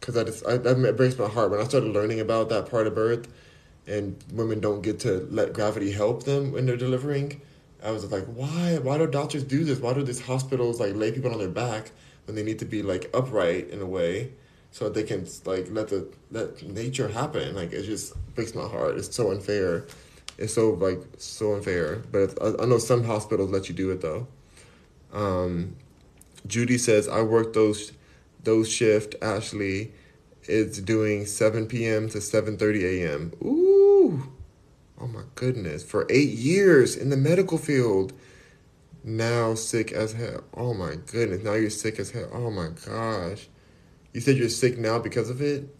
because I just I, that breaks my heart when I started learning about that part of birth, and women don't get to let gravity help them when they're delivering. I was like, why? Why do doctors do this? Why do these hospitals like lay people on their back when they need to be like upright in a way, so they can like let the let nature happen? Like it just breaks my heart. It's so unfair. It's so like so unfair. But I, I know some hospitals let you do it though. Um, Judy says I work those those shift. Ashley is doing 7 p.m. to 7:30 a.m. Ooh. Oh my goodness. For 8 years in the medical field. Now sick as hell. Oh my goodness. Now you're sick as hell. Oh my gosh. You said you're sick now because of it?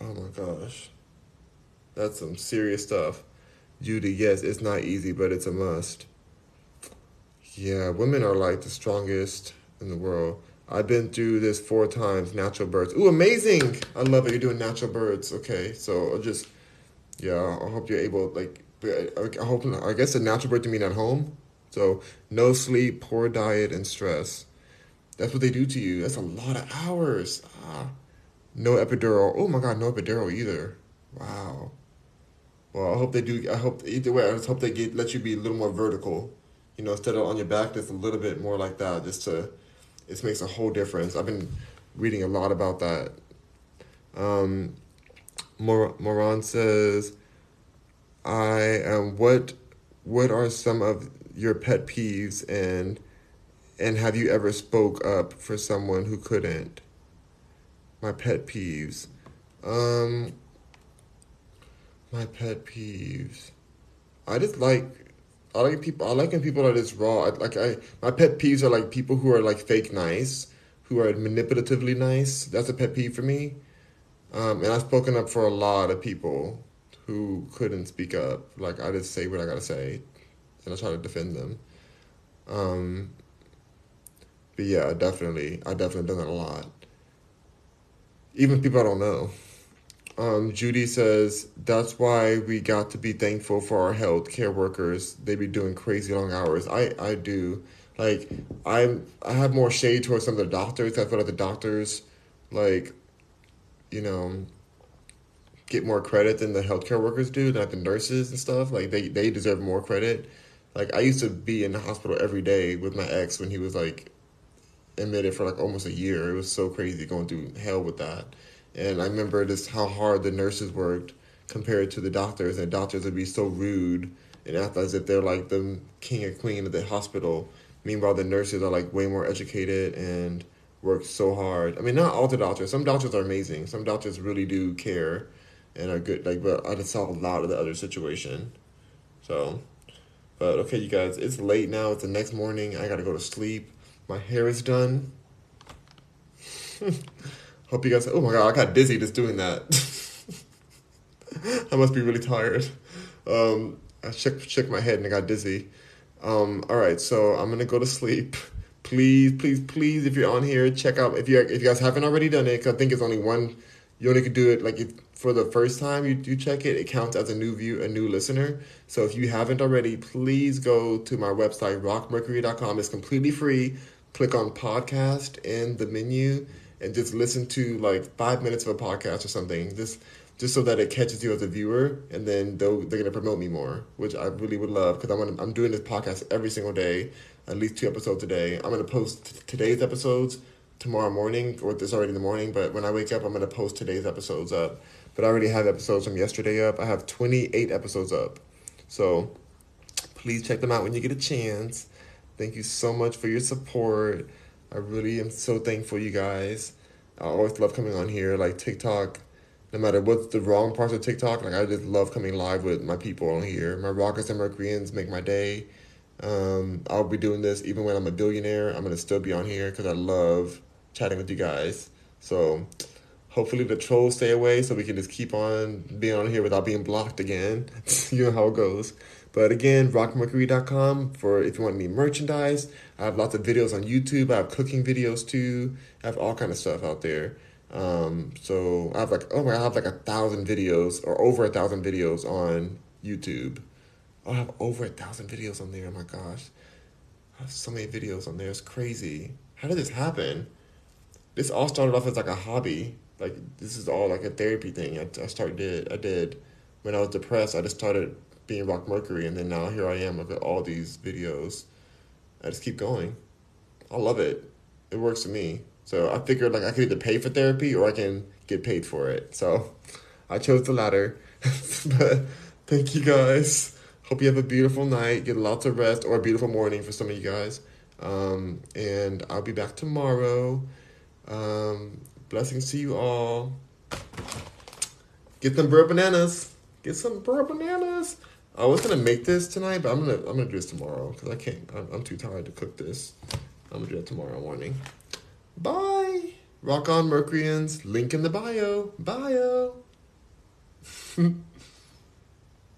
Oh my gosh. That's some serious stuff. Judy, yes, it's not easy, but it's a must. Yeah, women are like the strongest in the world. I've been through this four times, natural births. Ooh, amazing! I love it. You're doing natural births. Okay, so just, yeah, I hope you're able, like, uh, I hope, I guess a natural birth to mean at home. So, no sleep, poor diet, and stress. That's what they do to you. That's a lot of hours. Ah. No epidural. Oh my God, no epidural either. Wow. Well, I hope they do. I hope either way. I just hope they get let you be a little more vertical you know, instead of on your back, just a little bit more like that, just to, it makes a whole difference. I've been reading a lot about that. Um, Mor- Moran says, I am what what are some of your pet peeves and and have you ever spoke up for someone who couldn't? My pet peeves. Um my pet peeves. I just like I like people I like when people are just raw. I, like I my pet peeves are like people who are like fake nice, who are manipulatively nice. That's a pet peeve for me. Um, and I've spoken up for a lot of people who couldn't speak up. Like I just say what I gotta say, and I try to defend them. Um, but yeah, definitely, I definitely done that a lot. Even people I don't know. Um, Judy says that's why we got to be thankful for our health care workers. They be doing crazy long hours. I I do. Like I I have more shade towards some of the doctors. I feel like the doctors, like, you know, get more credit than the healthcare workers do, like the nurses and stuff. Like they they deserve more credit. Like I used to be in the hospital every day with my ex when he was like admitted for like almost a year. It was so crazy going through hell with that. And I remember just how hard the nurses worked compared to the doctors. And doctors would be so rude and act as if they're like the king or queen of the hospital. Meanwhile, the nurses are like way more educated and work so hard. I mean, not all the doctors. Some doctors are amazing. Some doctors really do care and are good. Like, but I just saw a lot of the other situation. So, but okay, you guys, it's late now. It's the next morning. I gotta go to sleep. My hair is done. Hope you guys. Oh my god, I got dizzy just doing that. I must be really tired. Um, I shook shook my head and I got dizzy. Um, all right, so I'm gonna go to sleep. Please, please, please, if you're on here, check out if you if you guys haven't already done it. Cause I think it's only one. You only could do it like if for the first time you do check it, it counts as a new view, a new listener. So if you haven't already, please go to my website rockmercury.com. It's completely free. Click on podcast in the menu and just listen to like five minutes of a podcast or something. Just just so that it catches you as a viewer, and then they're gonna promote me more, which I really would love because I'm I'm doing this podcast every single day, at least two episodes a day. I'm gonna post today's episodes tomorrow morning, or it's already in the morning. But when I wake up, I'm gonna post today's episodes up. But I already have episodes from yesterday up. I have 28 episodes up, so please check them out when you get a chance. Thank you so much for your support. I really am so thankful, you guys. I always love coming on here, like TikTok. No matter what's the wrong parts of TikTok, like I just love coming live with my people on here. My rockers and Mercuryans make my day. Um, I'll be doing this even when I'm a billionaire. I'm gonna still be on here because I love chatting with you guys. So hopefully the trolls stay away so we can just keep on being on here without being blocked again. you know how it goes. But again, rockmercury.com for if you want any merchandise. I have lots of videos on YouTube. I have cooking videos too. I have all kind of stuff out there. Um, so I have like oh my god, I have like a thousand videos or over a thousand videos on YouTube. Oh, I have over a thousand videos on there. Oh my gosh. I have so many videos on there. It's crazy. How did this happen? This all started off as like a hobby. Like this is all like a therapy thing. I, I started I did when I was depressed. I just started being Rock Mercury, and then now here I am with all these videos. I just keep going. I love it. It works for me. So I figured like I could either pay for therapy or I can get paid for it. So I chose the latter. but thank you guys. Hope you have a beautiful night. Get lots of rest or a beautiful morning for some of you guys. Um, and I'll be back tomorrow. Um, blessings to you all. Get them burr bananas. Get some burr bananas. I was gonna make this tonight, but I'm gonna I'm gonna do this tomorrow because I can't. I'm, I'm too tired to cook this. I'm gonna do it tomorrow morning. Bye. Rock on, Mercuryans. Link in the bio. Bio.